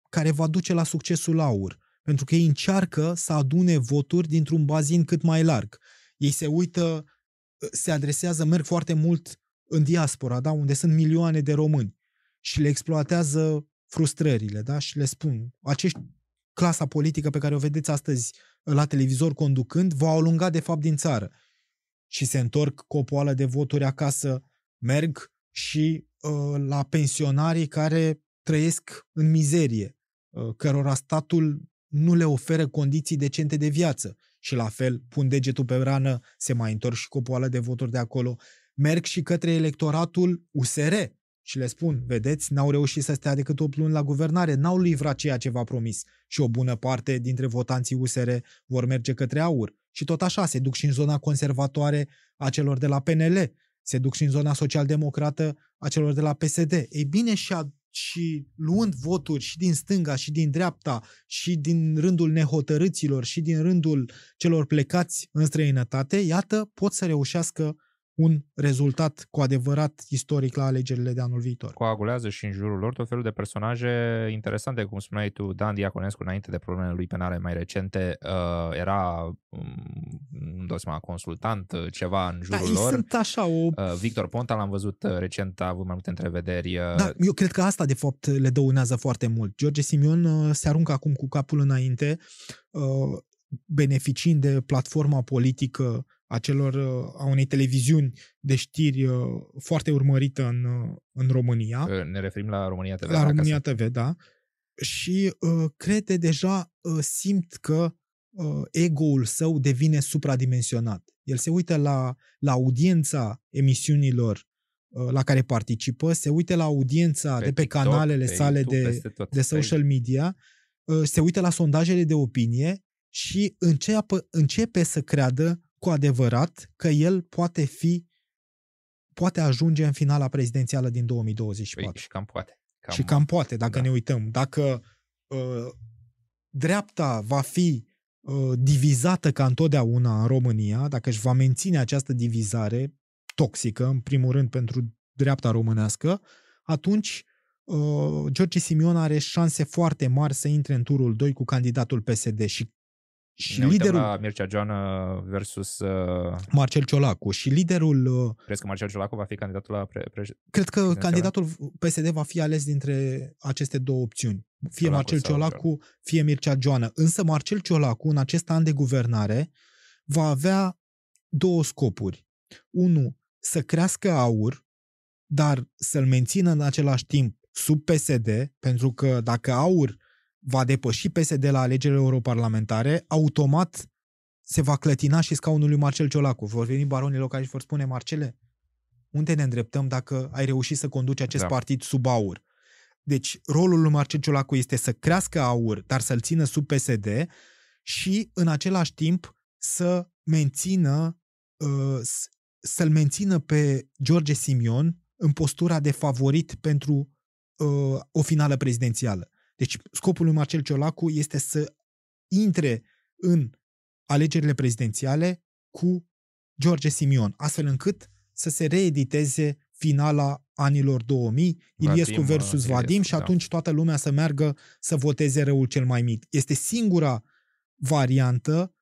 S1: care va duce la succesul aur, pentru că ei încearcă să adune voturi dintr-un bazin cât mai larg. Ei se uită, se adresează, merg foarte mult în diaspora, da? unde sunt milioane de români și le exploatează frustrările da? și le spun, acești clasa politică pe care o vedeți astăzi la televizor conducând, va alunga de fapt din țară. și se întorc cu o poală de voturi acasă, merg și uh, la pensionarii care trăiesc în mizerie, uh, cărora statul nu le oferă condiții decente de viață. Și la fel, pun degetul pe rană, se mai întorc și cu o poală de voturi de acolo. Merg și către electoratul USR și le spun, vedeți, n-au reușit să stea decât 8 luni la guvernare, n-au livrat ceea ce v-a promis. Și o bună parte dintre votanții USR vor merge către aur. Și tot așa, se duc și în zona conservatoare a celor de la PNL, se duc și în zona social-democrată a celor de la PSD. Ei bine, și, a, și luând voturi și din stânga și din dreapta și din rândul nehotărâților și din rândul celor plecați în străinătate, iată, pot să reușească un rezultat cu adevărat istoric la alegerile de anul viitor.
S2: Coagulează și în jurul lor tot felul de personaje interesante, cum spuneai tu, Dan Diaconescu, înainte de problemele lui penale mai recente, uh, era, um, nu dau seama, consultant, uh, ceva în da, jurul da, lor.
S1: sunt așa o...
S2: Uh, Victor Ponta l-am văzut uh, recent, a avut mai multe întrevederi. Uh...
S1: Da, eu cred că asta, de fapt, le dăunează foarte mult. George Simion uh, se aruncă acum cu capul înainte, uh, beneficiind de platforma politică a celor, a unei televiziuni de știri uh, foarte urmărită în, uh, în România.
S2: Ne referim la România TV.
S1: La România să... TV, da. Și uh, crede deja, uh, simt că uh, ego-ul său devine supradimensionat. El se uită la, la audiența emisiunilor uh, la care participă, se uită la audiența pe de pe TikTok, canalele pe sale YouTube, de, de social media, uh, se uită la sondajele de opinie și începe, începe să creadă cu adevărat că el poate fi poate ajunge în finala prezidențială din 2024. Păi,
S2: și cam poate.
S1: Cam, și cam poate, dacă da. ne uităm. Dacă uh, dreapta va fi uh, divizată ca întotdeauna în România, dacă își va menține această divizare toxică, în primul rând pentru dreapta românească, atunci uh, George Simion are șanse foarte mari să intre în turul 2 cu candidatul PSD și
S2: și ne liderul la Mircea Joană versus uh...
S1: Marcel Ciolacu și liderul uh...
S2: Crezi că Marcel Ciolacu va fi candidatul la pre, pre...
S1: Cred că candidatul PSD va fi ales dintre aceste două opțiuni. Fie Ciolacu Marcel Ciolacu, fie Mircea Joană. Însă Marcel Ciolacu în acest an de guvernare va avea două scopuri. Unu, să crească aur, dar să-l mențină în același timp sub PSD, pentru că dacă aur va depăși PSD la alegerile europarlamentare, automat se va clătina și scaunul lui Marcel Ciolacu. Vor veni baronii locali și vor spune, Marcele, unde ne îndreptăm dacă ai reușit să conduci acest da. partid sub aur? Deci, rolul lui Marcel Ciolacu este să crească aur, dar să-l țină sub PSD și, în același timp, să mențină uh, să-l mențină pe George Simion în postura de favorit pentru uh, o finală prezidențială. Deci scopul lui Marcel Ciolacu este să intre în alegerile prezidențiale cu George Simion, astfel încât să se reediteze finala anilor 2000, Iliescu versus Vadim Iliescu, și da. atunci da. toată lumea să meargă să voteze răul cel mai mic. Este singura variantă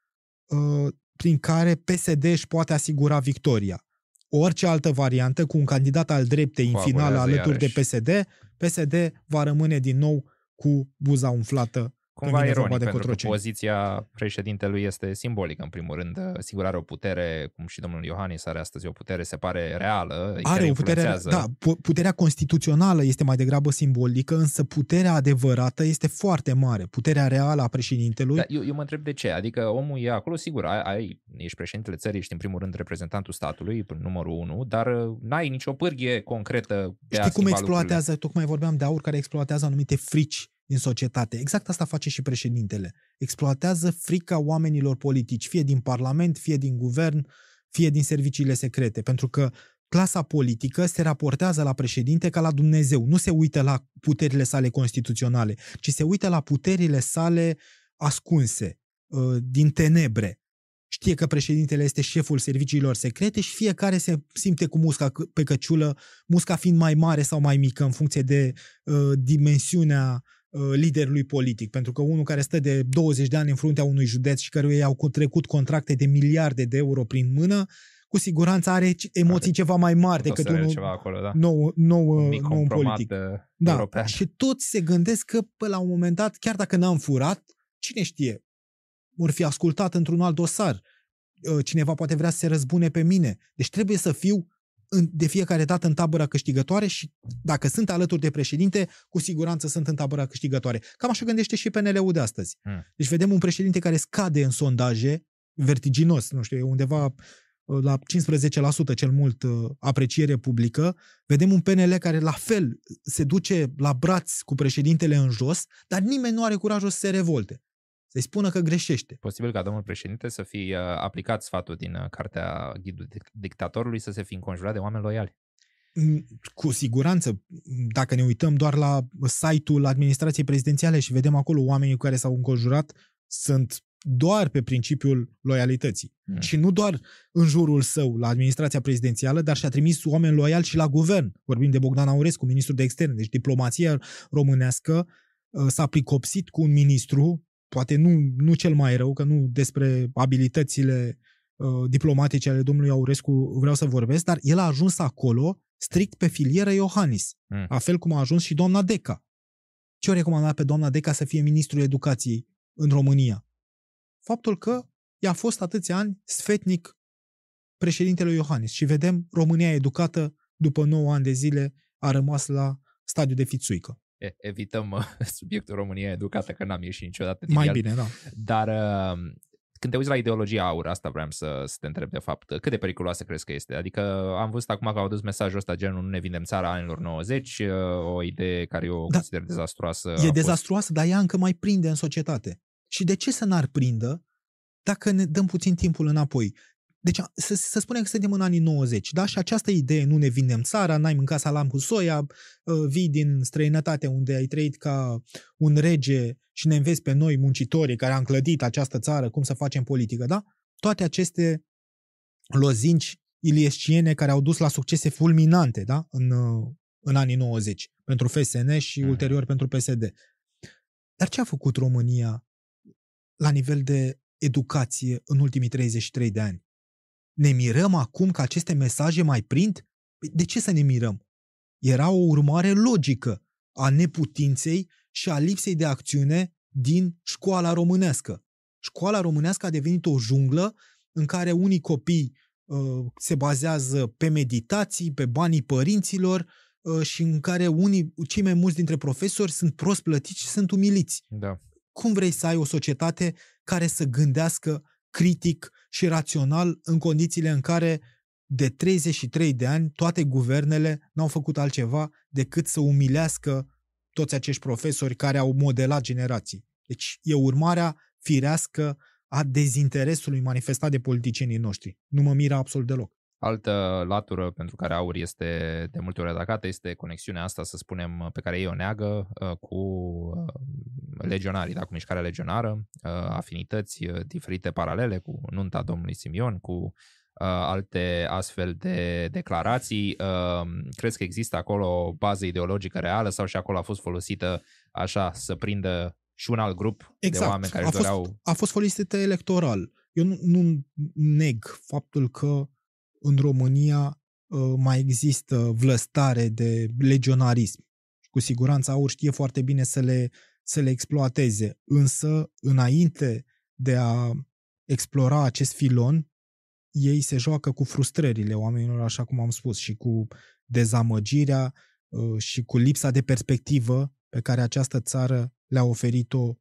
S1: uh, prin care PSD își poate asigura victoria. Orice altă variantă, cu un candidat al dreptei în finală alături iarăși. de PSD, PSD va rămâne din nou cu buza umflată
S2: Cumva ironic, de pentru că poziția *laughs* președintelui este simbolică, în primul rând. Sigur are o putere, cum și domnul Iohannis are astăzi o putere, se pare reală.
S1: Are o putere, da, puterea constituțională este mai degrabă simbolică, însă puterea adevărată este foarte mare. Puterea reală a președintelui. Da,
S2: eu, eu mă întreb de ce. Adică omul e acolo, sigur, ai, ai, ești președintele țării, ești în primul rând reprezentantul statului, numărul unu, dar uh, n-ai nicio pârghie concretă de
S1: Știi
S2: a
S1: cum exploatează, lucrurile. tocmai vorbeam de aur care exploatează anumite frici din societate. Exact asta face și președintele. Exploatează frica oamenilor politici, fie din parlament, fie din guvern, fie din serviciile secrete, pentru că clasa politică se raportează la președinte ca la Dumnezeu. Nu se uită la puterile sale constituționale, ci se uită la puterile sale ascunse, uh, din tenebre. Știe că președintele este șeful serviciilor secrete și fiecare se simte cu musca pe căciulă, musca fiind mai mare sau mai mică în funcție de uh, dimensiunea Uh, liderului politic, pentru că unul care stă de 20 de ani în fruntea unui județ și căruia au trecut contracte de miliarde de euro prin mână, cu siguranță are emoții are, ceva mai mari decât unul ceva acolo, da. nou, nou, nou politic. Uh, da. European. Și toți se gândesc că pe la un moment dat, chiar dacă n-am furat, cine știe, vor fi ascultat într-un alt dosar. uh, cineva poate vrea să se răzbune pe mine. Deci trebuie să fiu în, de fiecare dată în tabăra câștigătoare și dacă sunt alături de președinte, cu siguranță sunt în tabăra câștigătoare. Cam așa gândește și PNL-ul de astăzi. Hmm. Deci vedem un președinte care scade în sondaje, vertiginos, nu știu, undeva uh, la 15% cel mult uh, apreciere publică, vedem un PNL care la fel se duce la braț cu președintele în jos, dar nimeni nu are curajul să se revolte să-i spună că greșește.
S2: Posibil ca domnul președinte să fi uh, aplicat sfatul din uh, cartea Ghidul Dictatorului să se fi înconjurat de oameni loiali.
S1: Mm, cu siguranță, dacă ne uităm doar la site-ul administrației prezidențiale și vedem acolo oamenii cu care s-au înconjurat, sunt doar pe principiul loialității. Mm. Și nu doar în jurul său, la administrația prezidențială, dar și-a trimis oameni loiali și la guvern. Vorbim de Bogdan Aurescu, ministrul de externe. Deci diplomația românească uh, s-a pricopsit cu un ministru poate nu, nu cel mai rău, că nu despre abilitățile uh, diplomatice ale domnului Aurescu vreau să vorbesc, dar el a ajuns acolo strict pe filieră Iohannis, mm. la fel cum a ajuns și doamna Deca. Ce o recomandat pe doamna Deca să fie ministrul educației în România? Faptul că i-a fost atâția ani sfetnic președintele Iohannis și vedem România educată după 9 ani de zile a rămas la stadiu de fițuică
S2: evităm uh, *laughs* subiectul România educată, că n-am ieșit niciodată din
S1: Mai
S2: el.
S1: bine, da.
S2: Dar uh, când te uiți la ideologia aur, asta vreau să, să te întreb de fapt, cât de periculoasă crezi că este? Adică am văzut acum că au adus mesajul ăsta genul nu ne vindem țara anilor 90, uh, o idee care eu da, consider dezastruoasă.
S1: E dezastruoasă, fost... dar ea încă mai prinde în societate. Și de ce să n-ar prindă dacă ne dăm puțin timpul înapoi? Deci să, să spunem că suntem în anii 90, da? Și această idee, nu ne vindem țara, n-ai mâncat salam cu soia, ă, vii din străinătate unde ai trăit ca un rege și ne înveți pe noi, muncitorii care am clădit această țară, cum să facem politică, da? Toate aceste lozinci iliesciene care au dus la succese fulminante, da? În, ă, în anii 90, pentru FSN și mm. ulterior pentru PSD. Dar ce a făcut România la nivel de educație în ultimii 33 de ani? Ne mirăm acum că aceste mesaje mai prind? Păi, de ce să ne mirăm? Era o urmare logică a neputinței și a lipsei de acțiune din școala românească. Școala românească a devenit o junglă în care unii copii uh, se bazează pe meditații, pe banii părinților uh, și în care unii, cei mai mulți dintre profesori sunt prost plătiți și sunt umiliți.
S2: Da.
S1: Cum vrei să ai o societate care să gândească critic și rațional în condițiile în care de 33 de ani toate guvernele n-au făcut altceva decât să umilească toți acești profesori care au modelat generații. Deci e urmarea firească a dezinteresului manifestat de politicienii noștri. Nu mă miră absolut deloc.
S2: Altă latură pentru care aur este de multe ori atacată este conexiunea asta, să spunem, pe care ei o neagă uh, cu uh, legionarii, da, cu mișcarea legionară, uh, afinități diferite paralele cu nunta domnului Simion, cu alte astfel de declarații. Crezi că există acolo o bază ideologică reală sau și acolo a fost folosită așa să prindă și un alt grup exact. de oameni care a
S1: fost,
S2: doreau...
S1: A fost folosită electoral. Eu nu, nu neg faptul că în România uh, mai există vlăstare de legionarism. Cu siguranță AUR știe foarte bine să le, să le exploateze. Însă, înainte de a explora acest filon, ei se joacă cu frustrările oamenilor, așa cum am spus, și cu dezamăgirea uh, și cu lipsa de perspectivă pe care această țară le-a oferit-o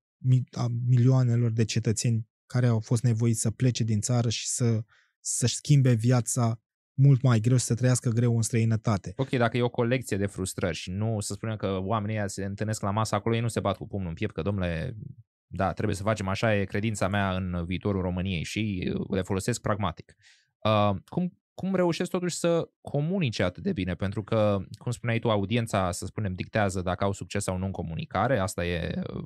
S1: a milioanelor de cetățeni care au fost nevoiți să plece din țară și să să-și schimbe viața mult mai greu și să trăiască greu în străinătate.
S2: Ok, dacă e o colecție de frustrări și nu să spunem că oamenii ăia se întâlnesc la masă acolo, ei nu se bat cu pumnul în piept, că domnule, da, trebuie să facem așa, e credința mea în viitorul României și le folosesc pragmatic. Uh, cum cum reușesc totuși să comunice atât de bine? Pentru că, cum spuneai tu, audiența, să spunem, dictează dacă au succes sau nu în comunicare, asta e uh,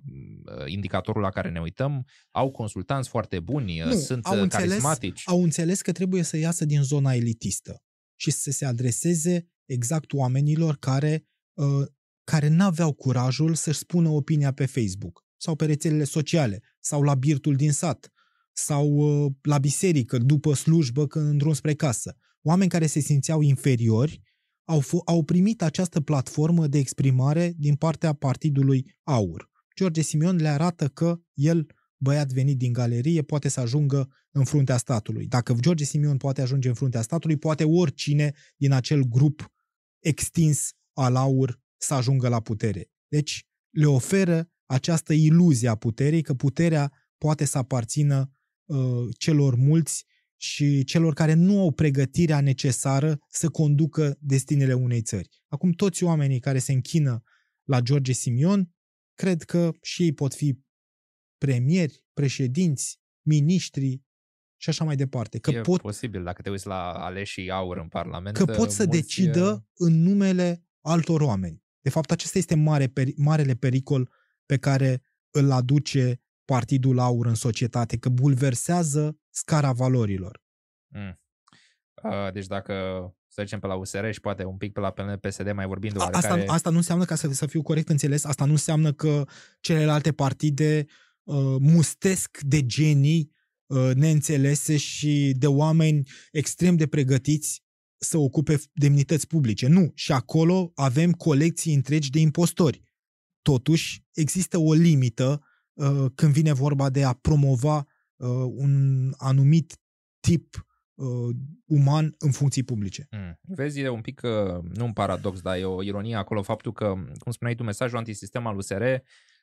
S2: indicatorul la care ne uităm. Au consultanți foarte buni, nu, sunt au carismatici. Înțeles,
S1: au înțeles că trebuie să iasă din zona elitistă și să se adreseze exact oamenilor care, uh, care n-aveau curajul să-și spună opinia pe Facebook sau pe rețelele sociale sau la birtul din sat sau uh, la biserică, după slujbă, când în drum spre casă. Oameni care se simțeau inferiori au, f- au primit această platformă de exprimare din partea Partidului Aur. George Simion le arată că el băiat venit din galerie poate să ajungă în fruntea statului. Dacă George Simion poate ajunge în fruntea statului, poate oricine din acel grup extins al aur să ajungă la putere. Deci le oferă această iluzie a puterii, că puterea poate să aparțină uh, celor mulți și celor care nu au pregătirea necesară să conducă destinele unei țări. Acum toți oamenii care se închină la George Simion cred că și ei pot fi premieri, președinți, miniștri și așa mai departe. Că
S2: e
S1: pot,
S2: posibil, dacă te uiți la aleșii aur în Parlament.
S1: Că pot să decidă în numele altor oameni. De fapt, acesta este mare, marele pericol pe care îl aduce Partidul Aur în societate, că bulversează scara valorilor.
S2: Mm. Uh, deci dacă să zicem pe la USR și poate un pic pe la PSD mai vorbind de oarecare...
S1: Asta, asta nu înseamnă, ca să, să fiu corect înțeles, asta nu înseamnă că celelalte partide uh, mustesc de genii uh, neînțelese și de oameni extrem de pregătiți să ocupe demnități publice. Nu, și acolo avem colecții întregi de impostori. Totuși, există o limită uh, când vine vorba de a promova uh, un anumit tip uh, uman în funcții publice. Mm.
S2: Vezi, e un pic, uh, nu un paradox, dar e o ironie acolo faptul că, cum spuneai tu, mesajul antisistem al USR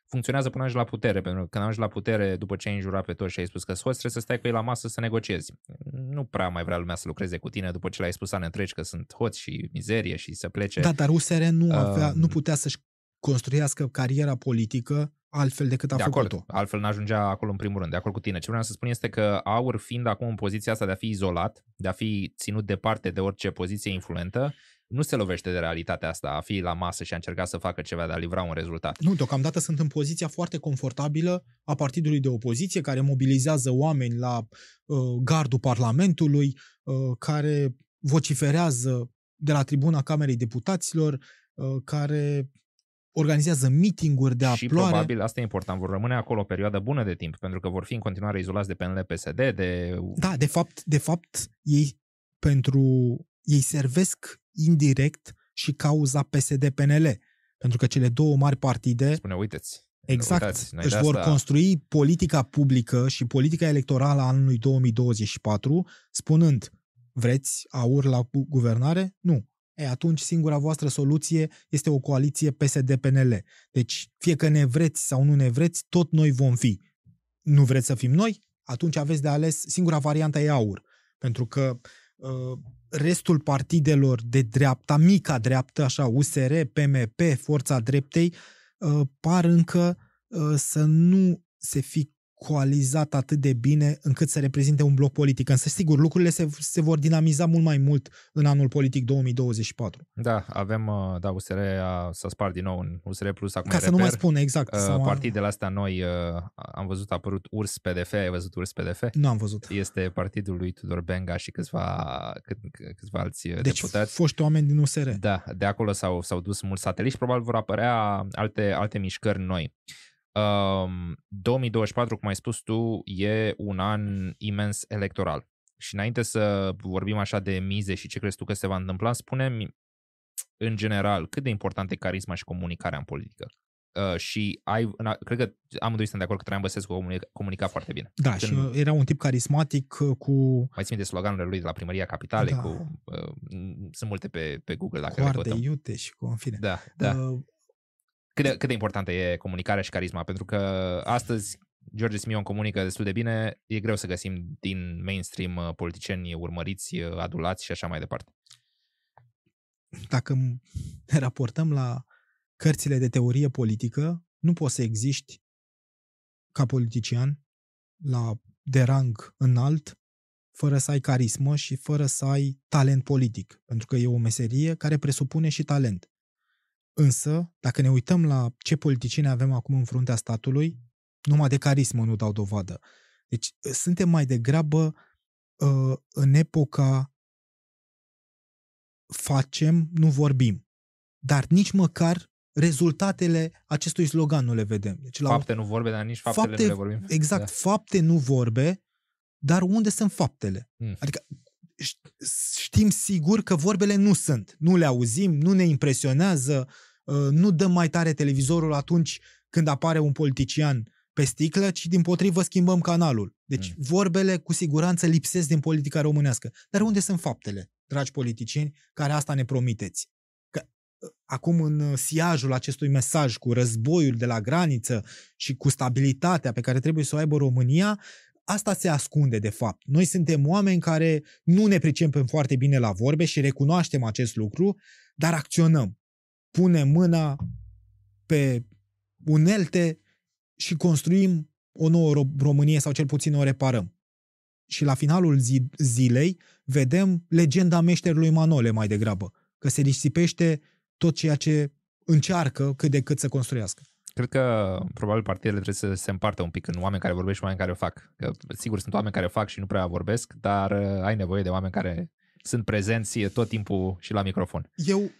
S2: funcționează până ajungi la putere, pentru că când ajungi la putere, după ce ai înjurat pe toți și ai spus că scoți, trebuie să stai cu ei la masă să negociezi. Nu prea mai vrea lumea să lucreze cu tine după ce le-ai spus ani întregi că sunt hoți și mizerie și să plece.
S1: Da, dar USR nu, avea, uh, nu putea să-și construiască cariera politică altfel decât a
S2: de
S1: făcut-o.
S2: Acord, altfel n-ajungea acolo în primul rând, de acord cu tine. Ce vreau să spun este că Aur, fiind acum în poziția asta de a fi izolat, de a fi ținut departe de orice poziție influentă, nu se lovește de realitatea asta, a fi la masă și a încerca să facă ceva, de a livra un rezultat.
S1: Nu, deocamdată sunt în poziția foarte confortabilă a partidului de opoziție, care mobilizează oameni la uh, gardul Parlamentului, uh, care vociferează de la tribuna Camerei Deputaților, uh, care organizează mitinguri de aploare.
S2: Și probabil, asta e important, vor rămâne acolo o perioadă bună de timp, pentru că vor fi în continuare izolați de PNL-PSD, de...
S1: Da, de fapt, de fapt, ei pentru ei servesc indirect și cauza PSD-PNL. Pentru că cele două mari partide...
S2: Spune, uiteți.
S1: Exact. Uitați, își vor asta... construi politica publică și politica electorală a anului 2024, spunând, vreți aur la guvernare? Nu. E, atunci singura voastră soluție este o coaliție PSD-PNL. Deci, fie că ne vreți sau nu ne vreți, tot noi vom fi. Nu vreți să fim noi? Atunci aveți de ales, singura variantă e aur. Pentru că uh, restul partidelor de dreapta, mica dreaptă, așa, USR, PMP, Forța Dreptei, uh, par încă uh, să nu se fi coalizat atât de bine încât să reprezinte un bloc politic. Însă, sigur, lucrurile se, se vor dinamiza mult mai mult în anul politic 2024.
S2: Da, avem, uh, da, USR a, s-a spart din nou în USR Plus acum
S1: Ca să reper. nu mai spun, exact. Uh,
S2: sau partidele astea noi, uh, am văzut a apărut URS PDF, ai văzut URS PDF?
S1: Nu am văzut.
S2: Este partidul lui Tudor Benga și câțiva, cât, câțiva alți uh,
S1: deci,
S2: deputați.
S1: foști oameni din USR.
S2: Da, de acolo s-au, s-au dus mulți sateliți și probabil vor apărea alte, alte mișcări noi. Um, 2024, cum ai spus tu, e un an imens electoral. Și înainte să vorbim așa de mize și ce crezi tu că se va întâmpla, spune în general, cât de important e carisma și comunicarea în politică? Uh, și ai, na, cred că amândoi suntem de acord că Traian Băsescu comunica, comunica foarte bine.
S1: Da, Când, și era un tip carismatic uh, cu...
S2: Mai țin de sloganurile lui de la Primăria Capitale, da. cu, uh, sunt multe pe, pe Google dacă
S1: cu le căutăm. iute și cu, în fine.
S2: Da, da. Uh, cât de, cât de importantă e comunicarea și carisma? Pentru că astăzi George Simion comunică destul de bine, e greu să găsim din mainstream uh, politicieni urmăriți, uh, adulați și așa mai departe.
S1: Dacă ne *laughs* raportăm la cărțile de teorie politică, nu poți să existi ca politician la de rang înalt fără să ai carismă și fără să ai talent politic, pentru că e o meserie care presupune și talent. Însă, dacă ne uităm la ce politicieni avem acum în fruntea statului, numai de carismă nu dau dovadă. Deci suntem mai degrabă uh, în epoca facem, nu vorbim. Dar nici măcar rezultatele acestui slogan nu le vedem.
S2: Deci la fapte nu vorbe, dar nici faptele fapte, nu le vorbim.
S1: Exact, da. fapte nu vorbe, dar unde sunt faptele? Hmm. Adică știm sigur că vorbele nu sunt. Nu le auzim, nu ne impresionează, Uh, nu dăm mai tare televizorul atunci când apare un politician pe sticlă, ci din potrivă schimbăm canalul. Deci mm. vorbele cu siguranță lipsesc din politica românească. Dar unde sunt faptele, dragi politicieni, care asta ne promiteți? Că ă, acum în siajul acestui mesaj cu războiul de la graniță și cu stabilitatea pe care trebuie să o aibă România, asta se ascunde de fapt. Noi suntem oameni care nu ne pricepem foarte bine la vorbe și recunoaștem acest lucru, dar acționăm. Punem mâna pe unelte și construim o nouă Românie sau cel puțin o reparăm. Și la finalul zi, zilei vedem legenda meșterului Manole mai degrabă, că se disipește tot ceea ce încearcă cât de cât să construiască.
S2: Cred că probabil partidele trebuie să se împartă un pic în oameni care vorbesc și oameni care o fac. Că, sigur, sunt oameni care o fac și nu prea vorbesc, dar uh, ai nevoie de oameni care sunt prezenți tot timpul și la microfon.
S1: Eu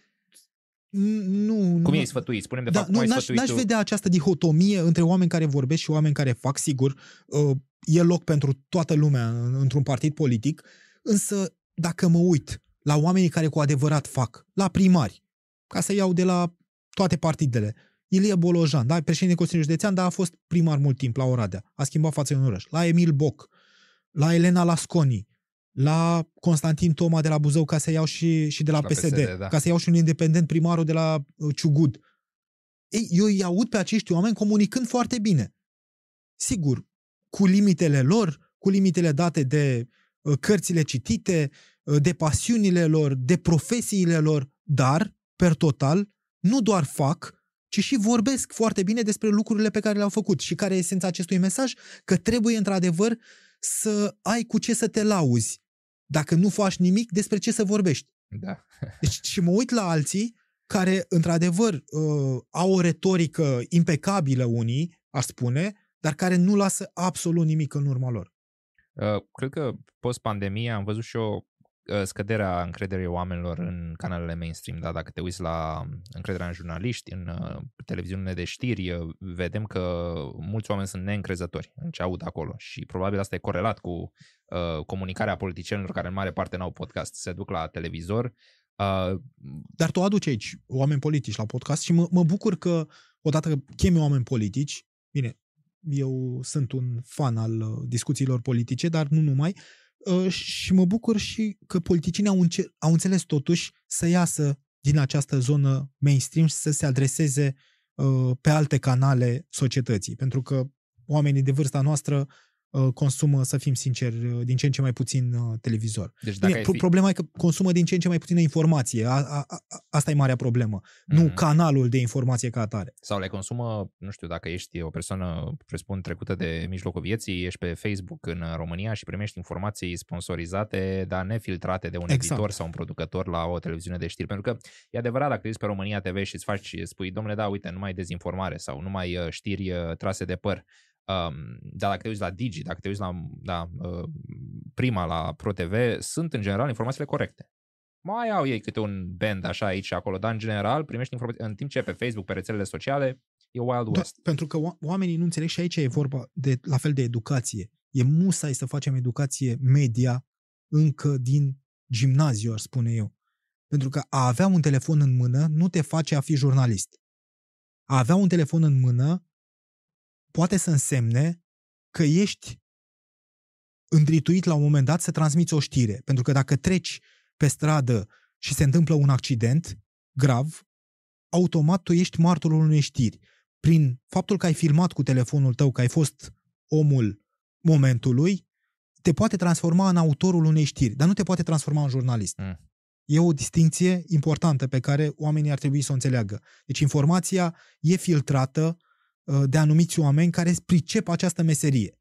S1: nu,
S2: cum e sfătuit? Spune-mi de
S1: da,
S2: fapt
S1: nu,
S2: cum
S1: n-aș,
S2: n-aș
S1: tu? vedea această dihotomie între oameni care vorbesc și oameni care fac, sigur, uh, e loc pentru toată lumea într-un partid politic, însă dacă mă uit la oamenii care cu adevărat fac, la primari, ca să iau de la toate partidele, Ilie Bolojan, da, președinte Consiliului Județean, dar a fost primar mult timp la Oradea, a schimbat fața în oraș, la Emil Boc, la Elena Lasconi, la Constantin Toma de la Buzău ca să iau și, și de la, și la PSD, PSD da. ca să iau și un independent primarul de la uh, Ciugud. Ei, eu îi aud pe acești oameni comunicând foarte bine. Sigur, cu limitele lor, cu limitele date de uh, cărțile citite, uh, de pasiunile lor, de profesiile lor, dar, per total, nu doar fac, ci și vorbesc foarte bine despre lucrurile pe care le-au făcut. Și care e esența acestui mesaj? Că trebuie, într-adevăr, să ai cu ce să te lauzi. Dacă nu faci nimic, despre ce să vorbești.
S2: Da. *laughs*
S1: deci și mă uit la alții care, într-adevăr, uh, au o retorică impecabilă unii, aș spune, dar care nu lasă absolut nimic în urma lor.
S2: Uh, cred că post-pandemie am văzut și eu Uh, scăderea încrederii oamenilor în canalele mainstream. Da? Dacă te uiți la încrederea în jurnaliști, în uh, televiziunile de știri, uh, vedem că mulți oameni sunt neîncrezători în ce aud acolo și probabil asta e corelat cu uh, comunicarea politicienilor care în mare parte n-au podcast. Se duc la televizor. Uh,
S1: Dar tu aduci aici oameni politici la podcast și mă, mă bucur că odată chemi oameni politici, bine, eu sunt un fan al discuțiilor politice, dar nu numai, Uh, și mă bucur și că politicienii au, înce- au înțeles totuși să iasă din această zonă mainstream și să se adreseze uh, pe alte canale societății. Pentru că oamenii de vârsta noastră Uh, consumă, să fim sinceri, uh, din ce în ce mai puțin uh, televizor. Deci dacă Bine, fi... Problema e că consumă din ce în ce mai puțină informație. A, a, a, asta e marea problemă. Mm-hmm. Nu mhm. canalul de informație ca atare.
S2: Sau le consumă, nu știu, dacă ești o persoană, presupun, trecută de mijlocul vieții, ești pe Facebook în România și primești informații sponsorizate, dar nefiltrate de un exact. editor sau un producător la o televiziune de știri. Pentru că e adevărat, dacă ești pe România TV și îți faci, spui, domnule, da, uite, nu mai dezinformare sau nu mai știri trase de păr Um, dar dacă te uiți la Digi, dacă te uiți la da, uh, prima, la ProTV, sunt în general informațiile corecte. Mai au ei câte un band așa aici și acolo, dar în general primești informații, în timp ce pe Facebook, pe rețelele sociale, e Wild da, West.
S1: Da, pentru că oamenii nu înțeleg și aici e vorba de, la fel de educație. E musai să facem educație media încă din gimnaziu, ar spune eu. Pentru că a avea un telefon în mână nu te face a fi jurnalist. A avea un telefon în mână poate să însemne că ești îndrituit la un moment dat să transmiți o știre. Pentru că dacă treci pe stradă și se întâmplă un accident grav, automat tu ești martorul unei știri. Prin faptul că ai filmat cu telefonul tău, că ai fost omul momentului, te poate transforma în autorul unei știri, dar nu te poate transforma în jurnalist. Mm. E o distinție importantă pe care oamenii ar trebui să o înțeleagă. Deci informația e filtrată Uh, de anumiți oameni care pricep această meserie.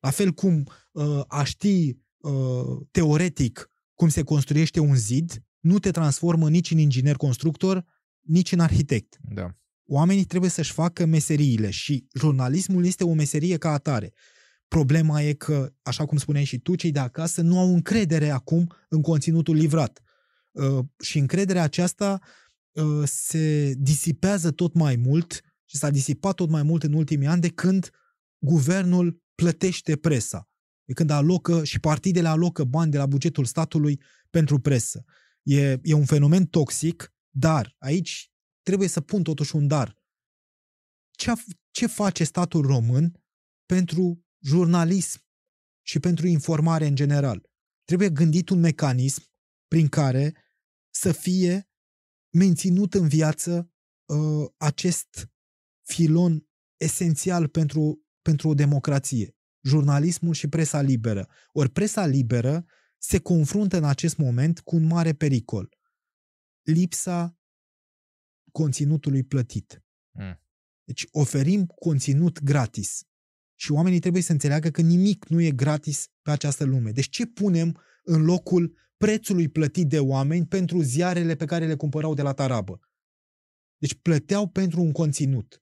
S1: La fel cum uh, a ști uh, teoretic cum se construiește un zid, nu te transformă nici în inginer constructor, nici în arhitect.
S2: Da.
S1: Oamenii trebuie să-și facă meseriile și jurnalismul este o meserie ca atare. Problema e că, așa cum spuneai și tu, cei de acasă nu au încredere acum în conținutul livrat. și încrederea aceasta se disipează tot mai mult și s-a disipat tot mai mult în ultimii ani de când guvernul plătește presa, de când alocă și partidele alocă bani de la bugetul statului pentru presă. E, e un fenomen toxic, dar aici trebuie să pun totuși un dar. Ce, ce face statul român pentru jurnalism și pentru informare în general. Trebuie gândit un mecanism prin care să fie menținut în viață uh, acest filon esențial pentru, pentru o democrație, jurnalismul și presa liberă. Ori presa liberă se confruntă în acest moment cu un mare pericol. Lipsa conținutului plătit. Mm. Deci oferim conținut gratis. Și oamenii trebuie să înțeleagă că nimic nu e gratis pe această lume. Deci ce punem în locul prețului plătit de oameni pentru ziarele pe care le cumpărau de la tarabă? Deci plăteau pentru un conținut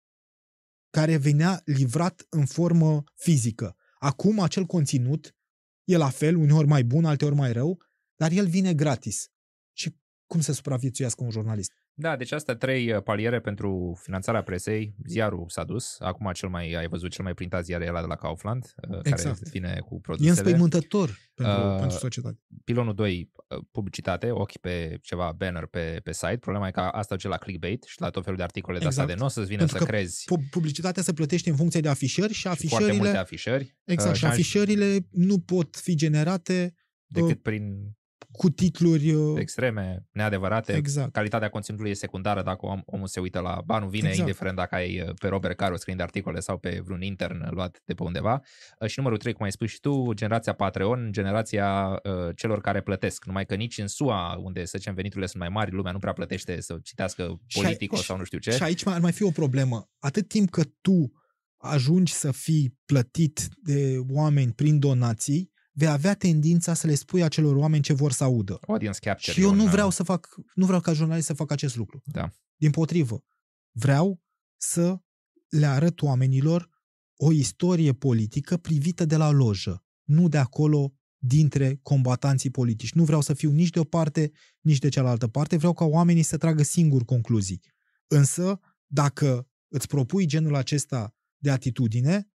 S1: care venea livrat în formă fizică. Acum acel conținut e la fel, uneori mai bun, alteori mai rău, dar el vine gratis. Și cum să supraviețuiască un jurnalist?
S2: Da, deci astea trei uh, paliere pentru finanțarea presei. Ziarul s-a dus. Acum cel mai, ai văzut, cel mai printat ziar era de la Kaufland, uh, exact. care vine cu produsele.
S1: E înspăimântător pentru, uh, pentru societate.
S2: Pilonul 2, uh, publicitate, ochi pe ceva banner pe, pe site. Problema e că asta duce la clickbait și la tot felul de articole exact. de asta de nu o să-ți vină pentru să crezi.
S1: publicitatea se plătește în funcție de afișări și afișările...
S2: Și foarte multe afișări.
S1: Exact, uh, și afișările nu pot fi generate
S2: decât prin
S1: cu titluri... Uh,
S2: Extreme, neadevărate. Exact. Calitatea conținutului e secundară dacă om, omul se uită la banul, vine exact. indiferent dacă ai uh, pe Robert Caro scriind articole sau pe vreun intern luat de pe undeva. Uh, și numărul 3, cum ai spus și tu, generația Patreon, generația uh, celor care plătesc. Numai că nici în SUA, unde să zicem veniturile sunt mai mari, lumea nu prea plătește să citească politico sau nu știu ce.
S1: Și aici ar mai fi o problemă. Atât timp că tu ajungi să fii plătit de oameni prin donații, vei avea tendința să le spui acelor oameni ce vor să audă.
S2: Audience capture.
S1: Și eu nu vreau să fac, nu vreau ca jurnalist să fac acest lucru.
S2: Da.
S1: Din potrivă, vreau să le arăt oamenilor o istorie politică privită de la lojă, nu de acolo dintre combatanții politici. Nu vreau să fiu nici de o parte, nici de cealaltă parte, vreau ca oamenii să tragă singur concluzii. Însă, dacă îți propui genul acesta de atitudine,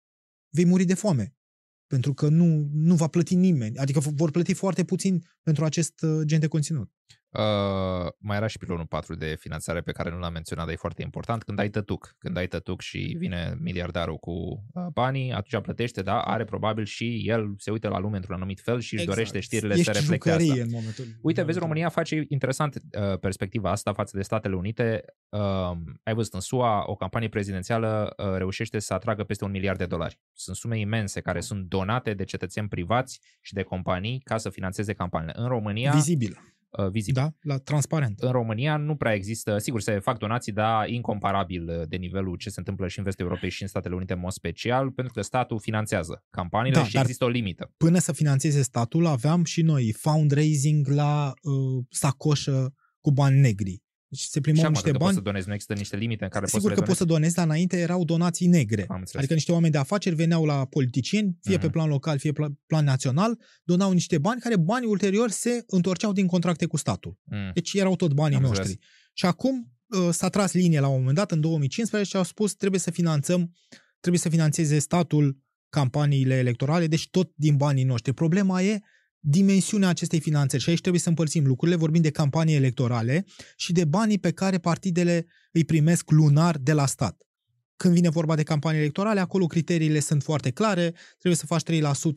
S1: vei muri de foame pentru că nu, nu va plăti nimeni. Adică vor plăti foarte puțin pentru acest uh, gen de conținut.
S2: Uh, mai era și pilonul 4 de finanțare pe care nu l-am menționat, dar e foarte important. Când ai tătuc, când ai tătuc și vine miliardarul cu uh, banii, atunci plătește, da, are probabil și el se uită la lume într-un anumit fel și exact. dorește știrile Ești să reflecte asta.
S1: în momentul
S2: Uite, vezi, România face interesant uh, perspectiva asta față de Statele Unite. Uh, ai văzut în SUA, o campanie prezidențială uh, reușește să atragă peste un miliard de dolari. Sunt sume imense care sunt donate de cetățeni privați și de companii ca să financeze campaniile. În România...
S1: Vizibil
S2: uh, vizibil.
S1: Da, la transparent.
S2: În România nu prea există, sigur se fac donații, dar incomparabil uh, de nivelul ce se întâmplă și în vestul Europei și în Statele Unite în mod special, pentru că statul finanțează campaniile da, și există o limită.
S1: Până să finanțeze statul, aveam și noi fundraising la uh, sacoșă cu bani negri. Deci se plimbau și niște bani. Poți
S2: să donezi, nu există niște limite în care
S1: Sigur
S2: poți
S1: să că poți să donezi, dar înainte erau donații negre. Adică niște oameni de afaceri veneau la politicieni, fie uh-huh. pe mhm. plan local, fie pe plan național, donau niște bani care banii ulterior se întorceau din contracte cu statul. Uh-huh. Deci erau tot banii Am noștri. Înțeles. Și acum uh, s-a tras linie la un moment dat, în 2015, și au spus trebuie să finanțăm, trebuie să finanțeze statul campaniile electorale, deci tot din banii noștri. Problema e dimensiunea acestei finanțe și aici trebuie să împărțim lucrurile, vorbim de campanii electorale și de banii pe care partidele îi primesc lunar de la stat. Când vine vorba de campanii electorale, acolo criteriile sunt foarte clare, trebuie să faci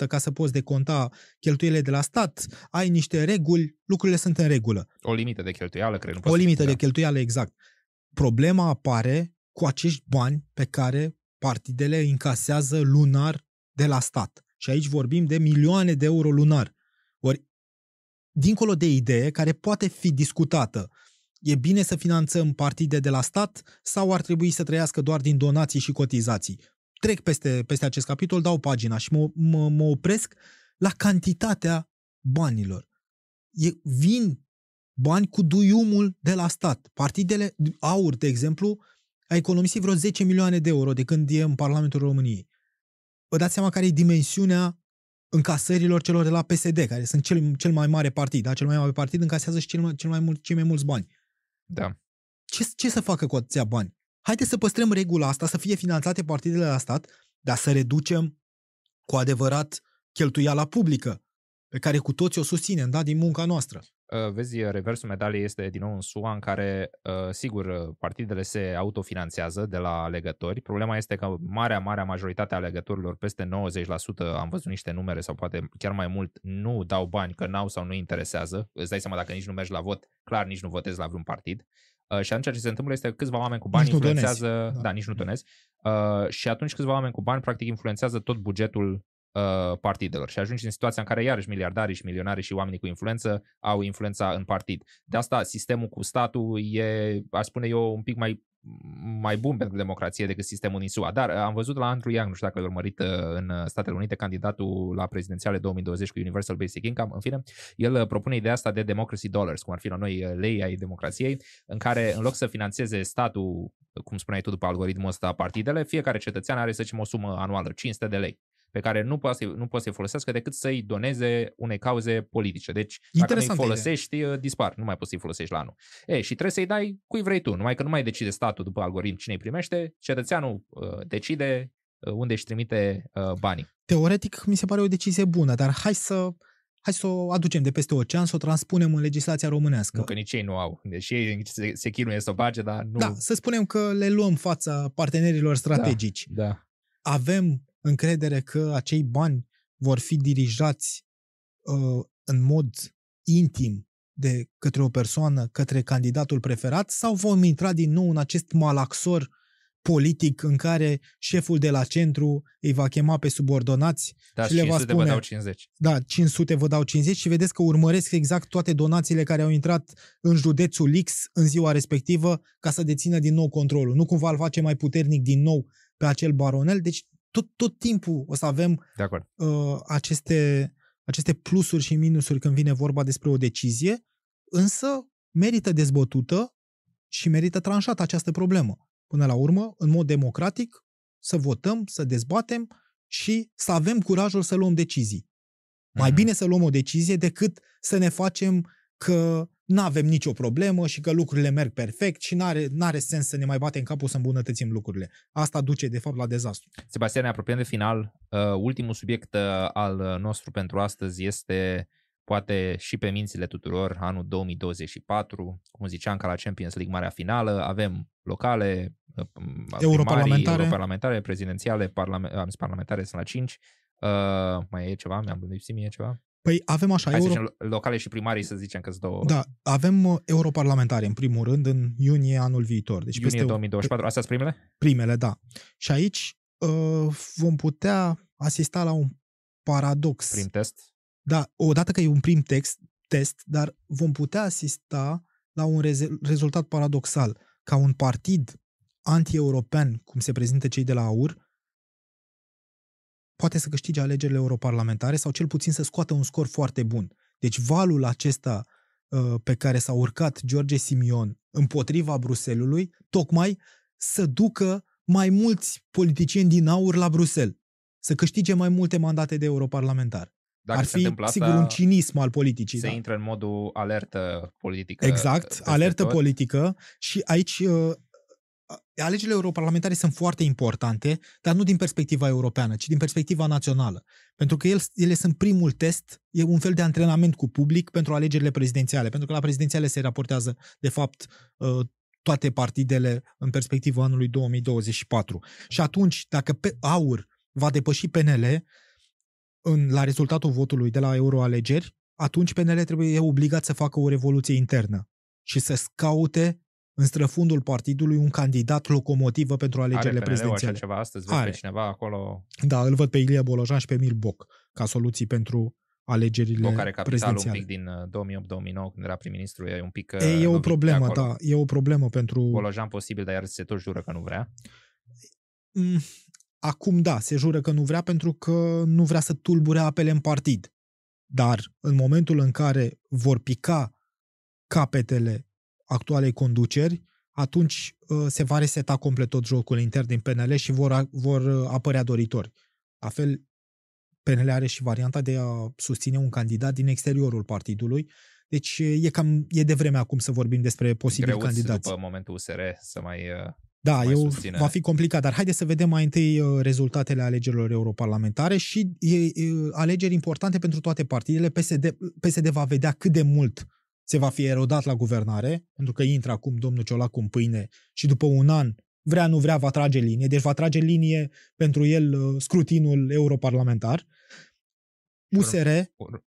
S1: 3% ca să poți deconta cheltuielile de la stat, ai niște reguli, lucrurile sunt în regulă.
S2: O limită de cheltuială, cred.
S1: Nu o limită de da. cheltuială, exact. Problema apare cu acești bani pe care partidele încasează lunar de la stat. Și aici vorbim de milioane de euro lunar. Ori, dincolo de idee care poate fi discutată, e bine să finanțăm partide de la stat sau ar trebui să trăiască doar din donații și cotizații? Trec peste, peste acest capitol, dau pagina și mă, mă, mă opresc la cantitatea banilor. E, vin bani cu duiumul de la stat. Partidele, aur, de exemplu, a economisit vreo 10 milioane de euro de când e în Parlamentul României. Vă dați seama care e dimensiunea încasărilor celor de la PSD, care sunt cel, cel mai mare partid, da? cel mai mare partid încasează și cel mai, cel mai mult, cei mai mulți bani.
S2: Da.
S1: Ce, ce să facă cu atâția bani? Haideți să păstrăm regula asta, să fie finanțate partidele la stat, dar să reducem cu adevărat cheltuiala publică. pe care cu toți o susținem, da, din munca noastră.
S2: Uh, vezi, reversul medaliei este din nou în SUA, în care, uh, sigur, partidele se autofinanțează de la alegători. Problema este că marea, marea majoritate a alegătorilor, peste 90%, am văzut niște numere sau poate chiar mai mult, nu dau bani că n-au sau nu interesează. Îți dai seama dacă nici nu mergi la vot, clar nici nu votezi la vreun partid. Uh, și atunci ce se întâmplă este că câțiva oameni cu bani nici influențează, da. da, nici nu donezi, uh, și atunci câțiva oameni cu bani practic influențează tot bugetul uh, partidelor și ajungi în situația în care iarăși miliardarii și milionarii și oamenii cu influență au influența în partid. De asta sistemul cu statul e, aș spune eu, un pic mai mai bun pentru democrație decât sistemul din SUA. Dar uh, am văzut la Andrew Yang, nu știu dacă l-a urmărit uh, în Statele Unite, candidatul la prezidențiale 2020 cu Universal Basic Income, în fine, el uh, propune ideea asta de democracy dollars, cum ar fi la noi lei ai democrației, în care în loc să financeze statul, cum spuneai tu după algoritmul ăsta, partidele, fiecare cetățean are, să zicem, o sumă anuală, 500 de lei pe care nu poate, să, nu poate să-i folosească decât să-i doneze unei cauze politice. Deci, dacă nu-i folosești, idee. dispar. Nu mai poți să-i folosești la anul. E, și trebuie să-i dai cui vrei tu. Numai că nu mai decide statul după algoritm cine îi primește, cetățeanul uh, decide uh, unde își trimite uh, banii.
S1: Teoretic, mi se pare o decizie bună, dar hai să hai să o aducem de peste ocean, să o transpunem în legislația românească.
S2: Nu, că nici ei nu au. Deși ei se, se chinuie să o bage, dar nu...
S1: Da, să spunem că le luăm fața partenerilor strategici.
S2: Da, da.
S1: Avem încredere că acei bani vor fi dirijați uh, în mod intim de către o persoană, către candidatul preferat, sau vom intra din nou în acest malaxor politic în care șeful de la centru îi va chema pe subordonați
S2: da,
S1: și le va spune... vă
S2: dau 50.
S1: Da, 500 vă dau 50 și vedeți că urmăresc exact toate donațiile care au intrat în județul X în ziua respectivă ca să dețină din nou controlul. Nu cumva îl face mai puternic din nou pe acel baronel. Deci tot, tot timpul o să avem
S2: de acord.
S1: Uh, aceste, aceste plusuri și minusuri când vine vorba despre o decizie, însă merită dezbătută și merită tranșată această problemă. Până la urmă, în mod democratic, să votăm, să dezbatem și să avem curajul să luăm decizii. Mai mm-hmm. bine să luăm o decizie decât să ne facem că nu avem nicio problemă și că lucrurile merg perfect și nu are n-are sens să ne mai batem capul să îmbunătățim lucrurile. Asta duce, de fapt, la dezastru.
S2: Sebastian, ne apropiem de final. Uh, ultimul subiect uh, al nostru pentru astăzi este poate și pe mințile tuturor anul 2024. Cum ziceam, ca la Champions League marea finală, avem locale, uh,
S1: europarlamentare,
S2: europarlamentare prezidențiale, parlament, parlamentare sunt la 5. Uh, mai e ceva? Mi-am lipsit mie ceva?
S1: Păi avem așa...
S2: Hai euro... să zicem locale și primarii să zicem că sunt două.
S1: Da, avem uh, europarlamentare în primul rând în iunie anul viitor.
S2: Deci iunie peste 2024, astea sunt primele?
S1: Primele, da. Și aici uh, vom putea asista la un paradox.
S2: Prim test?
S1: Da, odată că e un prim text, test, dar vom putea asista la un rez- rezultat paradoxal. Ca un partid anti-european, cum se prezintă cei de la AUR, poate să câștige alegerile europarlamentare sau cel puțin să scoată un scor foarte bun. Deci valul acesta uh, pe care s-a urcat George Simion împotriva Bruselului, tocmai să ducă mai mulți politicieni din aur la Bruxelles, să câștige mai multe mandate de europarlamentar. Dacă Ar fi, asta, sigur, un cinism al politicii.
S2: Se
S1: da.
S2: intră în modul alertă politică.
S1: Exact, alertă tot. politică și aici uh, alegerile europarlamentare sunt foarte importante, dar nu din perspectiva europeană, ci din perspectiva națională. Pentru că ele sunt primul test, e un fel de antrenament cu public pentru alegerile prezidențiale, pentru că la prezidențiale se raportează, de fapt, uh, toate partidele în perspectiva anului 2024. Și atunci, dacă pe AUR va depăși PNL în, la rezultatul votului de la euroalegeri, atunci PNL trebuie e obligat să facă o revoluție internă și să scaute în străfundul partidului un candidat locomotivă pentru alegerile
S2: Are
S1: prezidențiale.
S2: ceva astăzi? Vezi Are. pe cineva acolo?
S1: Da, îl văd pe Ilie Bolojan și pe Emil Boc ca soluții pentru alegerile Boc are capitalul un
S2: pic din 2008-2009 uh, când era prim-ministru, e un pic
S1: e, e o problemă, da, e o problemă pentru...
S2: Bolojan posibil, dar iar se tot jură că nu vrea.
S1: Mm, acum da, se jură că nu vrea pentru că nu vrea să tulbure apele în partid. Dar în momentul în care vor pica capetele actualei conduceri, atunci uh, se va reseta complet tot jocul intern din PNL și vor, vor uh, apărea doritori. La fel, PNL are și varianta de a susține un candidat din exteriorul partidului. Deci e cam e de vreme acum să vorbim despre posibil candidați.
S2: după momentul USR să mai uh,
S1: Da, eu, va fi complicat, dar haideți să vedem mai întâi uh, rezultatele alegerilor europarlamentare și e, e, alegeri importante pentru toate partidele. PSD, PSD va vedea cât de mult se va fi erodat la guvernare, pentru că intră acum domnul Ciolacu în pâine și după un an, vrea nu vrea, va trage linie. Deci va trage linie pentru el uh, scrutinul europarlamentar. USR...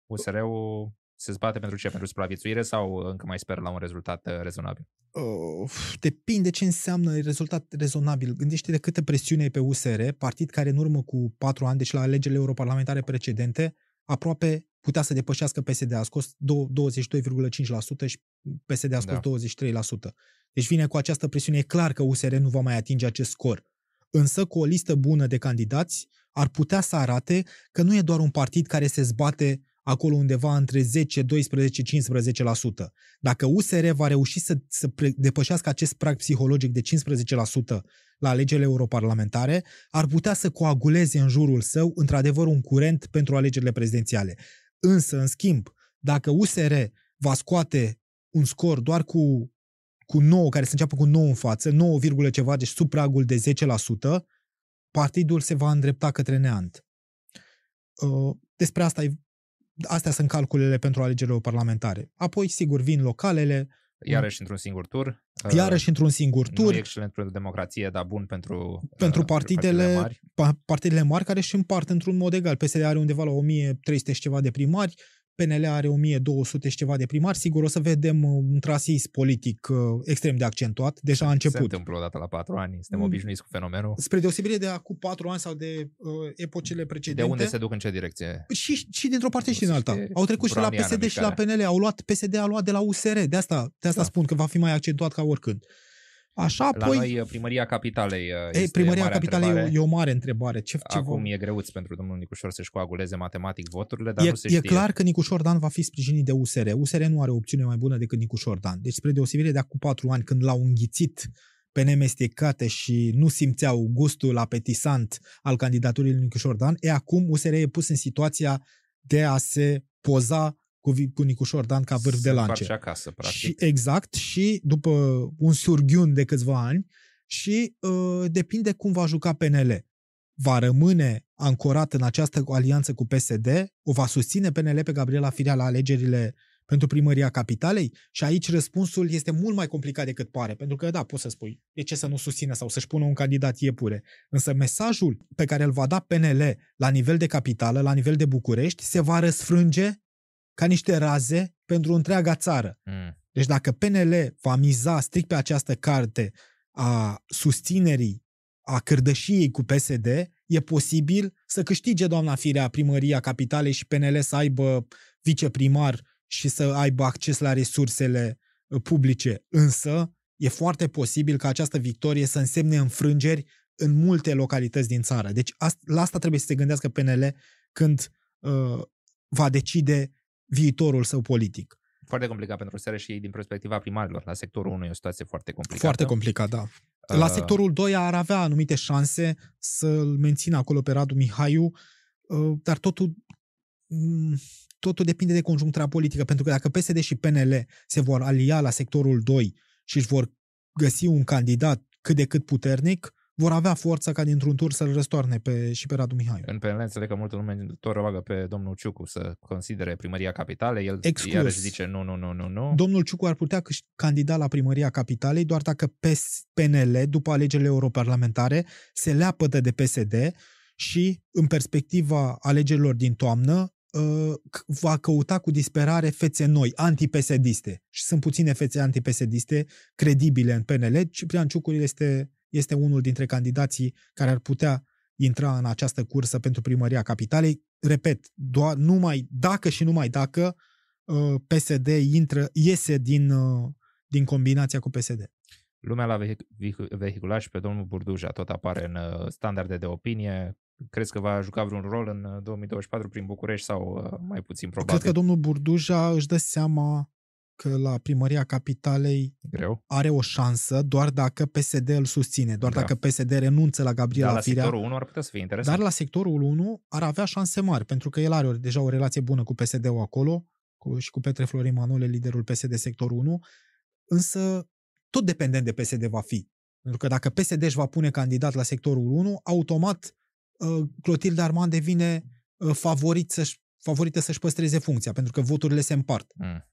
S2: USR-ul se zbate pentru ce? Pentru supraviețuire sau încă mai speră la un rezultat uh, rezonabil?
S1: Uh, depinde ce înseamnă rezultat rezonabil. Gândește de câtă presiune e pe USR, partid care în urmă cu patru ani, deci la alegerile europarlamentare precedente, aproape putea să depășească PSD. A scos 22,5% și PSD a scos da. 23%. Deci vine cu această presiune. E clar că USR nu va mai atinge acest scor. Însă, cu o listă bună de candidați, ar putea să arate că nu e doar un partid care se zbate acolo undeva între 10, 12, 15%. Dacă USR va reuși să, să depășească acest prag psihologic de 15% la alegerile europarlamentare, ar putea să coaguleze în jurul său, într-adevăr, un curent pentru alegerile prezidențiale. Însă, în schimb, dacă USR va scoate un scor doar cu, cu 9, care să înceapă cu 9 în față, 9, ceva, deci sub pragul de 10%, partidul se va îndrepta către neant. Uh, despre asta astea sunt calculele pentru alegerile parlamentare. Apoi, sigur, vin localele.
S2: Iarăși într-un singur tur.
S1: Iarăși uh, într-un singur tur. Nu
S2: e excelent pentru democrație, dar bun pentru,
S1: pentru uh, partidele, partidele mari. partidele mari care își împart într-un mod egal. PSD are undeva la 1300 și ceva de primari, PNL are 1200 și ceva de primari, sigur o să vedem uh, un trasism politic uh, extrem de accentuat, deja a început. Se
S2: întâmplă odată la patru ani, suntem mm. obișnuiți cu fenomenul.
S1: Spre deosebire de acum patru ani sau de uh, epocele precedente.
S2: De unde se duc în ce direcție?
S1: Și, și dintr-o parte și din alta. Au trecut și la PSD și la PNL, au luat, PSD a luat de la USR, de asta, de asta da. spun că va fi mai accentuat ca oricând. Așa,
S2: la
S1: apoi...
S2: noi, uh, primăria capitalei uh,
S1: Ei, primăria capitalei e o, e o mare întrebare. Ce,
S2: ce Acum vom... e greuț pentru domnul Nicușor să-și coaguleze matematic voturile, dar
S1: e,
S2: nu se
S1: e
S2: știe.
S1: clar că Nicușor Dan va fi sprijinit de USR. USR nu are opțiune mai bună decât Nicușor Dan. Deci, spre deosebire de acum patru ani, când l-au înghițit pe nemestecate și nu simțeau gustul apetisant al candidaturii lui Nicușor Dan, e acum USR e pus în situația de a se poza cu, cu Nicușor Dan ca vârf de lance.
S2: acasă, practic.
S1: Și, exact, și după un surghiun de câțiva ani, și uh, depinde cum va juca PNL. Va rămâne ancorat în această alianță cu PSD, o va susține PNL pe Gabriela Firea la alegerile pentru primăria capitalei? Și aici răspunsul este mult mai complicat decât pare, pentru că, da, poți să spui, de ce să nu susțină sau să-și pună un candidat iepure. Însă mesajul pe care îl va da PNL la nivel de capitală, la nivel de București, se va răsfrânge ca niște raze pentru întreaga țară. Mm. Deci dacă PNL va miza strict pe această carte a susținerii, a cârdășiei cu PSD, e posibil să câștige doamna Firea primăria capitalei și PNL să aibă viceprimar și să aibă acces la resursele uh, publice. Însă, e foarte posibil ca această victorie să însemne înfrângeri în multe localități din țară. Deci la asta trebuie să se gândească PNL când uh, va decide viitorul său politic.
S2: Foarte complicat pentru SR și ei din perspectiva primarilor. La sectorul 1 e o situație foarte complicată.
S1: Foarte complicat, da. La uh... sectorul 2 ar avea anumite șanse să-l mențină acolo pe Radu Mihaiu, uh, dar totul mm, totul depinde de conjunctura politică, pentru că dacă PSD și PNL se vor alia la sectorul 2 și își vor găsi un candidat cât de cât puternic, vor avea forța ca dintr-un tur să-l răstoarne pe, și pe Radu Mihai.
S2: În PNL înțeleg că multă lume tot roagă pe domnul Ciucu să considere primăria capitalei. El
S1: Exclus.
S2: iarăși zice nu, nu, nu, nu, nu.
S1: Domnul Ciucu ar putea candida la primăria capitalei doar dacă PNL, după alegerile europarlamentare, se leapătă de PSD și, în perspectiva alegerilor din toamnă, ă, va căuta cu disperare fețe noi, antipesediste. Și sunt puține fețe antipesediste credibile în PNL. Ciprian Ciucu este este unul dintre candidații care ar putea intra în această cursă pentru primăria capitalei. Repet, doar numai dacă și numai dacă uh, PSD intră, iese din, uh, din combinația cu PSD.
S2: Lumea l-a vehiculat și pe domnul Burduja, tot apare în uh, standarde de opinie. Crezi că va juca vreun rol în 2024 prin București sau mai puțin probabil?
S1: Cred că domnul Burduja își dă seama că la primăria capitalei
S2: Greu.
S1: are o șansă doar dacă PSD îl susține, doar da. dacă PSD renunță la Gabriela
S2: Dar
S1: la Firea.
S2: sectorul 1 ar putea să fie interesant.
S1: Dar la sectorul 1 ar avea șanse mari, pentru că el are deja o relație bună cu PSD-ul acolo cu, și cu Petre Florin Manole, liderul PSD sectorul 1, însă tot dependent de PSD va fi. Pentru că dacă PSD își va pune candidat la sectorul 1, automat uh, Clotilde Armand devine uh, favorit să-și, favorită să-și păstreze funcția, pentru că voturile se împart. Mm.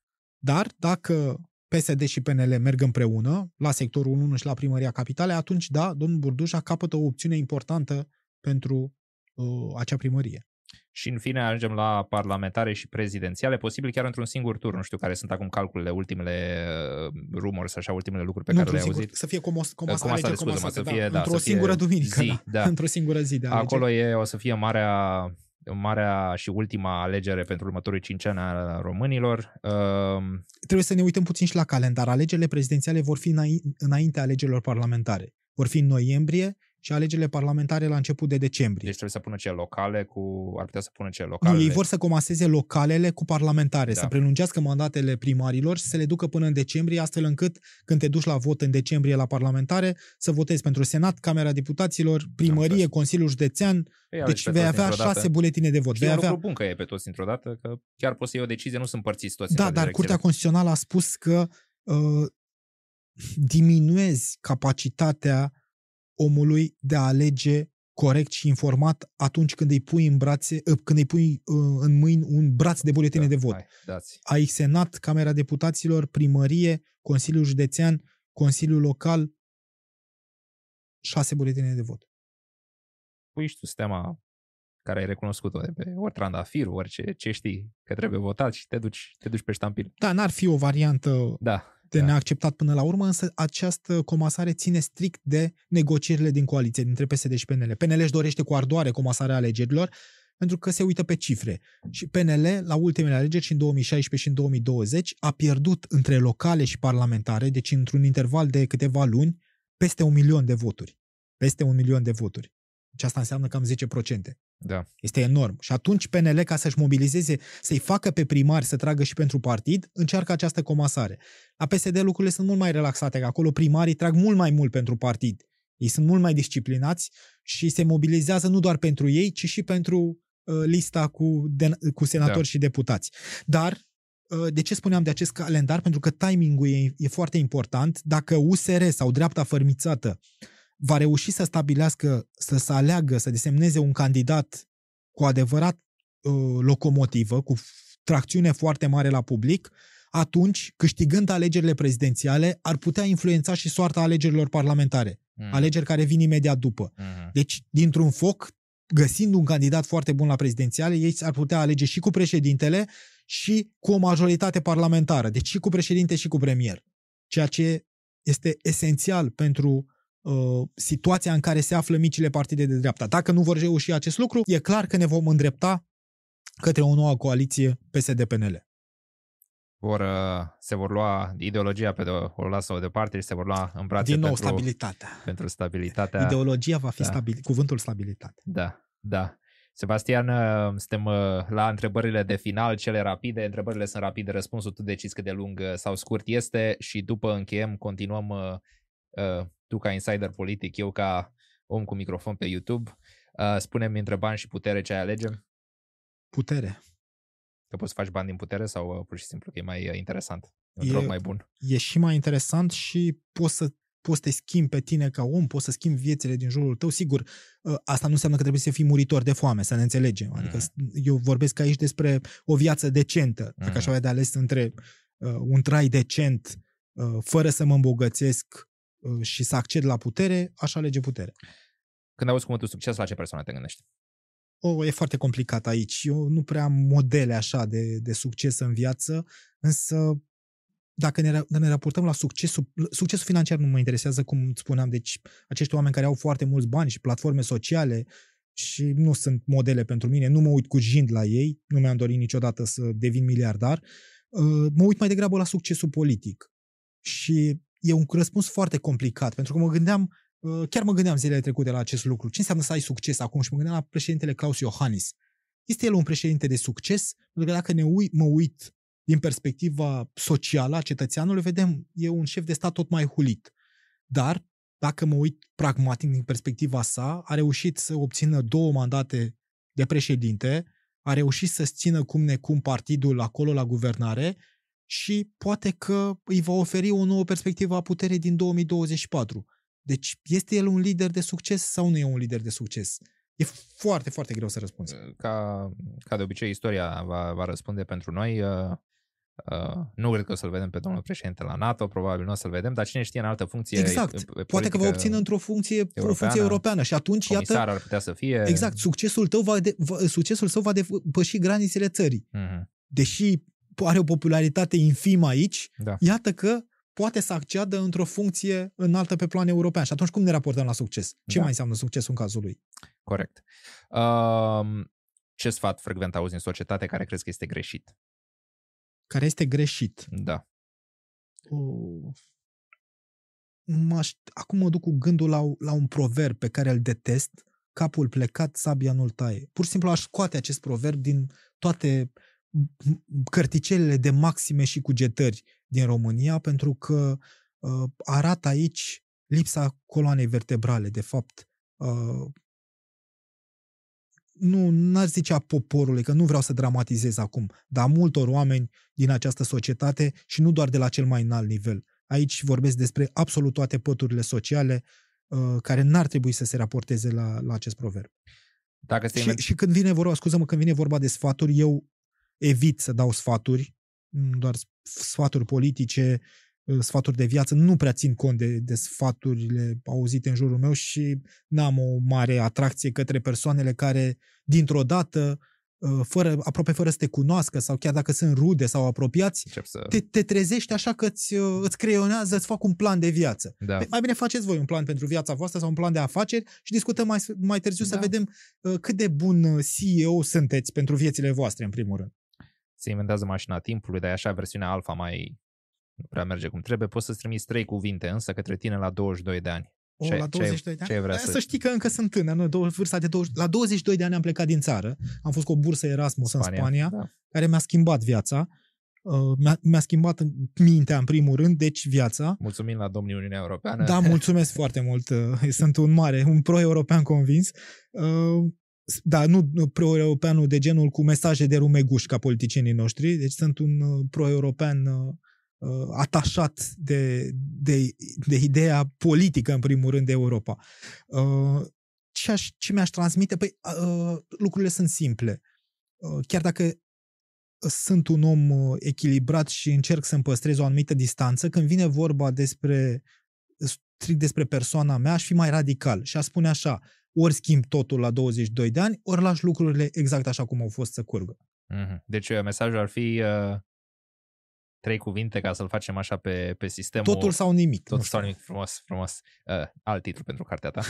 S1: Dar dacă PSD și PNL merg împreună la sectorul 1 și la primăria capitale, atunci da, domnul Burdușa capătă o opțiune importantă pentru uh, acea primărie.
S2: Și în fine ajungem la parlamentare și prezidențiale, posibil chiar într-un singur tur. Nu știu care sunt acum calculele, ultimele uh, rumors, așa, ultimele lucruri pe nu, care le-ai auzit.
S1: Să fie comos, comasare, comasare,
S2: scuze,
S1: comasare,
S2: să fie, da, da,
S1: într-o
S2: să
S1: singură
S2: fie
S1: duminică,
S2: zi,
S1: da, da. *laughs* într-o singură zi de
S2: alegeri. Acolo e, o să fie marea marea și ultima alegere pentru următorii cinci ani a românilor. Uh,
S1: Trebuie să ne uităm puțin și la calendar. Alegerile prezidențiale vor fi înainte alegerilor parlamentare. Vor fi în noiembrie și alegerile parlamentare la început de decembrie.
S2: Deci trebuie să pună ce locale cu... ar putea să pună ce locale.
S1: Nu, ei vor să comaseze localele cu parlamentare, da. să prelungească mandatele primarilor și să le ducă până în decembrie, astfel încât când te duci la vot în decembrie la parlamentare, să votezi pentru Senat, Camera Deputaților, Primărie, da, Consiliul Județean, ei, deci vei avea șase buletine de vot.
S2: Și vei
S1: avea...
S2: lucru bun că e pe toți dintr-o dată, că chiar poți să iei o decizie, nu sunt părțiți toți.
S1: Da, dar Curtea Constituțională a spus că uh, diminuezi capacitatea omului de a alege corect și informat atunci când îi pui în brațe, ă, când îi pui ă, în mâini un braț de buletine da, de vot. Hai,
S2: dați.
S1: Ai Senat, Camera Deputaților, Primărie, Consiliul Județean, Consiliul Local, șase buletine de vot.
S2: Pui și tu sistema care ai recunoscut-o de pe ori trandafir, orice ce știi că trebuie votat și te duci, te duci pe ștampil.
S1: Da, n-ar fi o variantă
S2: da
S1: de da. neacceptat până la urmă, însă această comasare ține strict de negocierile din coaliție dintre PSD și PNL. PNL își dorește cu ardoare comasarea alegerilor, pentru că se uită pe cifre. Și PNL, la ultimele alegeri și în 2016 și în 2020, a pierdut între locale și parlamentare, deci într-un interval de câteva luni, peste un milion de voturi. Peste un milion de voturi. Deci asta înseamnă cam 10%.
S2: Da.
S1: Este enorm. Și atunci PNL, ca să-și mobilizeze, să-i facă pe primari să tragă și pentru partid, încearcă această comasare. La PSD lucrurile sunt mult mai relaxate, că acolo primarii trag mult mai mult pentru partid. Ei sunt mult mai disciplinați și se mobilizează nu doar pentru ei, ci și pentru uh, lista cu, de, cu senatori da. și deputați. Dar uh, de ce spuneam de acest calendar? Pentru că timingul e, e foarte important. Dacă USR sau dreapta fărmițată va reuși să stabilească, să, să aleagă, să desemneze un candidat cu adevărat uh, locomotivă, cu tracțiune foarte mare la public, atunci, câștigând alegerile prezidențiale, ar putea influența și soarta alegerilor parlamentare, mm. alegeri care vin imediat după. Mm. Deci, dintr-un foc, găsind un candidat foarte bun la prezidențiale, ei ar putea alege și cu președintele și cu o majoritate parlamentară, deci și cu președinte și cu premier. Ceea ce este esențial pentru Uh, situația în care se află micile partide de dreapta. Dacă nu vor reuși acest lucru, e clar că ne vom îndrepta către o nouă coaliție PSD-PNL.
S2: Vor, uh, se vor lua ideologia pe de o lasă de parte și se vor lua în brațe
S1: Din nou,
S2: pentru,
S1: stabilitatea.
S2: pentru stabilitatea.
S1: Ideologia va fi da. stabil, cuvântul stabilitate.
S2: Da, da. Sebastian, uh, suntem la întrebările de final, cele rapide. Întrebările sunt rapide, răspunsul tu decizi cât de lung sau scurt este și după încheiem, continuăm uh, tu ca insider politic, eu ca om cu microfon pe YouTube, uh, spune-mi între bani și putere ce ai alege?
S1: Putere.
S2: Că poți să faci bani din putere sau uh, pur și simplu că e mai uh, interesant? Un e, mai bun.
S1: E și mai interesant și poți să poți să te schimbi pe tine ca om, poți să schimbi viețile din jurul tău. Sigur, uh, asta nu înseamnă că trebuie să fii muritor de foame, să ne înțelegem. Adică mm. eu vorbesc aici despre o viață decentă. Dacă mm. aș avea de ales între uh, un trai decent, uh, fără să mă îmbogățesc, Uh, și să acced la putere, aș alege putere.
S2: Când auzi cuvântul succes, la ce persoană te gândești?
S1: O, e foarte complicat aici. Eu nu prea am modele așa de, de succes în viață, însă dacă ne, ne raportăm la succesul, succesul financiar nu mă interesează, cum spuneam, deci acești oameni care au foarte mulți bani și platforme sociale și nu sunt modele pentru mine, nu mă uit cu jind la ei, nu mi-am dorit niciodată să devin miliardar, uh, mă uit mai degrabă la succesul politic. Și e un răspuns foarte complicat, pentru că mă gândeam, uh, chiar mă gândeam zilele trecute la acest lucru. Ce înseamnă să ai succes acum? Și mă gândeam la președintele Claus Iohannis. Este el un președinte de succes? Pentru că dacă ne uit, mă uit din perspectiva socială a cetățeanului, vedem, e un șef de stat tot mai hulit. Dar, dacă mă uit pragmatic din perspectiva sa, a reușit să obțină două mandate de președinte, a reușit să țină cum necum partidul acolo la guvernare și poate că îi va oferi o nouă perspectivă a puterii din 2024. Deci este el un lider de succes sau nu e un lider de succes? E foarte, foarte greu să răspunzi.
S2: Ca, ca de obicei, istoria va, va răspunde pentru noi. Uh, uh, nu cred că o să-l vedem pe domnul președinte la NATO, probabil nu o să-l vedem, dar cine știe în altă funcție
S1: Exact. Poate că va obține într-o funcție, europeană, o funcție europeană și atunci,
S2: iată...
S1: ar
S2: putea să fie...
S1: Exact. Succesul tău va, de, va, succesul său va depăși granițele țării. Uh-huh. Deși are o popularitate infimă aici, da. iată că poate să acceadă într-o funcție înaltă pe plan european. Și atunci cum ne raportăm la succes? Ce da. mai înseamnă succesul în cazul lui?
S2: Corect. Uh, ce sfat frecvent auzi în societate care crezi că este greșit?
S1: Care este greșit?
S2: Da.
S1: Uh, acum mă duc cu gândul la, la un proverb pe care îl detest, capul plecat, sabia nu-l taie. Pur și simplu aș scoate acest proverb din toate cărticelele de maxime și cugetări din România, pentru că uh, arată aici lipsa coloanei vertebrale, de fapt. Uh, nu n-aș zice a poporului, că nu vreau să dramatizez acum, dar a multor oameni din această societate și nu doar de la cel mai înalt nivel. Aici vorbesc despre absolut toate păturile sociale uh, care n-ar trebui să se raporteze la, la acest proverb.
S2: Dacă
S1: și, și când vine vorba, scuză-mă, când vine vorba de sfaturi, eu evit să dau sfaturi, doar sfaturi politice, uh, sfaturi de viață, nu prea țin cont de, de sfaturile auzite în jurul meu și n-am o mare atracție către persoanele care, dintr-o dată, uh, fără, aproape fără să te cunoască sau chiar dacă sunt rude sau apropiați, să... te, te trezești așa că îți, uh, îți creionează, îți fac un plan de viață. Da. Mai bine faceți voi un plan pentru viața voastră sau un plan de afaceri și discutăm mai, mai târziu da. să vedem cât de bun CEO sunteți pentru viețile voastre, în primul rând
S2: se inventează mașina timpului, dar e așa versiunea alfa mai nu prea merge cum trebuie, poți să-ți trimiți trei cuvinte însă către tine la 22 de ani.
S1: O, ce, la 22
S2: de ani? Ce vrea
S1: să... să știi că încă sunt tânăr, nu? vârsta de 20... La 22 de ani am plecat din țară, am fost cu o bursă Erasmus Spania, în Spania, da. care mi-a schimbat viața, uh, mi-a, mi-a schimbat mintea în primul rând, deci viața.
S2: Mulțumim la domnul Uniunea Europeană.
S1: Da, mulțumesc foarte mult, uh, sunt un mare, un pro-european convins. Uh, da, nu pro-europeanul de genul cu mesaje de rumeguș ca politicienii noștri, deci sunt un uh, pro-european uh, uh, atașat de, de, de ideea politică, în primul rând, de Europa. Uh, ce, aș, ce mi-aș transmite? Păi, uh, lucrurile sunt simple. Uh, chiar dacă sunt un om uh, echilibrat și încerc să-mi păstrez o anumită distanță, când vine vorba despre strict despre persoana mea, aș fi mai radical și aș spune așa, ori schimb totul la 22 de ani, ori lași lucrurile exact așa cum au fost să curgă.
S2: Mm-hmm. Deci uh, mesajul ar fi uh, trei cuvinte ca să-l facem așa pe, pe sistemul...
S1: Totul sau nimic.
S2: Totul sau nimic, frumos, frumos. Uh, alt titlu pentru cartea ta.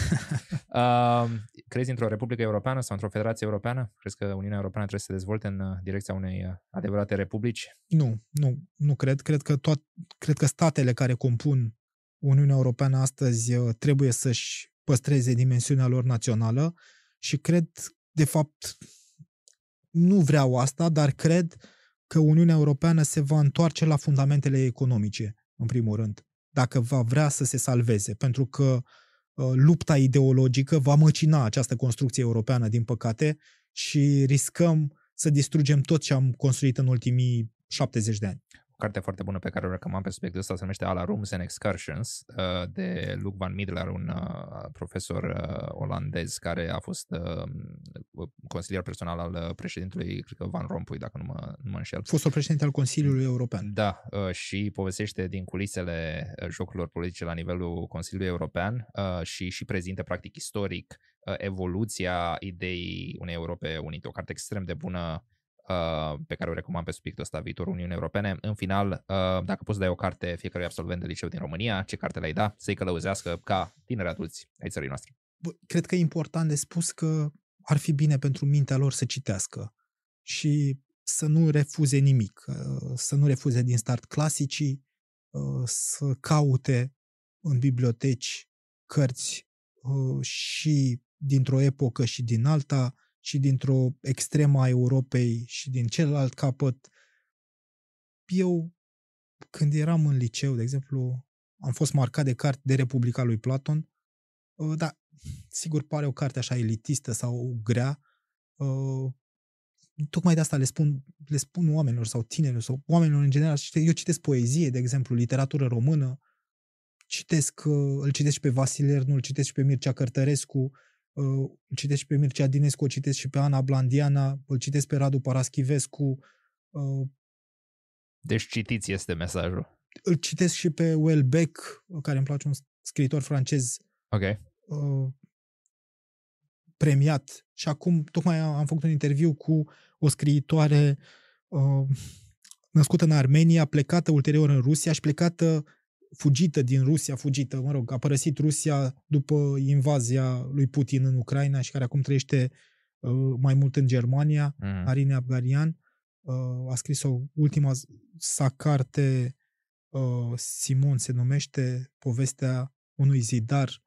S2: uh, *laughs* crezi într-o Republică Europeană sau într-o Federație Europeană? Crezi că Uniunea Europeană trebuie să se dezvolte în uh, direcția unei uh, adevărate republici?
S1: Nu, nu, nu cred. Cred că, toat, cred că statele care compun Uniunea Europeană astăzi trebuie să-și păstreze dimensiunea lor națională și cred, de fapt, nu vreau asta, dar cred că Uniunea Europeană se va întoarce la fundamentele economice, în primul rând, dacă va vrea să se salveze, pentru că uh, lupta ideologică va măcina această construcție europeană, din păcate, și riscăm să distrugem tot ce am construit în ultimii 70 de ani
S2: o carte foarte bună pe care o recomand pe subiectul ăsta se numește Ala Rooms and Excursions uh, de Luc van Middelaar, un uh, profesor uh, olandez care a fost consilier personal al președintelui, cred că Van Rompuy, dacă nu mă, nu mă înșel.
S1: Fostul președinte al Consiliului European.
S2: Da, și povestește din culisele jocurilor politice la nivelul Consiliului European și și prezintă practic istoric evoluția ideii unei Europe unite. O carte extrem de bună uh, pe care o recomand pe subiectul ăsta, viitorul Uniunii Europene. În final, uh, dacă poți să dai o carte fiecărui absolvent de liceu din România, ce carte le-ai da? Să-i călăuzească ca tineri adulți ai țării noastre.
S1: Bă, cred că e important de spus că ar fi bine pentru mintea lor să citească și să nu refuze nimic, uh, să nu refuze din start clasicii, uh, să caute în biblioteci cărți uh, și dintr-o epocă și din alta, și dintr-o extremă a Europei și din celălalt capăt. Eu, când eram în liceu, de exemplu, am fost marcat de carte de Republica lui Platon, uh, dar sigur pare o carte așa elitistă sau grea, uh, tocmai de asta le spun, le spun oamenilor sau tinerilor sau oamenilor în general. Eu citesc poezie, de exemplu, literatură română, citesc, uh, îl citesc și pe Vasilernu, îl citesc și pe Mircea Cărtărescu, uh, îl citesc și pe Mircea Dinescu, îl citesc și pe Ana Blandiana, îl citesc pe Radu Paraschivescu. Uh,
S2: deci citiți este mesajul.
S1: Îl citesc și pe Welbeck, care îmi place un scriitor francez.
S2: Ok.
S1: Premiat. Și acum tocmai am făcut un interviu cu o scriitoare născută în Armenia, plecată ulterior în Rusia și plecată fugită din Rusia, fugită, mă rog, a părăsit Rusia după invazia lui Putin în Ucraina și care acum trăiește uh, mai mult în Germania, mm. Arine Abgarian. Uh, a scris o ultima sa carte, uh, Simon se numește, povestea unui zidar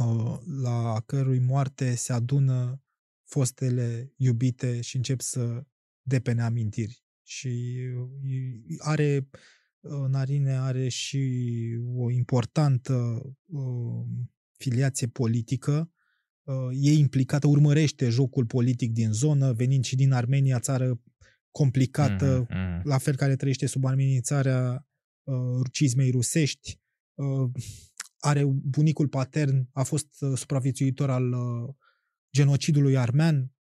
S1: uh, la cărui moarte se adună fostele iubite și încep să depene amintiri. Și uh, are Narine are și o importantă uh, filiație politică. Uh, e implicată, urmărește jocul politic din zonă, venind și din Armenia, țară complicată, mm-hmm. la fel care trăiește sub amenințarea uh, cizmei rusești. Uh, are bunicul patern, a fost uh, supraviețuitor al uh, genocidului armean, Uh,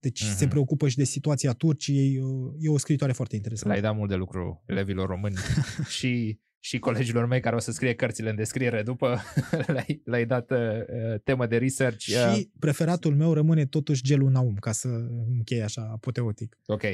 S1: deci uh-huh. se preocupă și de situația Turciei. Uh, e o scritoare foarte interesantă.
S2: Le-ai dat mult de lucru elevilor români *laughs* și, și colegilor mei care o să scrie cărțile în descriere după. *laughs* le-ai, le-ai dat uh, temă de research.
S1: Și preferatul meu rămâne totuși gelul Naum, ca să închei așa apoteotic.
S2: Ok. Uh,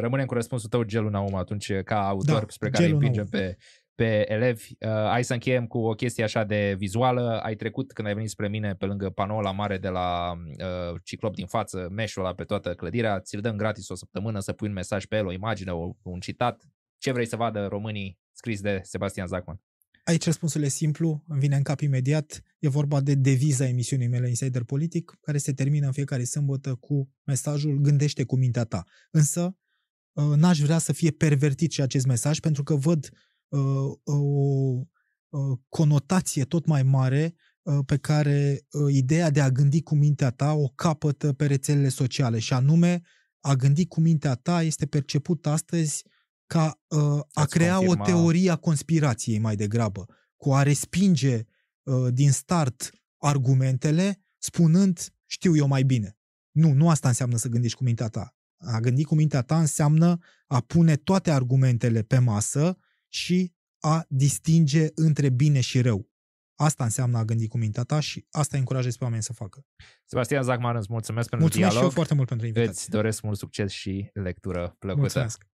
S2: rămânem cu răspunsul tău gelul Naum atunci ca autor da, spre care îi împingem pe pe elevi. Uh, hai să încheiem cu o chestie așa de vizuală. Ai trecut când ai venit spre mine pe lângă panoul la mare de la uh, Ciclop din față, meșul ăla pe toată clădirea. Ți-l dăm gratis o săptămână să pui un mesaj pe el, o imagine, o, un citat. Ce vrei să vadă românii scris de Sebastian Zacman?
S1: Aici răspunsul e simplu, îmi vine în cap imediat. E vorba de deviza emisiunii mele Insider Politic, care se termină în fiecare sâmbătă cu mesajul Gândește cu mintea ta. Însă, uh, n-aș vrea să fie pervertit și acest mesaj, pentru că văd Uh, o conotație tot mai mare uh, pe care uh, ideea de a gândi cu mintea ta o capătă pe rețelele sociale și anume a gândi cu mintea ta este perceput astăzi ca a crea confirma... o teorie a conspirației mai degrabă, cu a respinge din start argumentele spunând știu eu mai bine. Nu, nu asta înseamnă să gândești cu mintea ta. A gândi cu mintea ta înseamnă a pune toate argumentele pe masă și a distinge între bine și rău. Asta înseamnă a gândi cu mintea ta și asta încurajez pe oameni să facă.
S2: Sebastian Zagman, îți mulțumesc pentru
S1: mulțumesc
S2: dialog.
S1: Mulțumesc și eu foarte mult pentru invitație.
S2: Îți doresc mult succes și lectură plăcută.
S1: Mulțumesc.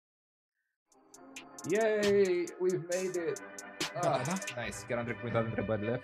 S2: Yay, we've made it! Ah, da, da. Nice, chiar am trecut toate întrebările.